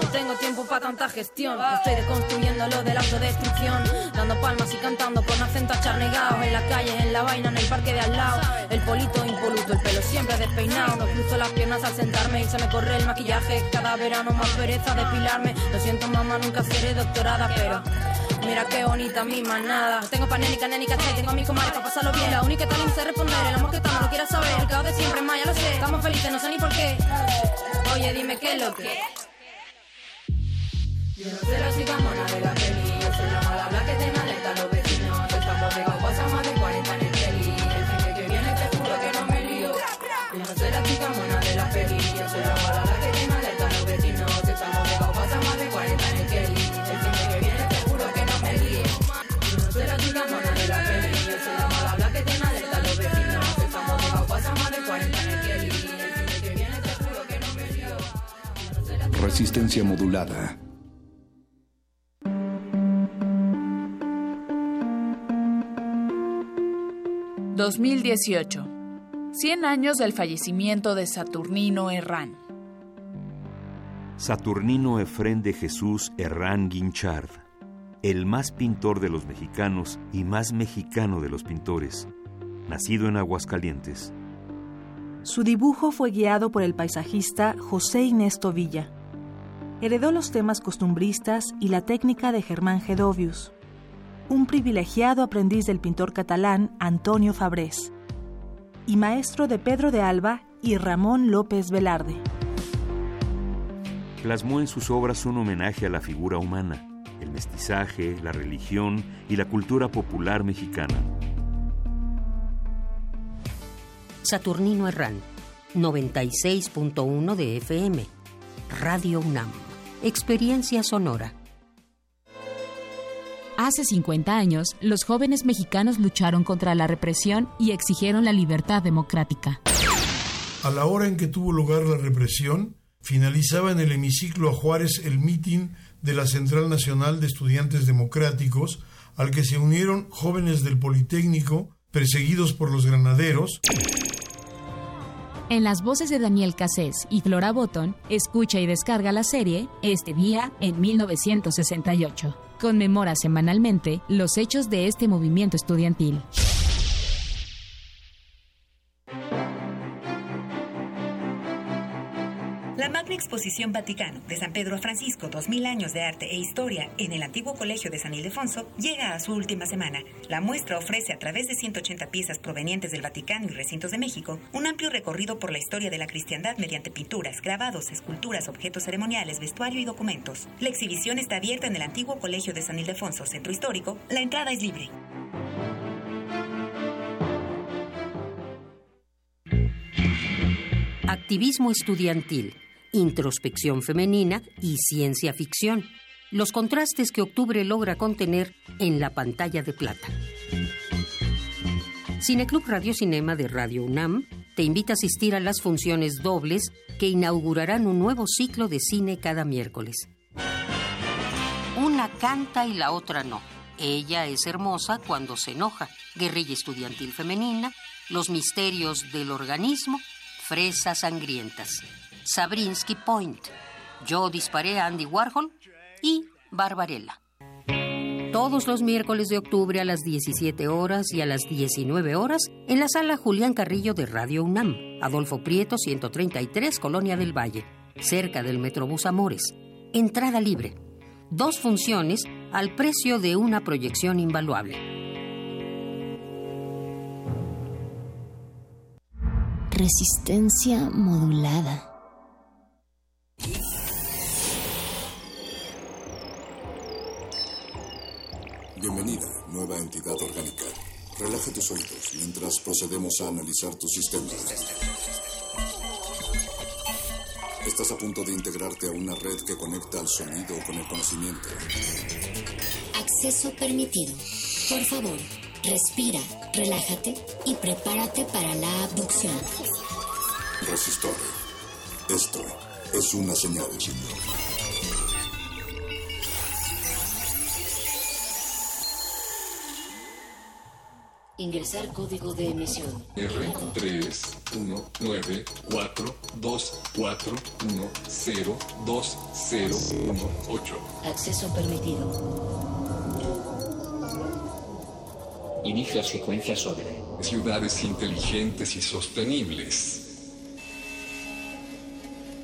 No tengo tiempo para tanta gestión, estoy deconstruyendo lo de la autodestrucción. Dando palmas y cantando con acento acharnegado. En la calle, en la vaina, en el parque de al lado. El polito impoluto, el pelo siempre despeinado. No cruzo las piernas al sentarme y se me corre el maquillaje. Cada verano más pereza depilarme. Lo siento, mamá, nunca seré doctorada, pero. Mira qué bonita mi manada. Tengo panénica, nénica, che, tengo a mi comadre para pasarlo bien. La única que tal sé responder, el amor que está no lo quiera saber. El caos de siempre, más ya lo sé. Estamos felices, no sé ni por qué. Oye, dime qué es lo que. Yo no mona de la peli, yo soy la mala blanca que tiene alerta
Resistencia modulada.
2018. 100 años del fallecimiento de Saturnino Herrán.
Saturnino Efrén de Jesús Herrán Guinchard, el más pintor de los mexicanos y más mexicano de los pintores, nacido en Aguascalientes.
Su dibujo fue guiado por el paisajista José Inés Villa. Heredó los temas costumbristas y la técnica de Germán Gedovius, un privilegiado aprendiz del pintor catalán Antonio Fabrés, y maestro de Pedro de Alba y Ramón López Velarde.
Plasmó en sus obras un homenaje a la figura humana, el mestizaje, la religión y la cultura popular mexicana.
Saturnino Herrán, 96.1 de FM. Radio UNAM. Experiencia sonora.
Hace 50 años, los jóvenes mexicanos lucharon contra la represión y exigieron la libertad democrática.
A la hora en que tuvo lugar la represión, finalizaba en el hemiciclo a Juárez el mitin de la Central Nacional de Estudiantes Democráticos, al que se unieron jóvenes del Politécnico perseguidos por los granaderos.
En las voces de Daniel Cassés y Flora Botton, escucha y descarga la serie Este día en 1968. Conmemora semanalmente los hechos de este movimiento estudiantil.
Magna Exposición Vaticano de San Pedro a Francisco, 2000 años de arte e historia en el antiguo Colegio de San Ildefonso, llega a su última semana. La muestra ofrece a través de 180 piezas provenientes del Vaticano y recintos de México un amplio recorrido por la historia de la cristiandad mediante pinturas, grabados, esculturas, objetos ceremoniales, vestuario y documentos. La exhibición está abierta en el antiguo Colegio de San Ildefonso, centro histórico. La entrada es libre.
Activismo estudiantil, introspección femenina y ciencia ficción. Los contrastes que octubre logra contener en la pantalla de plata. Cineclub Radio Cinema de Radio UNAM te invita a asistir a las funciones dobles que inaugurarán un nuevo ciclo de cine cada miércoles. Una canta y la otra no. Ella es hermosa cuando se enoja. Guerrilla estudiantil femenina, los misterios del organismo Fresas Sangrientas, Sabrinsky Point, Yo disparé a Andy Warhol y Barbarella. Todos los miércoles de octubre a las 17 horas y a las 19 horas en la sala Julián Carrillo de Radio UNAM, Adolfo Prieto 133, Colonia del Valle, cerca del Metrobús Amores. Entrada libre. Dos funciones al precio de una proyección invaluable.
Resistencia modulada.
Bienvenida, nueva entidad orgánica. Relaja tus oídos mientras procedemos a analizar tu sistema. Estás a punto de integrarte a una red que conecta al sonido con el conocimiento.
Acceso permitido. Por favor, Respira, relájate y prepárate para la abducción.
Resistor. Esto es una señal.
Ingresar código de emisión.
R 3 1 9 4 2 4 1 0 2 0 1 8.
Acceso permitido.
Inicia secuencia sobre ciudades inteligentes y sostenibles.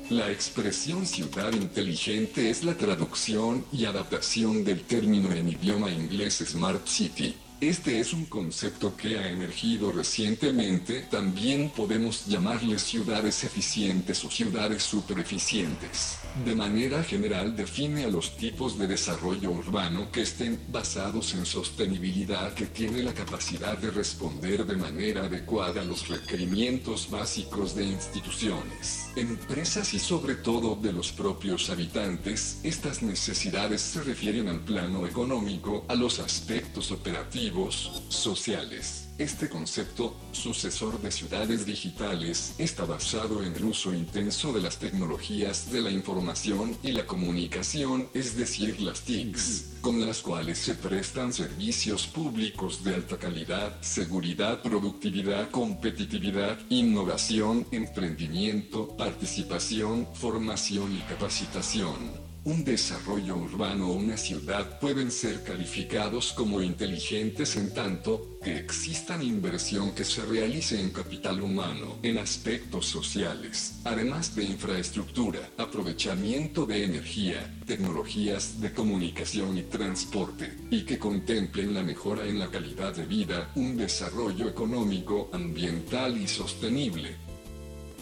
La expresión ciudad inteligente es la traducción y adaptación del término en idioma inglés Smart City. Este es un concepto que ha emergido recientemente, también podemos llamarles ciudades eficientes o ciudades supereficientes. De manera general define a los tipos de desarrollo urbano que estén basados en sostenibilidad que tiene la capacidad de responder de manera adecuada a los requerimientos básicos de instituciones, empresas y sobre todo de los propios habitantes. Estas necesidades se refieren al plano económico, a los aspectos operativos, sociales. Este concepto, sucesor de ciudades digitales, está basado en el uso intenso de las tecnologías de la información y la comunicación, es decir, las TICs, con las cuales se prestan servicios públicos de alta calidad, seguridad, productividad, competitividad, innovación, emprendimiento, participación, formación y capacitación. Un desarrollo urbano o una ciudad pueden ser calificados como inteligentes en tanto que existan inversión que se realice en capital humano, en aspectos sociales, además de infraestructura, aprovechamiento de energía, tecnologías de comunicación y transporte, y que contemplen la mejora en la calidad de vida, un desarrollo económico, ambiental y sostenible,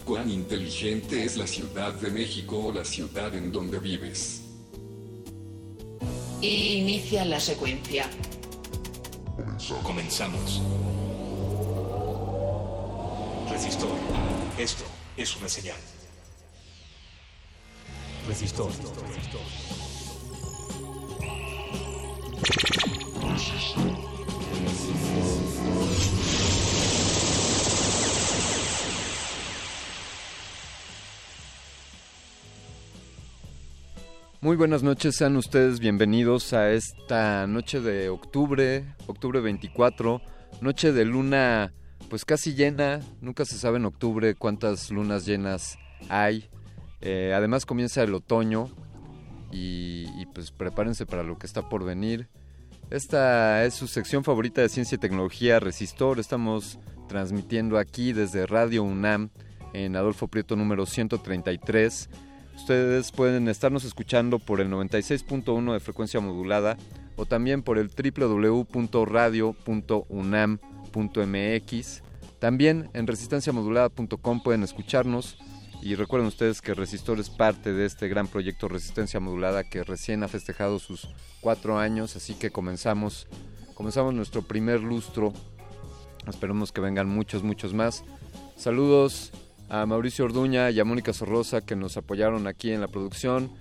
cuán inteligente es la Ciudad de México o la ciudad en donde vives.
Inicia la secuencia.
Comenzamos.
Resistor. Esto es una señal. Resistor. Resistor.
Muy buenas noches, sean ustedes bienvenidos a esta noche de octubre, octubre 24, noche de luna pues casi llena, nunca se sabe en octubre cuántas lunas llenas hay. Eh, además comienza el otoño y, y, pues prepárense para lo que está por venir. Esta es su sección favorita de ciencia y tecnología, Resistor. Estamos transmitiendo aquí desde Radio UNAM en Adolfo Prieto número 133 Ustedes pueden estarnos escuchando por el 96.1 de frecuencia modulada o también por el www.radio.unam.mx. También en resistenciamodulada.com pueden escucharnos y recuerden ustedes que Resistor es parte de este gran proyecto Resistencia Modulada que recién ha festejado sus cuatro años, así que comenzamos, comenzamos nuestro primer lustro. Esperemos que vengan muchos, muchos más. Saludos a Mauricio Orduña y a Mónica Sorrosa que nos apoyaron aquí en la producción.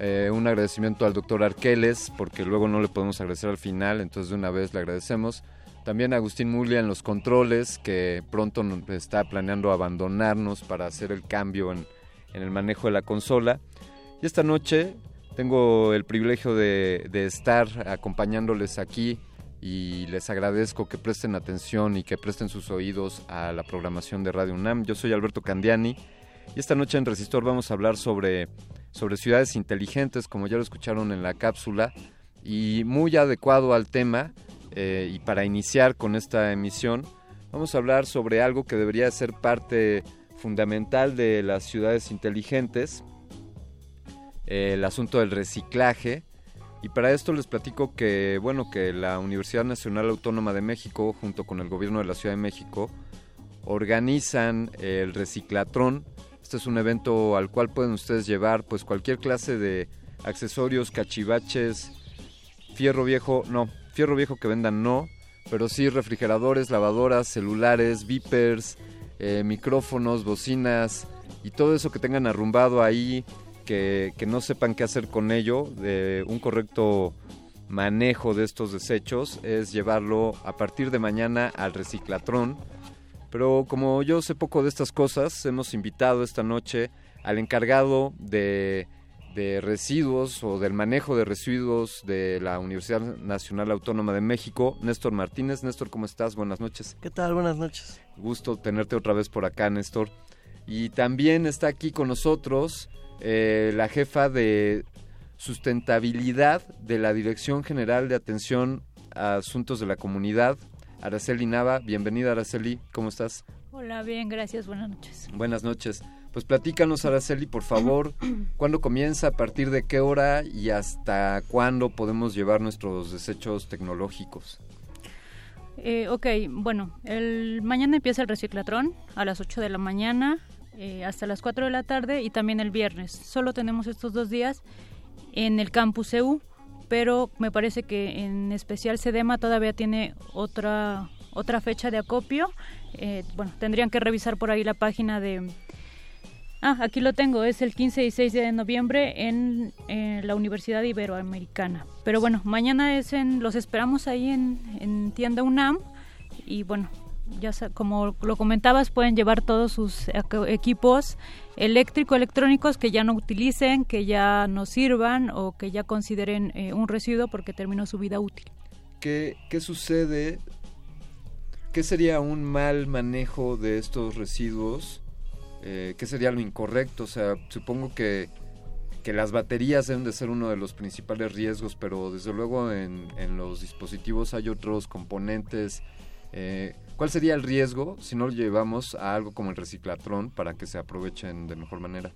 Eh, un agradecimiento al doctor Arqueles, porque luego no le podemos agradecer al final, entonces de una vez le agradecemos. También a Agustín Mulia en los controles, que pronto está planeando abandonarnos para hacer el cambio en, el manejo de la consola. Y esta noche tengo el privilegio de estar acompañándoles aquí y les agradezco que presten atención y que presten sus oídos a la programación de Radio UNAM. Yo soy Alberto Candiani y esta noche en Resistor vamos a hablar sobre, sobre ciudades inteligentes, como ya lo escucharon en la cápsula, y muy adecuado al tema. Eh, y para iniciar con esta emisión, vamos a hablar sobre algo que debería ser parte fundamental de las ciudades inteligentes, el asunto del reciclaje y para esto les platico que, bueno, que la Universidad Nacional Autónoma de México, junto con el gobierno de la Ciudad de México, organizan el Reciclatrón. Este es un evento al cual pueden ustedes llevar pues cualquier clase de accesorios, cachivaches, fierro viejo, no, fierro viejo que vendan no, pero sí refrigeradores, lavadoras, celulares, beepers, eh, micrófonos, bocinas y todo eso que tengan arrumbado ahí, que, no sepan qué hacer con ello, de un correcto manejo de estos desechos es llevarlo a partir de mañana al reciclatrón. Pero como yo sé poco de estas cosas, hemos invitado esta noche al encargado de, de residuos o del manejo de residuos de la Universidad Nacional Autónoma de México, Néstor Martínez. Néstor, ¿cómo estás? Buenas noches.
¿Qué tal? Buenas noches.
Gusto tenerte otra vez por acá, Néstor. Y también está aquí con nosotros eh, la jefa de sustentabilidad de la Dirección General de Atención a Asuntos de la Comunidad, Araceli Nava. Bienvenida, Araceli, ¿cómo estás?
Hola, bien, gracias, buenas noches.
Buenas noches. Pues platícanos, Araceli, por favor, *clears throat* ¿cuándo comienza, a partir de qué hora y hasta cuándo podemos llevar nuestros desechos tecnológicos?
Eh, ok, bueno, el, mañana empieza el reciclatrón a las 8 de la mañana eh, hasta las 4 de la tarde y también el viernes. Solo tenemos estos dos días en el campus EU, pero me parece que en especial Sedema todavía tiene otra otra fecha de acopio. Eh, bueno, tendrían que revisar por ahí la página de... Ah, aquí lo tengo, es el 15 y 6 de noviembre en, la Universidad Iberoamericana. Pero bueno, mañana es en, los esperamos ahí en, en tienda UNAM y bueno, ya como lo comentabas, pueden llevar todos sus equipos eléctrico electrónicos que ya no utilicen, que ya no sirvan o que ya consideren eh, un residuo porque terminó su vida útil.
¿Qué, ¿Qué sucede? ¿Qué sería un mal manejo de estos residuos? Eh, ¿Qué sería lo incorrecto? O sea, supongo que, que las baterías deben de ser uno de los principales riesgos, pero desde luego en, en los dispositivos hay otros componentes eh, ¿Cuál sería el riesgo si no lo llevamos a algo como el reciclatrón para que se aprovechen de mejor manera?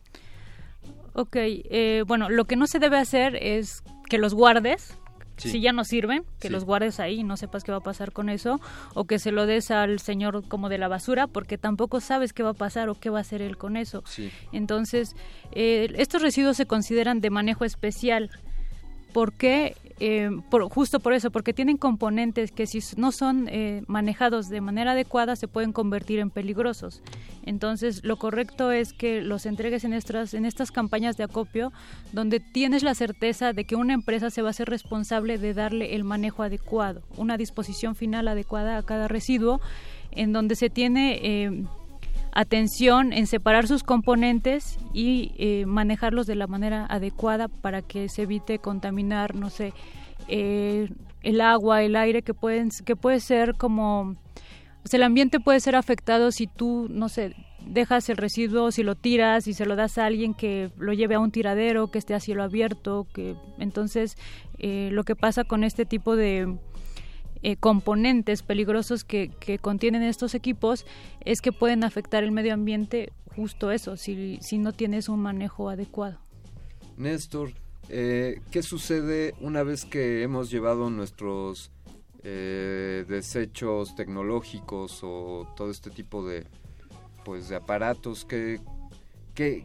Ok, eh, bueno, lo que no se debe hacer es que los guardes, si ya no sirven, que los guardes ahí y no sepas qué va a pasar con eso, o que se lo des al señor como de la basura, porque tampoco sabes qué va a pasar o qué va a hacer él con eso. Entonces, eh, estos residuos se consideran de manejo especial. ¿Por qué? Eh, justo por eso, porque tienen componentes que si no son eh, manejados de manera adecuada se pueden convertir en peligrosos. Entonces, lo correcto es que los entregues en estas, en estas campañas de acopio, donde tienes la certeza de que una empresa se va a ser responsable de darle el manejo adecuado, una disposición final adecuada a cada residuo, en donde se tiene... Eh, atención en separar sus componentes y eh, manejarlos de la manera adecuada para que se evite contaminar, no sé, eh, el agua, el aire, que pueden, que puede ser como, o sea, el ambiente puede ser afectado si tú, no sé, dejas el residuo, si lo tiras y se lo das a alguien que lo lleve a un tiradero, que esté a cielo abierto, que entonces eh, lo que pasa con este tipo de eh, componentes peligrosos que, que, contienen estos equipos es que pueden afectar el medio ambiente justo eso, si, si no tienes un manejo adecuado.
Néstor, eh, ¿qué sucede una vez que hemos llevado nuestros eh, desechos tecnológicos o todo este tipo de, pues, de aparatos? ¿Qué, qué,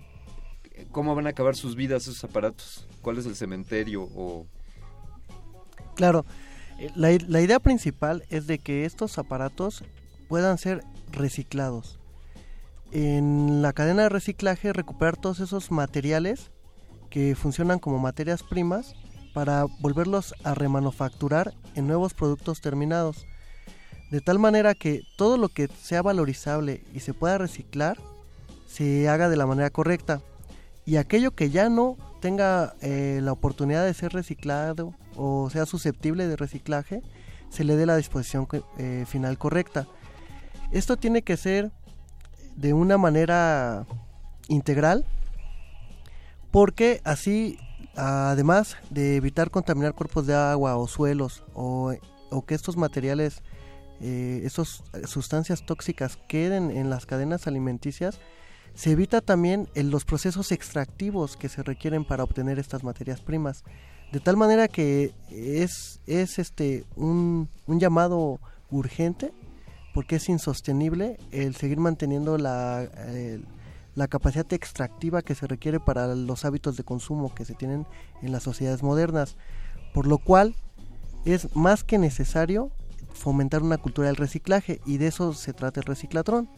¿Cómo van a acabar sus vidas esos aparatos? ¿Cuál es el cementerio? O...
Claro, la, la, idea principal es de que estos aparatos puedan ser reciclados. En la cadena de reciclaje recuperar todos esos materiales que funcionan como materias primas para volverlos a remanufacturar en nuevos productos terminados. De tal manera que todo lo que sea valorizable y se pueda reciclar se haga de la manera correcta. Y aquello que ya no tenga eh, la oportunidad de ser reciclado o sea susceptible de reciclaje, se le dé la disposición eh, final correcta. Esto tiene que ser de una manera integral porque así, además de evitar contaminar cuerpos de agua o suelos o, que estos materiales, eh, estas sustancias tóxicas queden en las cadenas alimenticias, se evita también los procesos extractivos que se requieren para obtener estas materias primas. De tal manera que es, es este un, un llamado urgente porque es insostenible el seguir manteniendo la, la capacidad extractiva que se requiere para los hábitos de consumo que se tienen en las sociedades modernas. Por lo cual es más que necesario fomentar una cultura del reciclaje y de eso se trata el reciclatrón.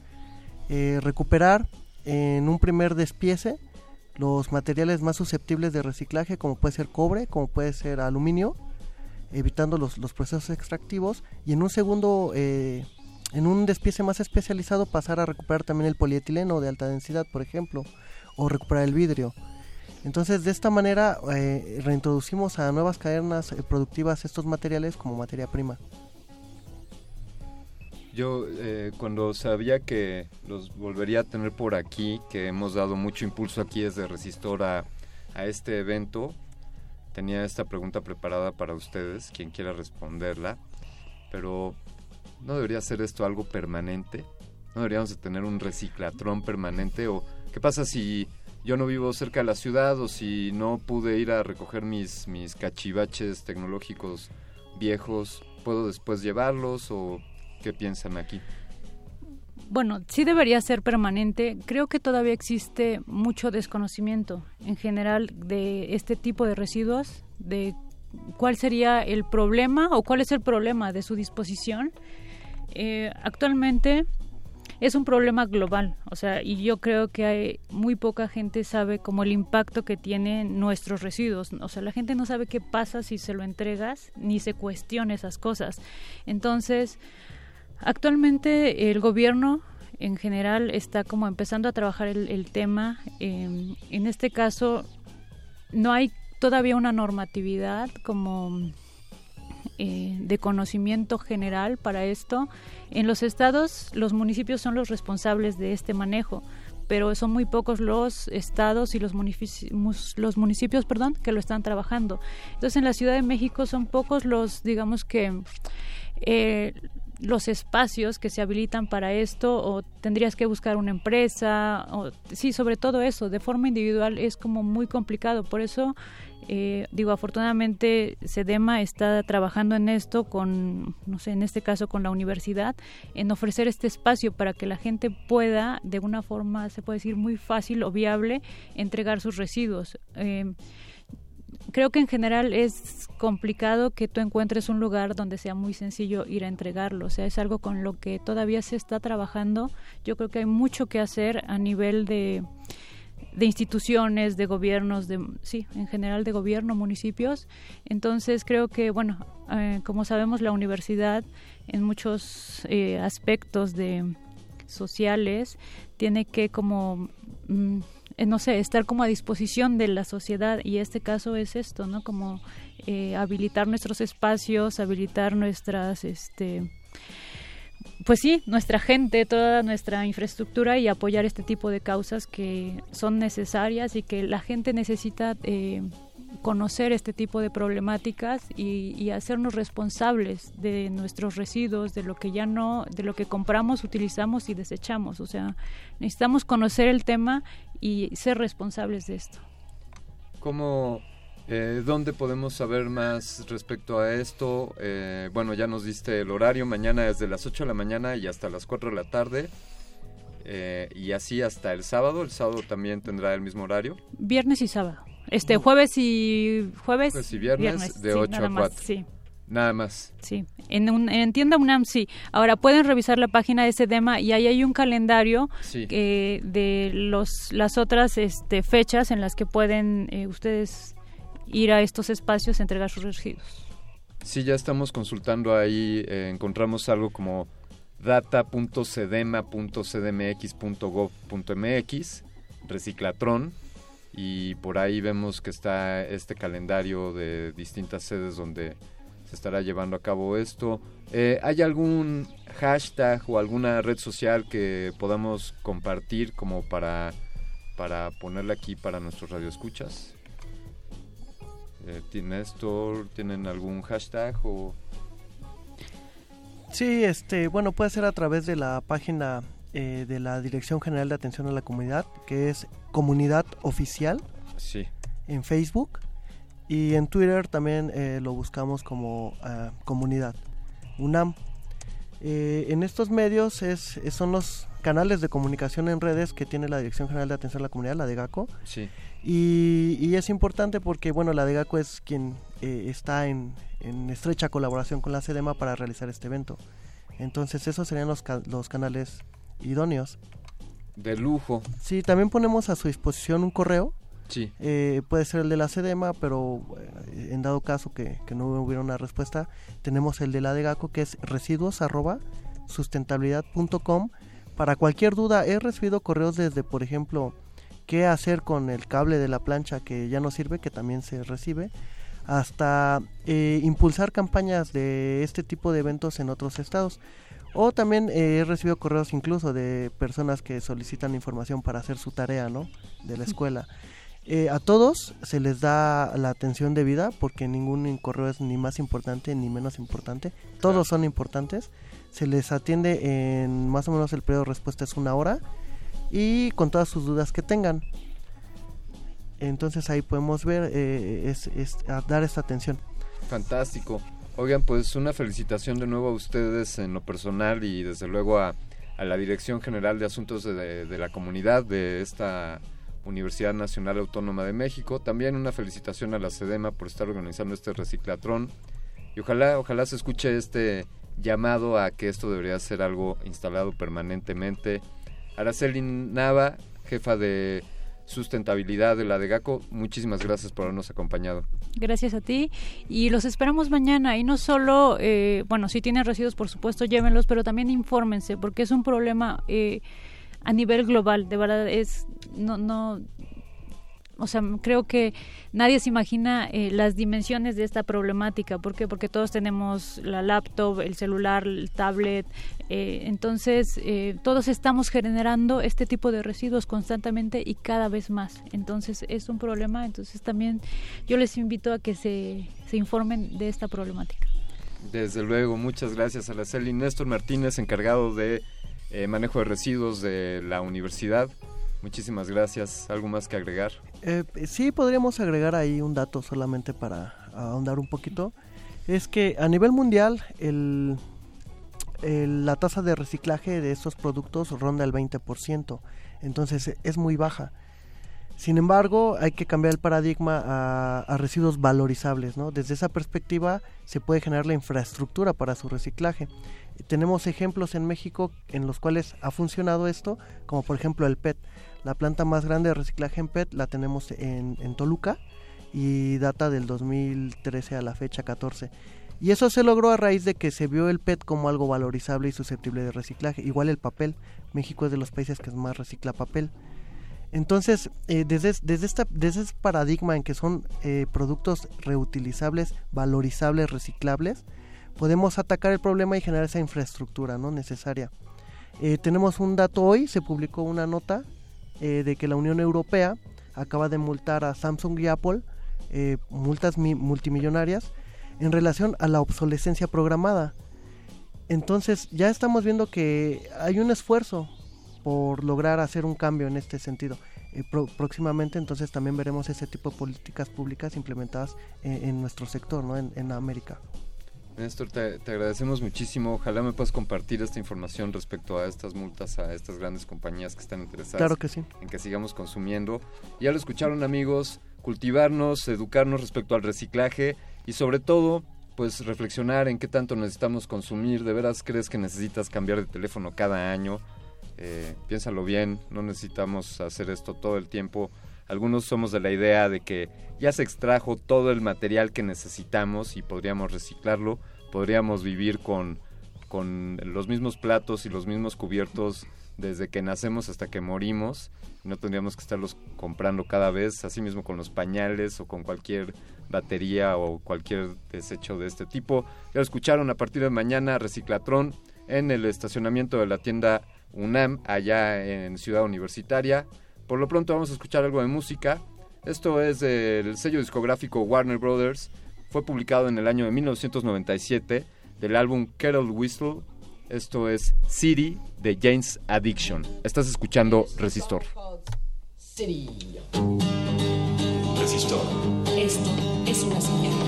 Eh, recuperar en un primer despiece los materiales más susceptibles de reciclaje como puede ser cobre, como puede ser aluminio, evitando los, los procesos extractivos y en un segundo, eh, en un despiece más especializado pasar a recuperar también el polietileno de alta densidad, por ejemplo, o recuperar el vidrio. Entonces de esta manera eh, reintroducimos a nuevas cadenas eh, productivas estos materiales como materia prima.
Yo eh, cuando sabía que los volvería a tener por aquí, que hemos dado mucho impulso aquí desde Resistor a, este evento, tenía esta pregunta preparada para ustedes, quien quiera responderla, pero ¿no debería ser esto algo permanente? ¿No deberíamos tener un reciclatrón permanente? ¿O qué pasa si yo no vivo cerca de la ciudad o si no pude ir a recoger mis, mis cachivaches tecnológicos viejos? ¿Puedo después llevarlos o ¿Qué piensan aquí?
Bueno, sí debería ser permanente. Creo que todavía existe mucho desconocimiento en general de este tipo de residuos, de cuál sería el problema o cuál es el problema de su disposición. Eh, actualmente es un problema global, o sea, y yo creo que hay muy poca gente sabe como el impacto que tienen nuestros residuos, o sea, la gente no sabe qué pasa si se lo entregas ni se cuestiona esas cosas. Entonces, Actualmente el gobierno en general está como empezando a trabajar el, tema. Em, en este caso no hay todavía una normatividad como eh, de conocimiento general para esto. En los estados los municipios son los responsables de este manejo, pero son muy pocos los estados y los municipios, los municipios perdón, que lo están trabajando. Entonces en la Ciudad de México son pocos los, digamos que... Eh, los espacios que se habilitan para esto o tendrías que buscar una empresa o sí sobre todo eso de forma individual es como muy complicado. Por eso eh, digo afortunadamente Sedema está trabajando en esto con no sé en este caso con la universidad en ofrecer este espacio para que la gente pueda de una forma se puede decir muy fácil o viable entregar sus residuos. Eh, creo que en general es complicado que tú encuentres un lugar donde sea muy sencillo ir a entregarlo. O sea, es algo con lo que todavía se está trabajando. Yo creo que hay mucho que hacer a nivel de, de instituciones, de gobiernos, de sí, en general de gobierno, municipios. Entonces creo que, bueno, eh, como sabemos, la universidad en muchos eh, aspectos de sociales, tiene que como mm, eh, no sé, estar como a disposición de la sociedad y este caso es esto, ¿no? Como eh, habilitar nuestros espacios, habilitar nuestras, este, pues sí, nuestra gente, toda nuestra infraestructura y apoyar este tipo de causas que son necesarias y que la gente necesita eh, conocer este tipo de problemáticas y, hacernos responsables de nuestros residuos, de lo que ya no, de lo que compramos, utilizamos y desechamos. O sea, necesitamos conocer el tema y ser responsables de esto.
¿Cómo, eh, ¿Dónde podemos saber más respecto a esto? Eh, bueno, ya nos diste el horario, mañana desde las 8 de la mañana y hasta las 4 de la tarde. Eh, y así hasta el sábado. El sábado también tendrá el mismo horario.
Viernes y sábado. Este, jueves y jueves,
y viernes, de 8 a 4.
sí.
Nada más.
Sí, en, un, en tienda UNAM sí. Ahora pueden revisar la página de SEDEMA y ahí hay un calendario eh, de los las otras este, fechas en las que pueden eh, ustedes ir a estos espacios a entregar sus residuos.
Sí, ya estamos consultando ahí, eh, encontramos algo como data.cedema.cdmx.gov.mx, reciclatron, y por ahí vemos que está este calendario de distintas sedes donde se estará llevando a cabo esto. Eh, ¿Hay algún hashtag o alguna red social que podamos compartir como para, para ponerle aquí para nuestros radioescuchas? Eh, Néstor, ¿tienen algún hashtag o...?
Sí, este, bueno, puede ser a través de la página eh, de la Dirección General de Atención a la Comunidad, que es Comunidad Oficial.
Sí.
En Facebook. Y en Twitter también eh, lo buscamos como ah, Comunidad UNAM. Eh, en estos medios es, son los canales de comunicación en redes que tiene la Dirección General de Atención a la Comunidad, la de GACO.
Sí.
Y, y es importante porque, bueno, la de GACO es quien está en, en, estrecha colaboración con la SEDEMA para realizar este evento. Entonces, esos serían los, los canales idóneos.
De lujo.
Sí, también ponemos a su disposición un correo.
Sí.
Eh, puede ser el de la SEDEMA, pero eh, en dado caso que, no hubiera una respuesta, tenemos el de la de GACO que es residuos arroba sustentabilidad.com. Para cualquier duda, he recibido correos desde, por ejemplo, qué hacer con el cable de la plancha que ya no sirve, que también se recibe, hasta eh, impulsar campañas de este tipo de eventos en otros estados. O también eh, he recibido correos incluso de personas que solicitan información para hacer su tarea, ¿no? De la escuela. Eh, a todos se les da la atención debida porque ningún correo es ni más importante ni menos importante. Todos son importantes. Se les atiende en más o menos el periodo de respuesta es una hora y con todas sus dudas que tengan. Entonces ahí podemos ver, eh, es, dar esta atención.
Fantástico. Oigan, pues una felicitación de nuevo a ustedes en lo personal y desde luego a, la Dirección General de Asuntos de, la Comunidad de esta Universidad Nacional Autónoma de México. También una felicitación a la SEDEMA por estar organizando este reciclatrón. Y ojalá, ojalá se escuche este llamado a que esto debería ser algo instalado permanentemente. Araceli Nava, jefa de sustentabilidad de la de GACO. Muchísimas gracias por habernos acompañado.
Gracias a ti y los esperamos mañana y no solo, eh, bueno, si tienen residuos por supuesto llévenlos, pero también infórmense porque es un problema eh, a nivel global, de verdad es, no, no, o sea, creo que nadie se imagina eh, las dimensiones de esta problemática. ¿Por qué? Porque todos tenemos la laptop, el celular, el tablet. Eh, entonces, eh, todos estamos generando este tipo de residuos constantemente y cada vez más. Entonces, es un problema. Entonces, también yo les invito a que se, se informen de esta problemática.
Desde luego, muchas gracias a la Celi. Néstor Martínez, encargado de manejo de residuos de la universidad. Muchísimas gracias. ¿Algo más que agregar?
Eh, sí, podríamos agregar ahí un dato solamente para ahondar un poquito. Es que a nivel mundial el, la tasa de reciclaje de estos productos ronda el 20%. Entonces es muy baja. Sin embargo, hay que cambiar el paradigma a, a, residuos valorizables. ¿no? Desde esa perspectiva se puede generar la infraestructura para su reciclaje. Tenemos ejemplos en México en los cuales ha funcionado esto, como por ejemplo el PET. La planta más grande de reciclaje en PET la tenemos en, Toluca y data del 2013 a la fecha 14. Y eso se logró a raíz de que se vio el PET como algo valorizable y susceptible de reciclaje. Igual el papel. México es de los países que más recicla papel. Entonces, eh, desde, desde, esta, desde ese paradigma en que son eh, productos reutilizables, valorizables, reciclables, podemos atacar el problema y generar esa infraestructura ¿no? necesaria. Eh, tenemos un dato hoy, se publicó una nota de que la Unión Europea acaba de multar a Samsung y Apple, multas multimillonarias, en relación a la obsolescencia programada. Entonces ya estamos viendo que hay un esfuerzo por lograr hacer un cambio en este sentido. Eh, próximamente entonces también veremos ese tipo de políticas públicas implementadas en, nuestro sector, ¿no? en, América.
Néstor, te, agradecemos muchísimo. Ojalá me puedas compartir esta información respecto a estas multas, a estas grandes compañías que están interesadas
claro que sí.
en que sigamos consumiendo. Ya lo escucharon amigos, cultivarnos, educarnos respecto al reciclaje y sobre todo pues reflexionar en qué tanto necesitamos consumir. ¿De veras crees que necesitas cambiar de teléfono cada año? Eh, piénsalo bien, no necesitamos hacer esto todo el tiempo. Algunos somos de la idea de que ya se extrajo todo el material que necesitamos y podríamos reciclarlo, podríamos vivir con, con los mismos platos y los mismos cubiertos desde que nacemos hasta que morimos. No tendríamos que estarlos comprando cada vez, así mismo con los pañales o con cualquier batería o cualquier desecho de este tipo. Ya lo escucharon a partir de mañana, Reciclatrón en el estacionamiento de la tienda UNAM, allá en Ciudad Universitaria. Por lo pronto vamos a escuchar algo de música. Esto es del sello discográfico Warner Brothers. Fue publicado en el año de 1997 del álbum Kettle Whistle. Esto es City de James Addiction. Estás escuchando Resistor.
Resistor. Esto es una señal.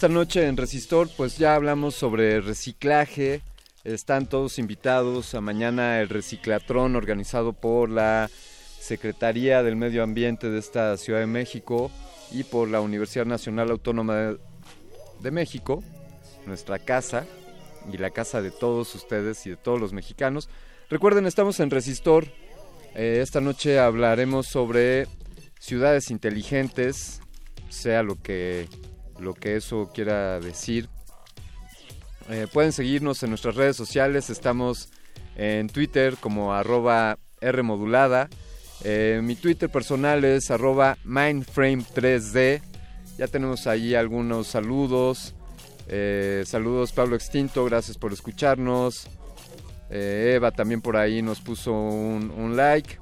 Esta noche en Resistor pues ya hablamos sobre reciclaje, están todos invitados a mañana el reciclatrón organizado por la Secretaría del Medio Ambiente de esta Ciudad de México y por la Universidad Nacional Autónoma de México, nuestra casa y la casa de todos ustedes y de todos los mexicanos. Recuerden, estamos en Resistor Eh, esta noche hablaremos sobre ciudades inteligentes, sea lo que, lo que eso quiera decir. Eh, pueden seguirnos en nuestras redes sociales, estamos en Twitter como arroba Rmodulada. Eh, mi Twitter personal es arroba mindframe3d. Ya tenemos ahí algunos saludos. Eh, saludos Pablo Extinto, gracias por escucharnos. Eva también por ahí nos puso un, like.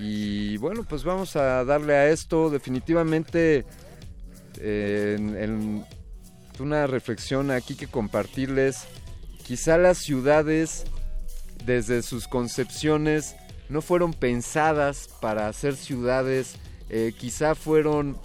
Y bueno, pues vamos a darle a esto. Definitivamente en, una reflexión aquí que compartirles. Quizá las ciudades, desde sus concepciones, no fueron pensadas para ser ciudades. Eh, quizá fueron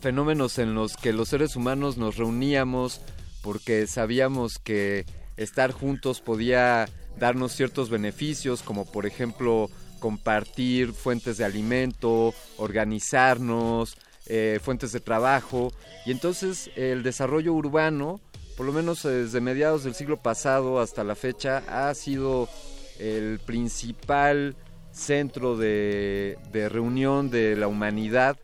fenómenos en los que los seres humanos nos reuníamos porque sabíamos que estar juntos podía darnos ciertos beneficios, como por ejemplo compartir fuentes de alimento, organizarnos, eh, fuentes de trabajo. Y entonces el desarrollo urbano, por lo menos desde mediados del siglo pasado hasta la fecha, ha sido el principal centro de, reunión de la humanidad.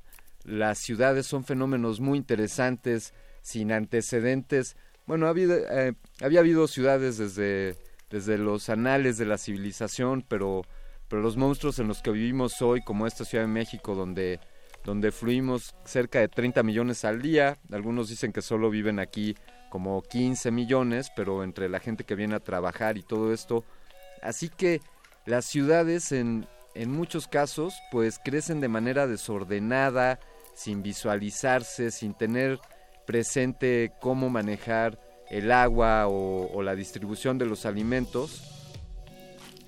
Las ciudades son fenómenos muy interesantes, sin antecedentes. Bueno, eh, había habido ciudades desde, desde los anales de la civilización, pero, pero los monstruos en los que vivimos hoy, como esta Ciudad de México, donde, donde fluimos cerca de 30 millones al día, algunos dicen que solo viven aquí como 15 millones, pero entre la gente que viene a trabajar y todo esto, Así que las ciudades en, en muchos casos pues crecen de manera desordenada, sin visualizarse, sin tener presente cómo manejar el agua o, la distribución de los alimentos.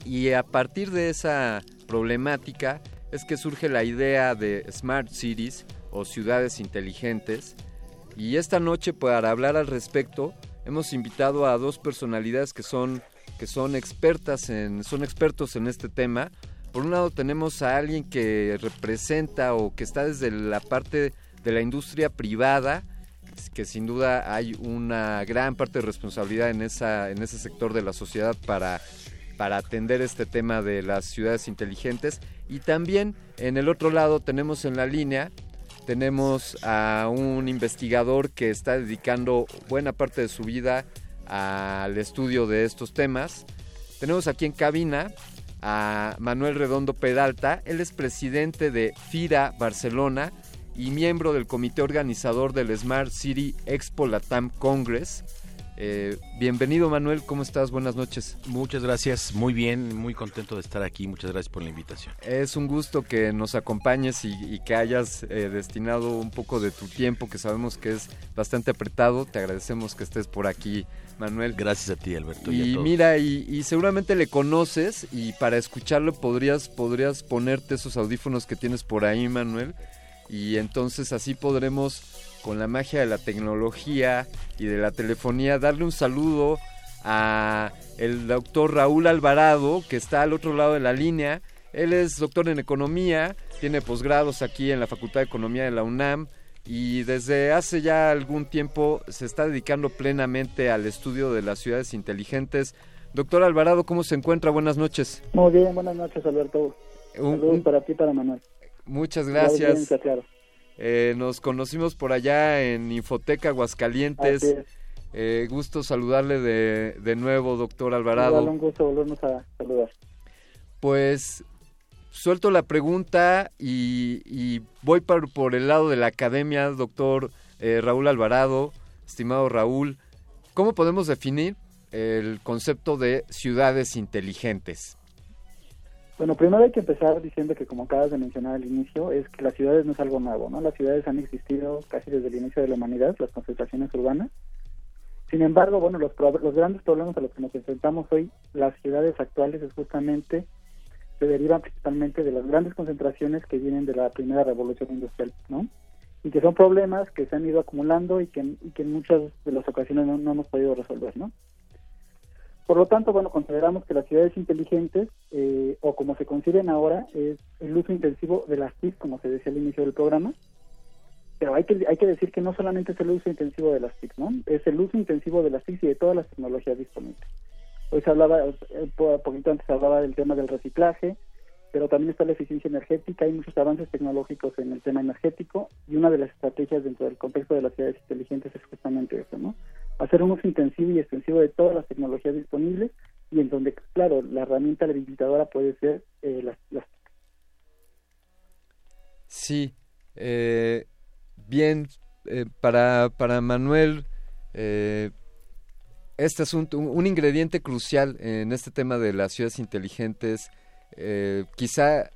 Y a partir de esa problemática es que surge la idea de Smart Cities o ciudades inteligentes. Y esta noche para hablar al respecto hemos invitado a dos personalidades que son que son expertas en, son expertos en este tema. Por un lado tenemos a alguien que representa o que está desde la parte de la industria privada, que sin duda hay una gran parte de responsabilidad en esa en ese sector de la sociedad para para atender este tema de las ciudades inteligentes y también en el otro lado tenemos en la línea tenemos a un investigador que está dedicando buena parte de su vida al estudio de estos temas. Tenemos aquí en cabina a Manuel Redondo Pedalta, él es presidente de FIRA Barcelona y miembro del comité organizador del Smart City Expo Latam Congress. Eh, bienvenido Manuel, ¿cómo estás? Buenas noches.
Muchas gracias, muy bien, muy contento de estar aquí, muchas gracias por la invitación.
Es un gusto que nos acompañes y, que hayas eh, destinado un poco de tu tiempo, que sabemos que es bastante apretado, te agradecemos que estés por aquí Manuel.
Gracias a ti, Alberto.
Y, mira, y, seguramente le conoces y para escucharlo podrías, podrías ponerte esos audífonos que tienes por ahí, Manuel. Y entonces así podremos con la magia de la tecnología y de la telefonía, darle un saludo a el doctor Raúl Alvarado, que está al otro lado de la línea. Él es doctor en economía, tiene posgrados aquí en la Facultad de Economía de la UNAM y desde hace ya algún tiempo se está dedicando plenamente al estudio de las ciudades inteligentes. Doctor Alvarado, ¿cómo se encuentra? Buenas noches.
Muy bien, buenas noches, Alberto. Un, para ti, para Manuel.
Muchas gracias. Eh, nos conocimos por allá en Infoteca Aguascalientes. Eh, gusto saludarle de, de nuevo, doctor Alvarado.
un gusto volvernos a saludar.
Pues suelto la pregunta y, voy por, por, el lado de la academia, doctor eh, Raúl Alvarado, estimado Raúl. ¿Cómo podemos definir el concepto de ciudades inteligentes?
Bueno, primero hay que empezar diciendo que, como acabas de mencionar al inicio, es que las ciudades no es algo nuevo, ¿no? Las ciudades han existido casi desde el inicio de la humanidad, las concentraciones urbanas. Sin embargo, bueno, los, los grandes problemas a los que nos enfrentamos hoy, las ciudades actuales, es justamente se derivan principalmente de las grandes concentraciones que vienen de la primera revolución industrial, ¿no? Y que son problemas que se han ido acumulando y que, en muchas de las ocasiones no hemos podido resolver, ¿no? Por lo tanto, bueno, consideramos que las ciudades inteligentes, eh, o como se conciben ahora, es el uso intensivo de las TIC, como se decía al inicio del programa. Pero hay que, hay que decir que no solamente es el uso intensivo de las TIC, ¿no? Es el uso intensivo de las TIC y de todas las tecnologías disponibles. Hoy se hablaba, un eh, poquito antes se hablaba del tema del reciclaje, pero también está la eficiencia energética, hay muchos avances tecnológicos en el tema energético y una de las estrategias dentro del contexto de las ciudades inteligentes es justamente eso, ¿no? Hacer un uso intensivo y extensivo de todas las tecnologías disponibles y en donde, claro, la herramienta habilitadora puede ser eh, las, las...
Sí, eh, bien, eh, para, para Manuel, eh, este asunto, un, ingrediente crucial en este tema de las ciudades inteligentes, eh, quizá,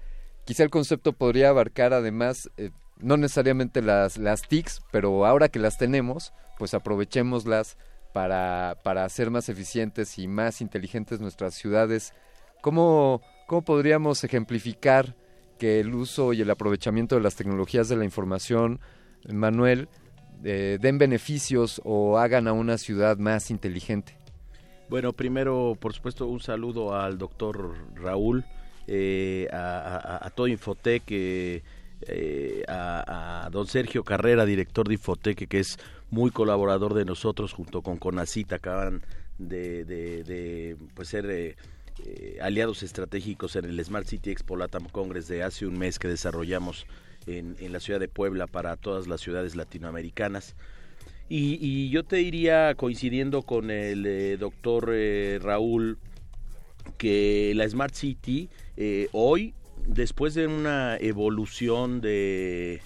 quizá el concepto podría abarcar además, eh, no necesariamente las, las TICs, pero ahora que las tenemos, pues aprovechémoslas para, para hacer más eficientes y más inteligentes nuestras ciudades. ¿Cómo, ¿Cómo podríamos ejemplificar que el uso y el aprovechamiento de las tecnologías de la información, Manuel, eh, den beneficios o hagan a una ciudad más inteligente?
Bueno, primero, por supuesto, un saludo al doctor Raúl, eh, a, todo Infotec, eh, a, don Sergio Carrera, director de Infotec, que es muy colaborador de nosotros junto con Conacita, acaban de, pues ser aliados estratégicos en el Smart City Expo Latam Congress de hace un mes que desarrollamos en, la ciudad de Puebla para todas las ciudades latinoamericanas. Y, yo te diría, coincidiendo con el eh, doctor eh, Raúl, que la Smart City eh, hoy, después de una evolución de,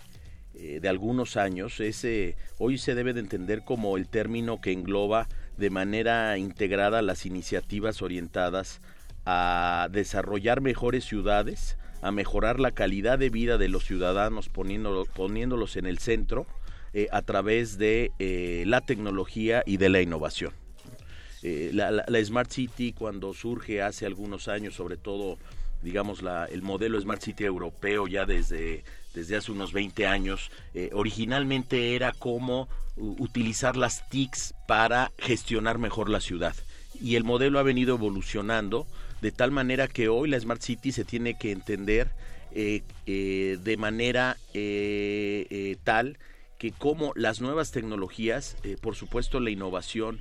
de algunos años, ese, hoy se debe de entender como el término que engloba de manera integrada las iniciativas orientadas a desarrollar mejores ciudades, a mejorar la calidad de vida de los ciudadanos poniéndolos en el centro eh, a través de eh, la tecnología y de la innovación. Eh, la, Smart City cuando surge hace algunos años, sobre todo digamos la, el modelo Smart City europeo ya desde, desde hace unos 20 años, originalmente era como utilizar las TICs para gestionar mejor la ciudad. Y el modelo ha venido evolucionando de tal manera que hoy la Smart City se tiene que entender eh, eh, de manera eh, tal que como las nuevas tecnologías, por supuesto la innovación,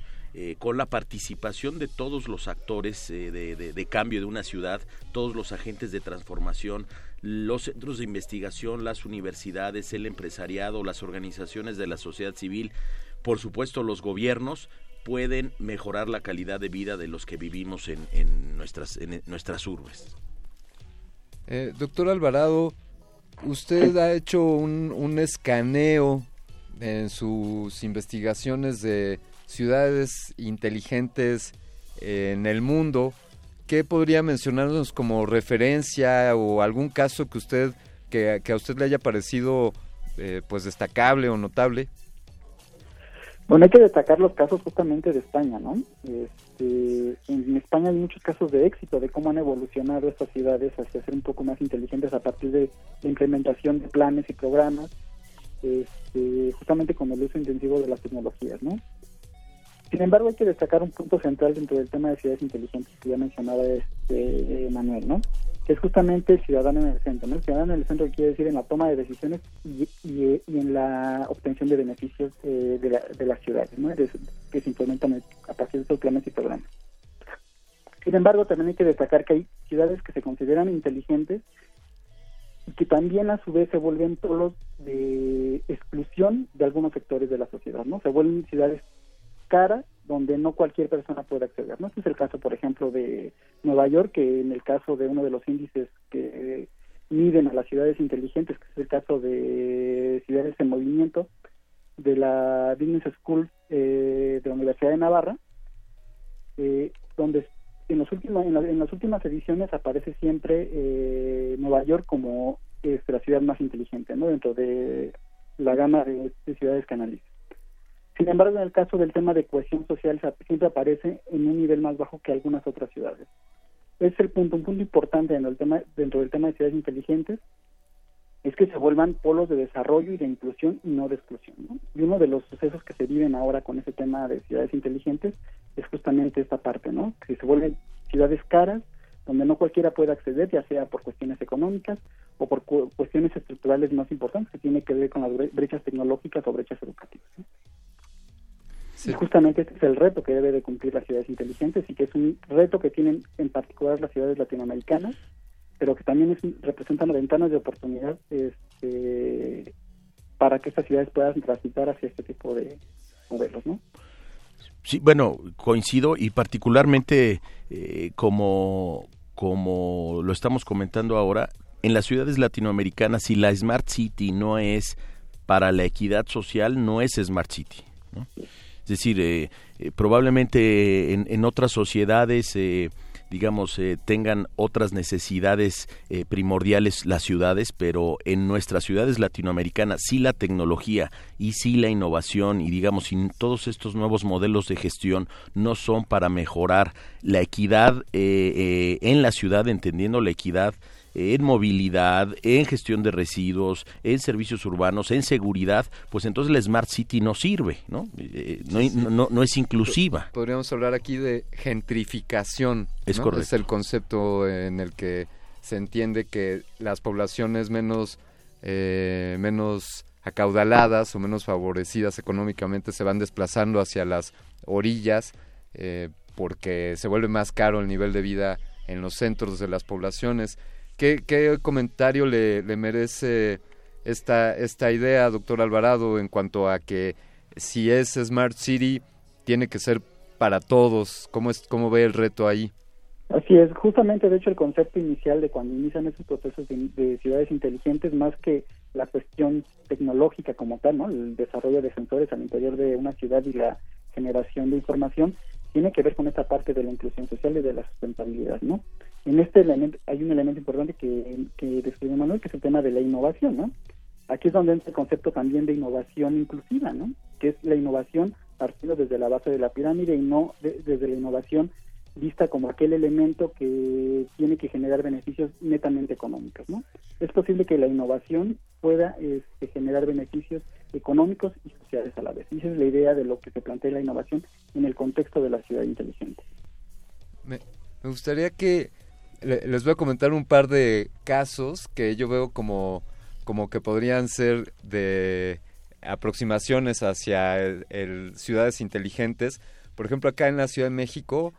con la participación de todos los actores de, cambio de una ciudad, todos los agentes de transformación, los centros de investigación, las universidades, el empresariado, las organizaciones de la sociedad civil, por supuesto los gobiernos, pueden mejorar la calidad de vida de los que vivimos en, en nuestras, en nuestras urbes.
Eh, doctor Alvarado, usted ha hecho un, un escaneo en sus investigaciones de ciudades inteligentes en el mundo. ¿Qué podría mencionarnos como referencia o algún caso que usted que, a usted le haya parecido eh, pues destacable o notable?
Bueno, hay que destacar los casos justamente de España, ¿no? Este, en España hay muchos casos de éxito de cómo han evolucionado estas ciudades hacia ser un poco más inteligentes a partir de la implementación de planes y programas, este, justamente con el uso intensivo de las tecnologías, ¿no? Sin embargo, hay que destacar un punto central dentro del tema de ciudades inteligentes que ya mencionaba este, Manuel, ¿no? que es justamente el ciudadano en el centro. ¿no? El ciudadano en el centro quiere decir en la toma de decisiones y, en la obtención de beneficios eh, de, la, de, las ciudades, ¿no? que se implementan a partir de estos planes y programas. Sin embargo, también hay que destacar que hay ciudades que se consideran inteligentes y que también a su vez se vuelven polos de exclusión de algunos sectores de la sociedad, ¿no? Se vuelven ciudades caras donde no cualquier persona puede acceder. ¿no? Este es el caso, por ejemplo, de Nueva York, que en el caso de uno de los índices que miden a las ciudades inteligentes, que es el caso de ciudades en movimiento, de la Business School eh, de la Universidad de Navarra, eh, donde en, los últimos, en, las últimas ediciones aparece siempre eh, Nueva York como este, la ciudad más inteligente, ¿no? dentro de la gama de, de ciudades que. Sin embargo, en el caso del tema de cohesión social siempre aparece en un nivel más bajo que algunas otras ciudades. Es el punto, un punto importante dentro del tema, dentro del tema de ciudades inteligentes, es que se vuelvan polos de desarrollo y de inclusión y no de exclusión. Y uno de los sucesos que se viven ahora con ese tema de ciudades inteligentes es justamente esta parte, ¿no? Que se vuelven ciudades caras, donde no cualquiera puede acceder, ya sea por cuestiones económicas o por cuestiones estructurales más importantes que tienen que ver con las brechas tecnológicas o brechas educativas. Y justamente este es el reto que debe de cumplir las ciudades inteligentes y que es un reto que tienen en particular las ciudades latinoamericanas, pero que también representan ventanas de oportunidad este, para que estas ciudades puedan transitar hacia este tipo de modelos, ¿no?
Sí, bueno, coincido y particularmente eh, como, como lo estamos comentando ahora, en las ciudades latinoamericanas, si la Smart City no es para la equidad social, no es Smart City. Es decir, eh, eh, probablemente en, en, otras sociedades digamos, eh, tengan otras necesidades eh, primordiales las ciudades, pero en nuestras ciudades latinoamericanas sí la tecnología y sí la innovación y digamos, sin todos estos nuevos modelos de gestión no son para mejorar la equidad eh, en la ciudad, entendiendo la equidad en movilidad, en gestión de residuos, en servicios urbanos, en seguridad, pues entonces la Smart City no sirve, ¿no? Eh, no, no, es inclusiva.
Podríamos hablar aquí de gentrificación.
Es correcto.
Es el concepto en el que se entiende que las poblaciones menos, eh, menos acaudaladas o menos favorecidas económicamente se van desplazando hacia las orillas eh, porque se vuelve más caro el nivel de vida en los centros de las poblaciones. ¿Qué, comentario le, merece esta, esta idea, doctor Alvarado, en cuanto a que si es Smart City, tiene que ser para todos? ¿Cómo, es, cómo ve el reto ahí?
Así es, justamente de hecho el concepto inicial de cuando inician esos procesos de, ciudades inteligentes, más que la cuestión tecnológica como tal, ¿no? el desarrollo de sensores al interior de una ciudad y la generación de información, tiene que ver con esta parte de la inclusión social y de la sustentabilidad, ¿no? En este elemento hay un elemento importante que, que Manuel, que es el tema de la innovación, ¿no? Aquí es donde entra el concepto también de innovación inclusiva, ¿no? Que es la innovación partiendo desde la base de la pirámide y no desde la innovación vista como aquel elemento que tiene que generar beneficios netamente económicos, ¿no? Es posible que la innovación pueda este, generar beneficios económicos y sociales a la vez. Esa es la idea de lo que se plantea la innovación en el contexto de la ciudad inteligente.
Me gustaría que les voy a comentar un par de casos que yo veo como, como que podrían ser de aproximaciones hacia el, ciudades inteligentes. Por ejemplo, acá en la Ciudad de México,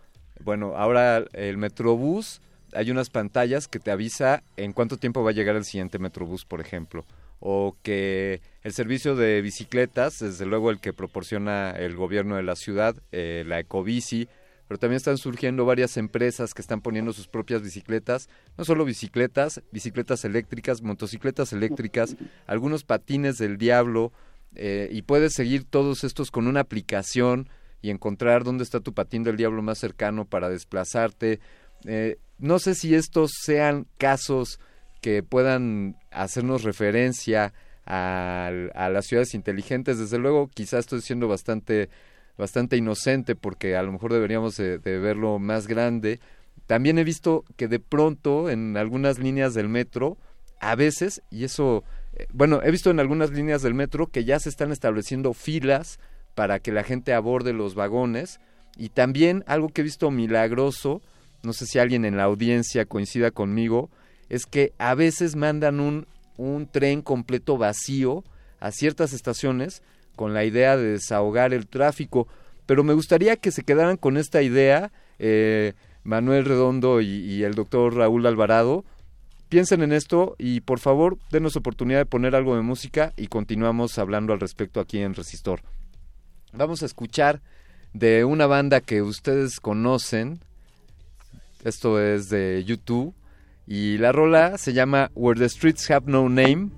bueno, ahora el Metrobús, hay unas pantallas que te avisa en cuánto tiempo va a llegar el siguiente Metrobús, por ejemplo. O que el servicio de bicicletas, desde luego el que proporciona el gobierno de la ciudad, eh, la Ecobici, pero también están surgiendo varias empresas que están poniendo sus propias bicicletas, no solo bicicletas, bicicletas eléctricas, motocicletas eléctricas, algunos patines del diablo, eh, y puedes seguir todos estos con una aplicación y encontrar dónde está tu patín del diablo más cercano para desplazarte. Eh, no sé si estos sean casos que puedan hacernos referencia a, a, las ciudades inteligentes. Desde luego, quizás estoy siendo bastante bastante inocente porque a lo mejor deberíamos de, verlo más grande. También he visto que de pronto en algunas líneas del metro, a veces, y eso, eh, bueno, he visto en algunas líneas del metro que ya se están estableciendo filas para que la gente aborde los vagones. Y también algo que he visto milagroso, no sé si alguien en la audiencia coincida conmigo, es que a veces mandan un, un tren completo vacío a ciertas estaciones con la idea de desahogar el tráfico. Pero me gustaría que se quedaran con esta idea, eh, Manuel Redondo y, el doctor Raúl Alvarado. Piensen en esto y por favor denos oportunidad de poner algo de música y continuamos hablando al respecto aquí en Resistor. Vamos a escuchar de una banda que ustedes conocen. Esto es de YouTube. Y la rola se llama Where the Streets Have No Name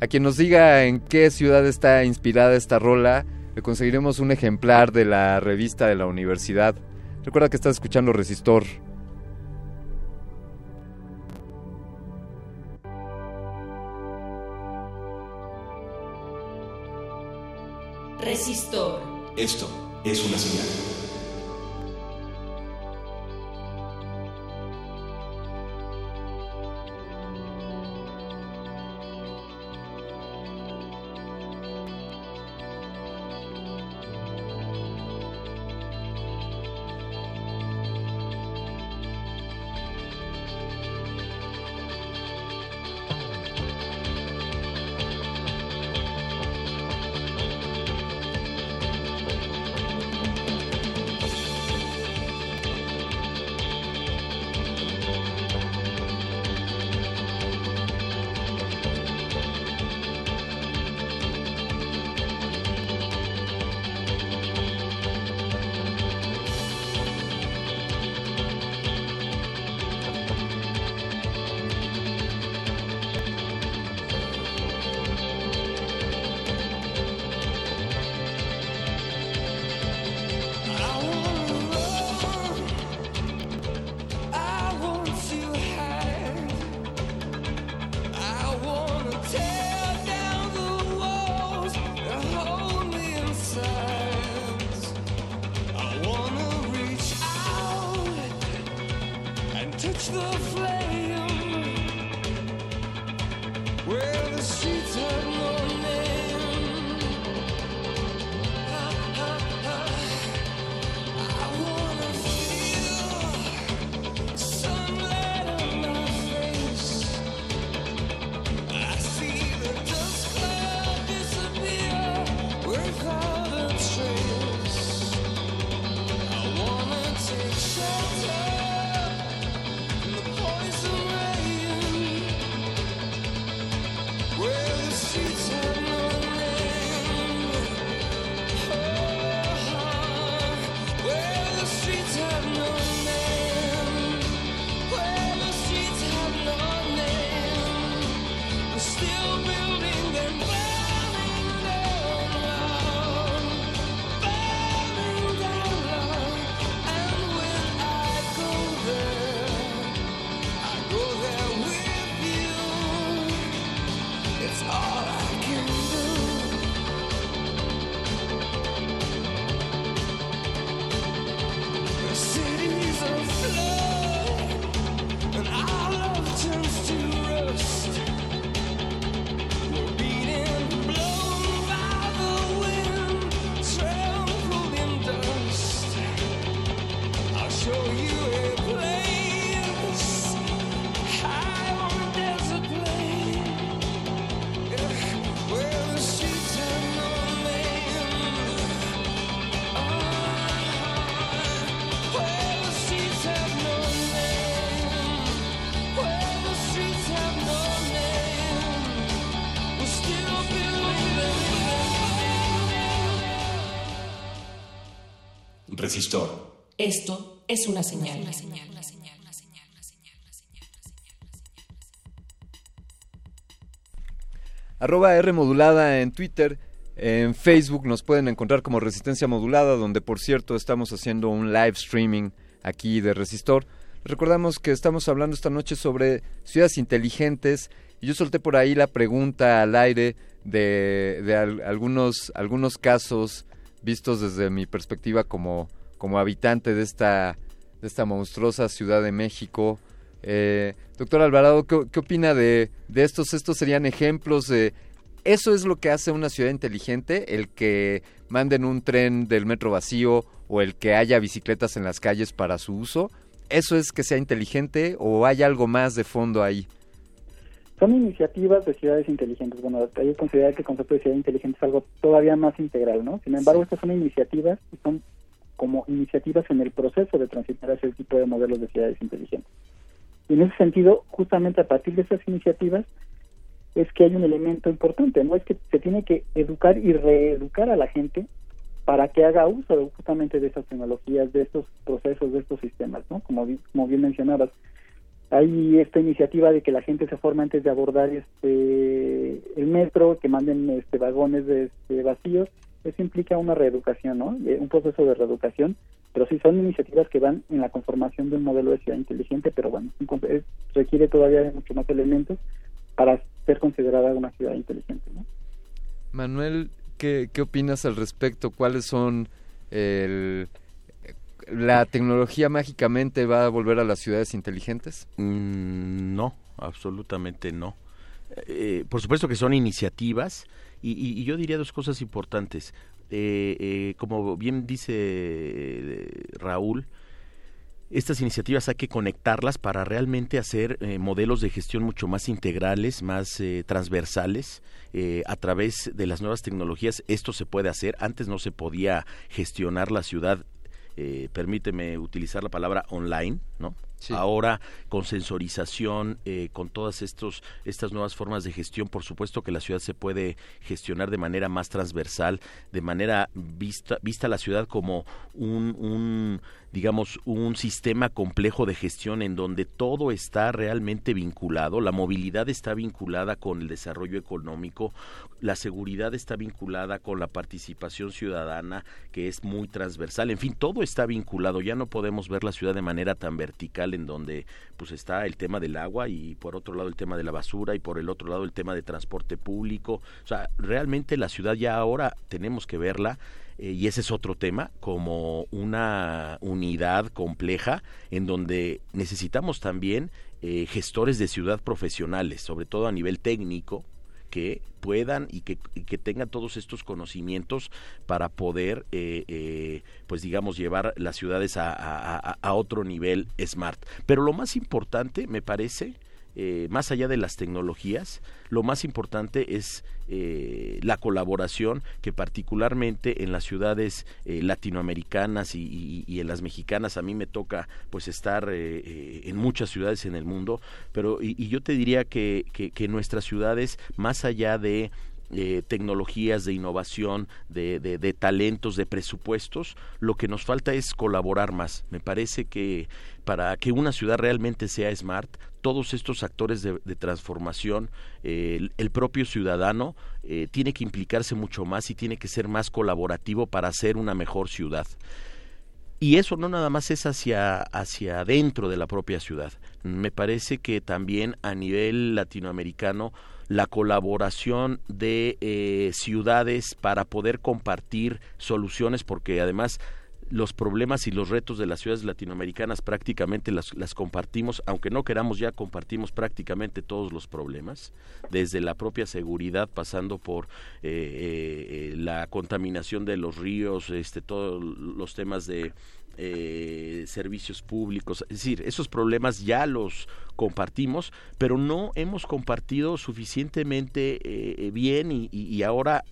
a quien nos diga en qué ciudad está inspirada esta rola, le conseguiremos un ejemplar de la revista de la universidad. Recuerda que estás escuchando Resistor.
Resistor. Esto es una señal.
Es una señal.
Arroba R modulada en Twitter. En Facebook nos pueden encontrar como Resistencia Modulada, donde por cierto estamos haciendo un live streaming aquí de Resistor. Recordamos que estamos hablando esta noche sobre ciudades inteligentes y yo solté por ahí la pregunta al aire de, de algunos, algunos casos vistos desde mi perspectiva como, como habitante de esta, de esta monstruosa Ciudad de México. Eh, doctor Alvarado, ¿qué, qué opina de, de, estos? Estos serían ejemplos de... ¿Eso es lo que hace una ciudad inteligente? ¿El que manden un tren del metro vacío o el que haya bicicletas en las calles para su uso? ¿Eso es que sea inteligente o hay algo más de fondo ahí?
Son iniciativas de ciudades inteligentes. Bueno, hay que considerar que el concepto de ciudad inteligente es algo todavía más integral, ¿no? Sin embargo, estas son iniciativas y son como iniciativas en el proceso de transitar hacia ese tipo de modelos de ciudades inteligentes. Y en ese sentido, justamente a partir de esas iniciativas, es que hay un elemento importante, ¿no? Es que se tiene que educar y reeducar a la gente para que haga uso justamente de esas tecnologías, de estos procesos, de estos sistemas, ¿no? Como, bien mencionabas, hay esta iniciativa de que la gente se forme antes de abordar este el metro, que manden este vagones de, este, vacíos, eso implica una reeducación, ¿no? Eh, un proceso de reeducación, pero sí son iniciativas que van en la conformación de un modelo de ciudad inteligente, pero bueno, requiere todavía de mucho más elementos para ser considerada una ciudad inteligente, ¿no?
Manuel, ¿qué, qué opinas al respecto? ¿Cuáles son el ¿La tecnología mágicamente va a volver a las ciudades inteligentes?
Mm, no, absolutamente no. Eh, por supuesto que son iniciativas y, yo diría dos cosas importantes. Eh, eh, como bien dice Raúl, estas iniciativas hay que conectarlas para realmente hacer modelos de gestión mucho más integrales, más transversales. a través de las nuevas tecnologías esto se puede hacer. Antes no se podía gestionar la ciudad eh, permíteme utilizar la palabra online, ¿no? Ahora con sensorización, eh, con todas estos, estas nuevas formas de gestión, por supuesto que la ciudad se puede gestionar de manera más transversal, de manera vista, vista la ciudad como un, un digamos, un sistema complejo de gestión en donde todo está realmente vinculado, la movilidad está vinculada con el desarrollo económico, la seguridad está vinculada con la participación ciudadana, que es muy transversal, en fin, todo está vinculado, ya no podemos ver la ciudad de manera tan vertical en donde pues está el tema del agua y por otro lado el tema de la basura y por el otro lado el tema de transporte público, o sea, realmente la ciudad ya ahora tenemos que verla eh, y ese es otro tema, como una unidad compleja en donde necesitamos también eh, gestores de ciudad profesionales, sobre todo a nivel técnico, que puedan y que, que, tengan todos estos conocimientos para poder, eh, pues digamos, llevar las ciudades a, a, otro nivel smart. Pero lo más importante, me parece, eh, más allá de las tecnologías, lo más importante es eh, la colaboración que particularmente en las ciudades eh, latinoamericanas y, en las mexicanas a mí me toca pues estar en muchas ciudades en el mundo, pero y, yo te diría que, que nuestras ciudades más allá de eh, tecnologías, de innovación, de, de, talentos, de presupuestos, lo que nos falta es colaborar más. Me parece que para que una ciudad realmente sea smart, todos estos actores de, transformación, el, propio ciudadano eh, tiene que implicarse mucho más y tiene que ser más colaborativo para hacer una mejor ciudad. Y eso no nada más es hacia, hacia adentro de la propia ciudad. Me parece que también a nivel latinoamericano la colaboración de eh, ciudades para poder compartir soluciones, porque además los problemas y los retos de las ciudades latinoamericanas prácticamente las, las, compartimos, aunque no queramos ya compartimos prácticamente todos los problemas, desde la propia seguridad, pasando por eh, eh, la contaminación de los ríos, este, todos los temas de eh, servicios públicos. Es decir, esos problemas ya los compartimos, pero no hemos compartido suficientemente eh, bien y, ahora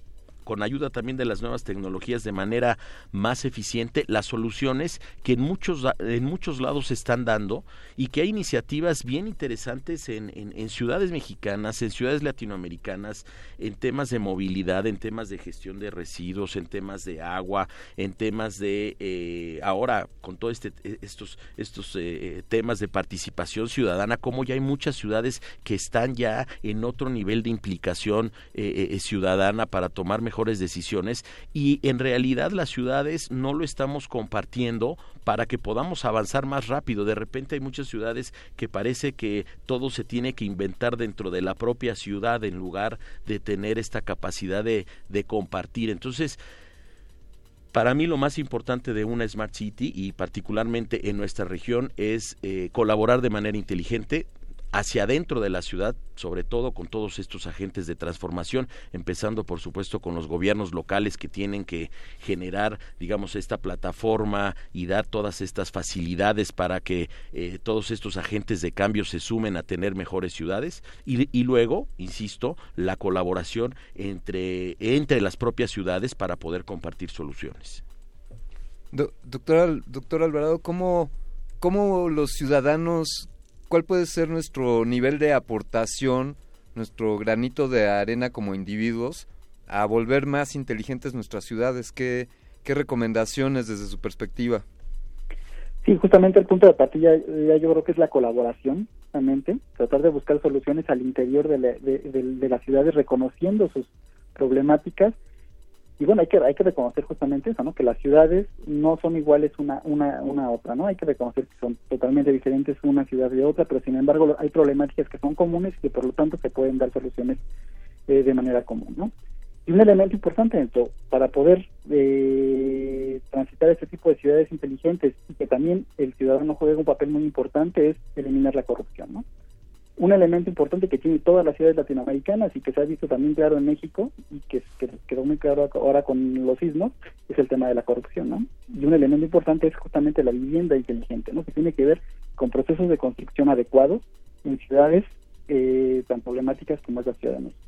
con ayuda también de las nuevas tecnologías de manera más eficiente las soluciones que en muchos, en muchos lados se están dando y que hay iniciativas bien interesantes en, en, ciudades mexicanas, en ciudades latinoamericanas, en temas de movilidad, en temas de gestión de residuos, en temas de agua, en temas de eh, ahora con todos este, estos, estos eh, temas de participación ciudadana, como ya hay muchas ciudades que están ya en otro nivel de implicación eh, ciudadana para tomar mejores decisiones y en realidad las ciudades no lo estamos compartiendo para que podamos avanzar más rápido. De repente hay muchas ciudades que parece que todo se tiene que inventar dentro de la propia ciudad en lugar de tener esta capacidad de, de compartir. Entonces, para mí lo más importante de una Smart City y particularmente en nuestra región es eh, colaborar de manera inteligente, hacia adentro de la ciudad, sobre todo con todos estos agentes de transformación, empezando por supuesto con los gobiernos locales que tienen que generar, digamos, esta plataforma y dar todas estas facilidades para que eh, todos estos agentes de cambio se sumen a tener mejores ciudades y, luego, insisto, la colaboración entre, entre las propias ciudades para poder compartir soluciones.
doctor, doctor Alvarado, ¿cómo, ¿cómo los ciudadanos cuál puede ser nuestro nivel de aportación, nuestro granito de arena como individuos a volver más inteligentes nuestras ciudades? ¿Qué, qué recomendaciones desde su perspectiva?
Sí, justamente el punto de partida ya yo creo que es la colaboración, justamente, tratar de buscar soluciones al interior de, de las ciudades reconociendo sus problemáticas y bueno, hay que hay que reconocer justamente eso, ¿no? Que las ciudades no son iguales una una una otra, ¿no? Hay que reconocer que son totalmente diferentes una ciudad de otra, pero sin embargo hay problemáticas que son comunes y que por lo tanto se pueden dar soluciones eh, de manera común, ¿no? Y un elemento importante dentro para poder eh, transitar este tipo de ciudades inteligentes y que también el ciudadano juegue un papel muy importante es eliminar la corrupción, ¿no? Un elemento importante que tiene todas las ciudades latinoamericanas y que se ha visto también claro en México y que, quedó muy claro ahora con los sismos es el tema de la corrupción, ¿no? Y un elemento importante es justamente la vivienda inteligente, ¿no? Que tiene que ver con procesos de construcción adecuados en ciudades eh, tan problemáticas como es la Ciudad de México.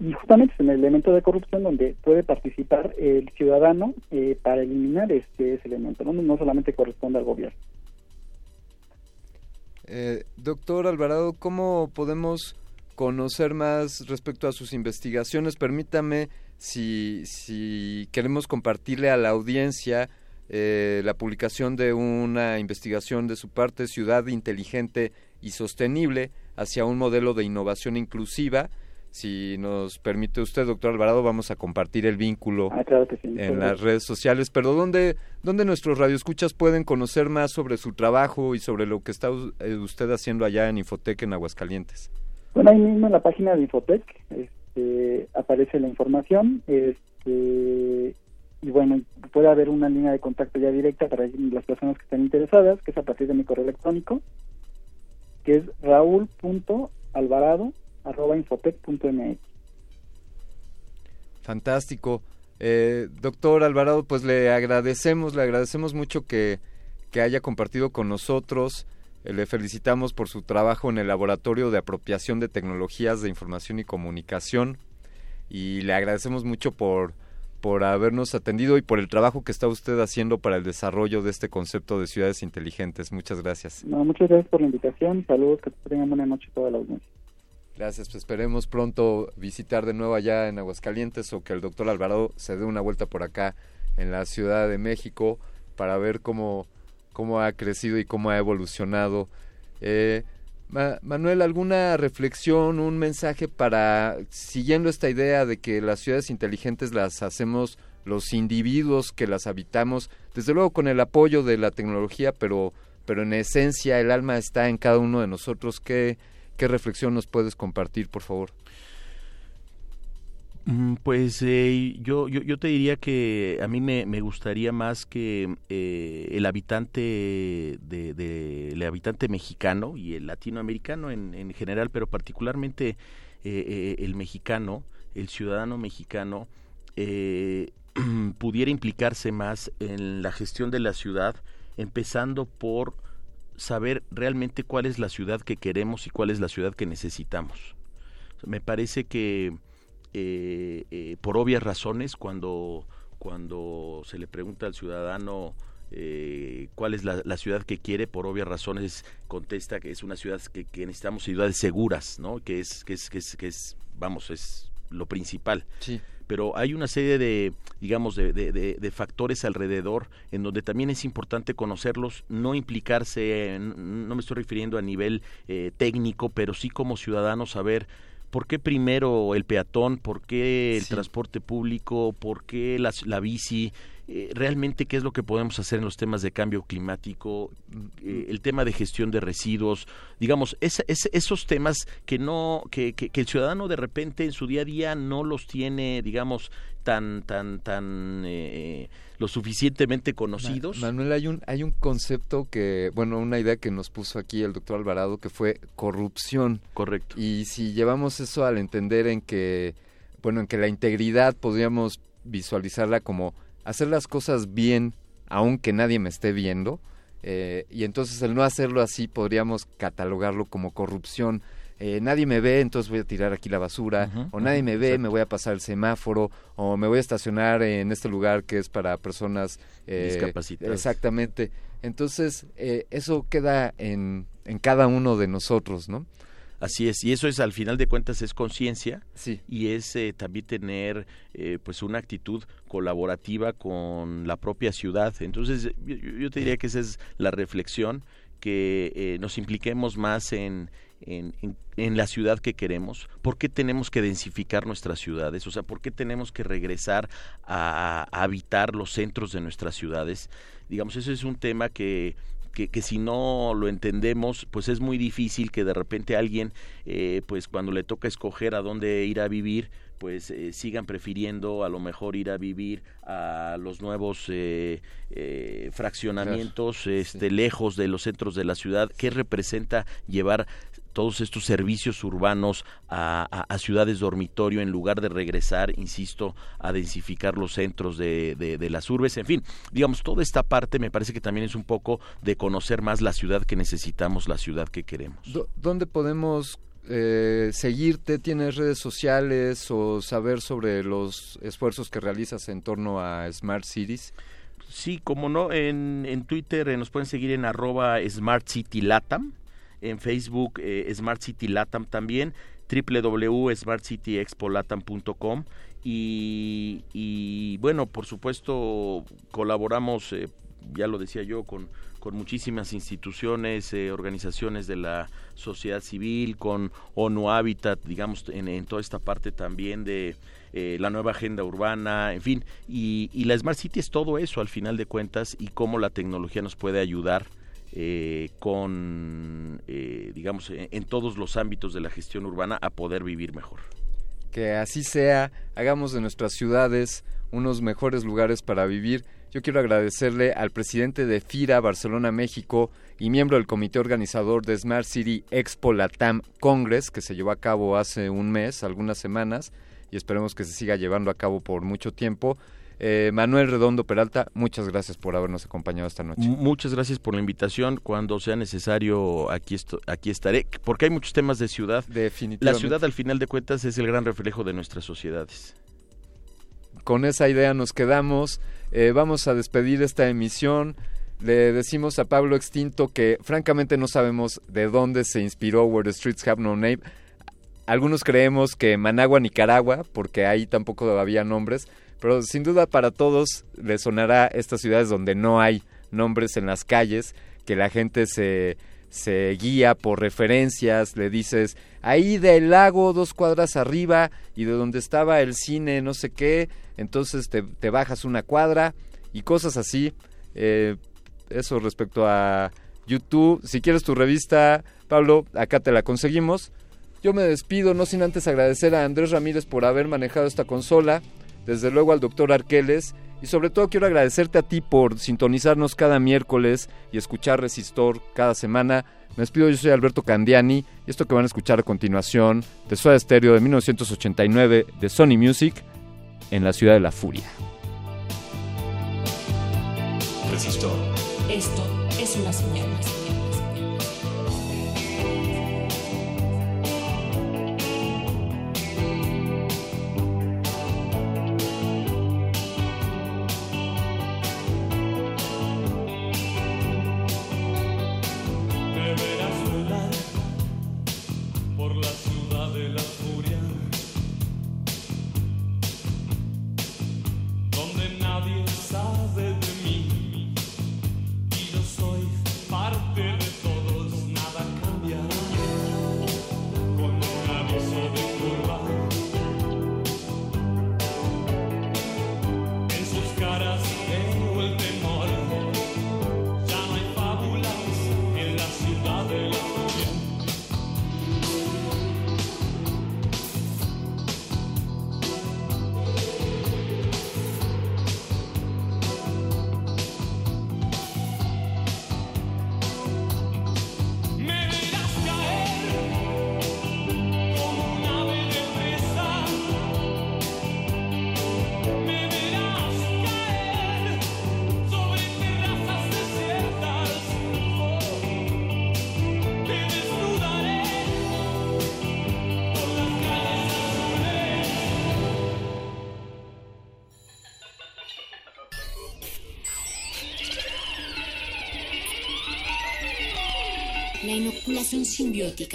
Y justamente es en el elemento de corrupción donde puede participar el ciudadano eh, para eliminar este ese elemento, ¿no? No solamente corresponde al gobierno.
Eh, doctor Alvarado, ¿cómo podemos conocer más respecto a sus investigaciones? Permítame, si, si queremos compartirle a la audiencia eh, la publicación de una investigación de su parte, Ciudad Inteligente y Sostenible, hacia un modelo de innovación inclusiva, si nos permite usted, doctor Alvarado, vamos a compartir el vínculo
ah,
en las redes sociales. Pero ¿dónde, ¿dónde nuestros radioescuchas pueden conocer más sobre su trabajo y sobre lo que está eh, usted haciendo allá en Infotec en Aguascalientes?
Bueno, ahí mismo en la página de Infotec este, aparece la información. Este, y bueno, puede haber una línea de contacto ya directa para las personas que estén interesadas, que es a partir de mi correo electrónico, que es raúl.alvarado arroba infotec.mx.
Fantástico. Eh, doctor Alvarado, pues le agradecemos, le agradecemos mucho que, que haya compartido con nosotros. Eh, le felicitamos por su trabajo en el Laboratorio de Apropiación de Tecnologías de Información y Comunicación y le agradecemos mucho por, por habernos atendido y por el trabajo que está usted haciendo para el desarrollo de este concepto de ciudades inteligentes. Muchas gracias.
No, muchas gracias por la invitación. Saludos, que tengan buena noche toda la audiencia.
Gracias, pues esperemos pronto visitar de nuevo allá en Aguascalientes o que el doctor Alvarado se dé una vuelta por acá en la Ciudad de México para ver cómo, cómo ha crecido y cómo ha evolucionado. Eh, Manuel, ¿alguna reflexión, un mensaje para, siguiendo esta idea de que las ciudades inteligentes las hacemos los individuos que las habitamos, desde luego con el apoyo de la tecnología, pero, pero en esencia el alma está en cada uno de nosotros? ¿Qué, ¿Qué reflexión nos puedes compartir, por favor?
Mm, pues eh, yo, yo, te diría que a mí me, gustaría más que eh, el habitante de, el habitante mexicano y el latinoamericano en, en general, pero particularmente eh, el mexicano, el ciudadano mexicano, *clears throat* pudiera implicarse más en la gestión de la ciudad, empezando por saber realmente cuál es la ciudad que queremos y cuál es la ciudad que necesitamos. Me parece que eh, eh, por obvias razones, cuando, cuando se le pregunta al ciudadano eh, cuál es la, ciudad que quiere, por obvias razones contesta que es una ciudad que, que necesitamos ciudades seguras, ¿no? Que es, que es, que es, que es, vamos, es lo principal.
Sí
pero hay una serie de, digamos, de, de, factores alrededor en donde también es importante conocerlos, no implicarse, no me estoy refiriendo a nivel eh, técnico, pero sí como ciudadano saber ¿por qué primero el peatón? ¿Por qué el transporte público? ¿Por qué la, la bici? Eh, realmente qué es lo que podemos hacer en los temas de cambio climático, eh, el tema de gestión de residuos, digamos, esos temas que no, que, que, el ciudadano de repente en su día a día no los tiene, digamos, tan, tan, tan eh, lo suficientemente conocidos.
Manuel, hay un, hay un concepto que, bueno, una idea que nos puso aquí el doctor Alvarado que fue corrupción.
Correcto.
Y si llevamos eso al entender en que, bueno, en que la integridad podríamos visualizarla como hacer las cosas bien aunque nadie me esté viendo eh, y entonces el no hacerlo así podríamos catalogarlo como corrupción. Eh, nadie me ve, entonces voy a tirar aquí la basura, o nadie me ve, me voy a pasar el semáforo, o me voy a estacionar en este lugar que es para personas
eh, discapacitadas.
Exactamente. Entonces, eso queda en, en cada uno de nosotros, ¿no?
Así es, y eso es al final de cuentas es conciencia
sí.
y es eh, también tener eh, pues una actitud colaborativa con la propia ciudad. Entonces yo, te diría que esa es la reflexión, que eh, nos impliquemos más en, en, en, la ciudad que queremos, por qué tenemos que densificar nuestras ciudades, o sea, por qué tenemos que regresar a, a habitar los centros de nuestras ciudades. Digamos, eso es un tema que que, que, si no lo entendemos, pues es muy difícil que de repente alguien, eh, pues cuando le toca escoger a dónde ir a vivir, pues eh, sigan prefiriendo a lo mejor ir a vivir a los nuevos eh, eh fraccionamientos este, lejos de los centros de la ciudad. ¿Qué representa llevar todos estos servicios urbanos a, ciudades dormitorio en lugar de regresar, insisto, a densificar los centros de, de, las urbes. En fin, digamos, toda esta parte me parece que también es un poco de conocer más la ciudad que necesitamos, la ciudad que queremos.
¿Dónde podemos eh, seguirte? ¿Tienes redes sociales o saber sobre los esfuerzos que realizas en torno a Smart Cities?
Sí, como no, en, en Twitter eh, nos pueden seguir en arroba Smart City Latam en Facebook eh, Smart City Latam también, www.smartcityexpolatam.com y, bueno, por supuesto colaboramos, eh, ya lo decía yo, con, con muchísimas instituciones, eh, organizaciones de la sociedad civil, con ONU Habitat, digamos, en, toda esta parte también de la nueva agenda urbana, en fin, y, la Smart City es todo eso al final de cuentas y cómo la tecnología nos puede ayudar eh, con, eh, digamos, en, todos los ámbitos de la gestión urbana a poder vivir mejor.
Que así sea, hagamos de nuestras ciudades unos mejores lugares para vivir. Yo quiero agradecerle al presidente de FIRA Barcelona, México y miembro del comité organizador de Smart City Expo Latam Congress, que se llevó a cabo hace un mes, algunas semanas, y esperemos que se siga llevando a cabo por mucho tiempo. Eh, Manuel Redondo Peralta, muchas gracias por habernos acompañado esta noche.
Muchas gracias por la invitación. Cuando sea necesario, aquí, aquí estaré, porque hay muchos temas de ciudad.
Definitivamente.
La ciudad, al final de cuentas, es el gran reflejo de nuestras sociedades.
Con esa idea nos quedamos. Eh, vamos a despedir esta emisión. Le decimos a Pablo Extinto que francamente no sabemos de dónde se inspiró Where the Streets Have No Name. Algunos creemos que Managua, Nicaragua, porque ahí tampoco había nombres, pero sin duda para todos les sonará estas ciudades donde no hay nombres en las calles, que la gente se, se guía por referencias, le dices, ahí del lago, dos cuadras arriba, y de donde estaba el cine, no sé qué, entonces te, te bajas una cuadra y cosas así. Eh, eso respecto a YouTube. Si quieres tu revista, Pablo, acá te la conseguimos. Yo me despido, no sin antes agradecer a Andrés Ramírez por haber manejado esta consola desde luego al doctor Arqueles y sobre todo quiero agradecerte a ti por sintonizarnos cada miércoles y escuchar Resistor cada semana. Me despido, yo soy Alberto Candiani y esto que van a escuchar a continuación de Soda Stereo de 1989 de Sony Music en la ciudad de la furia.
Resistor.
Esto es una señal.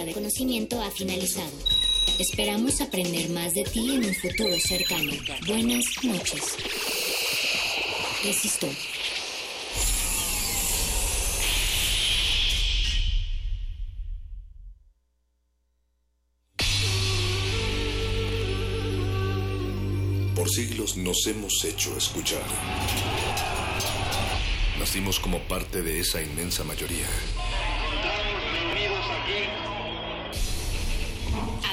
De conocimiento ha finalizado. Esperamos aprender más de ti en un futuro cercano. Buenas noches. Resistor.
Por siglos nos hemos hecho escuchar. Nacimos como parte de esa inmensa mayoría.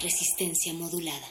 Resistencia modulada.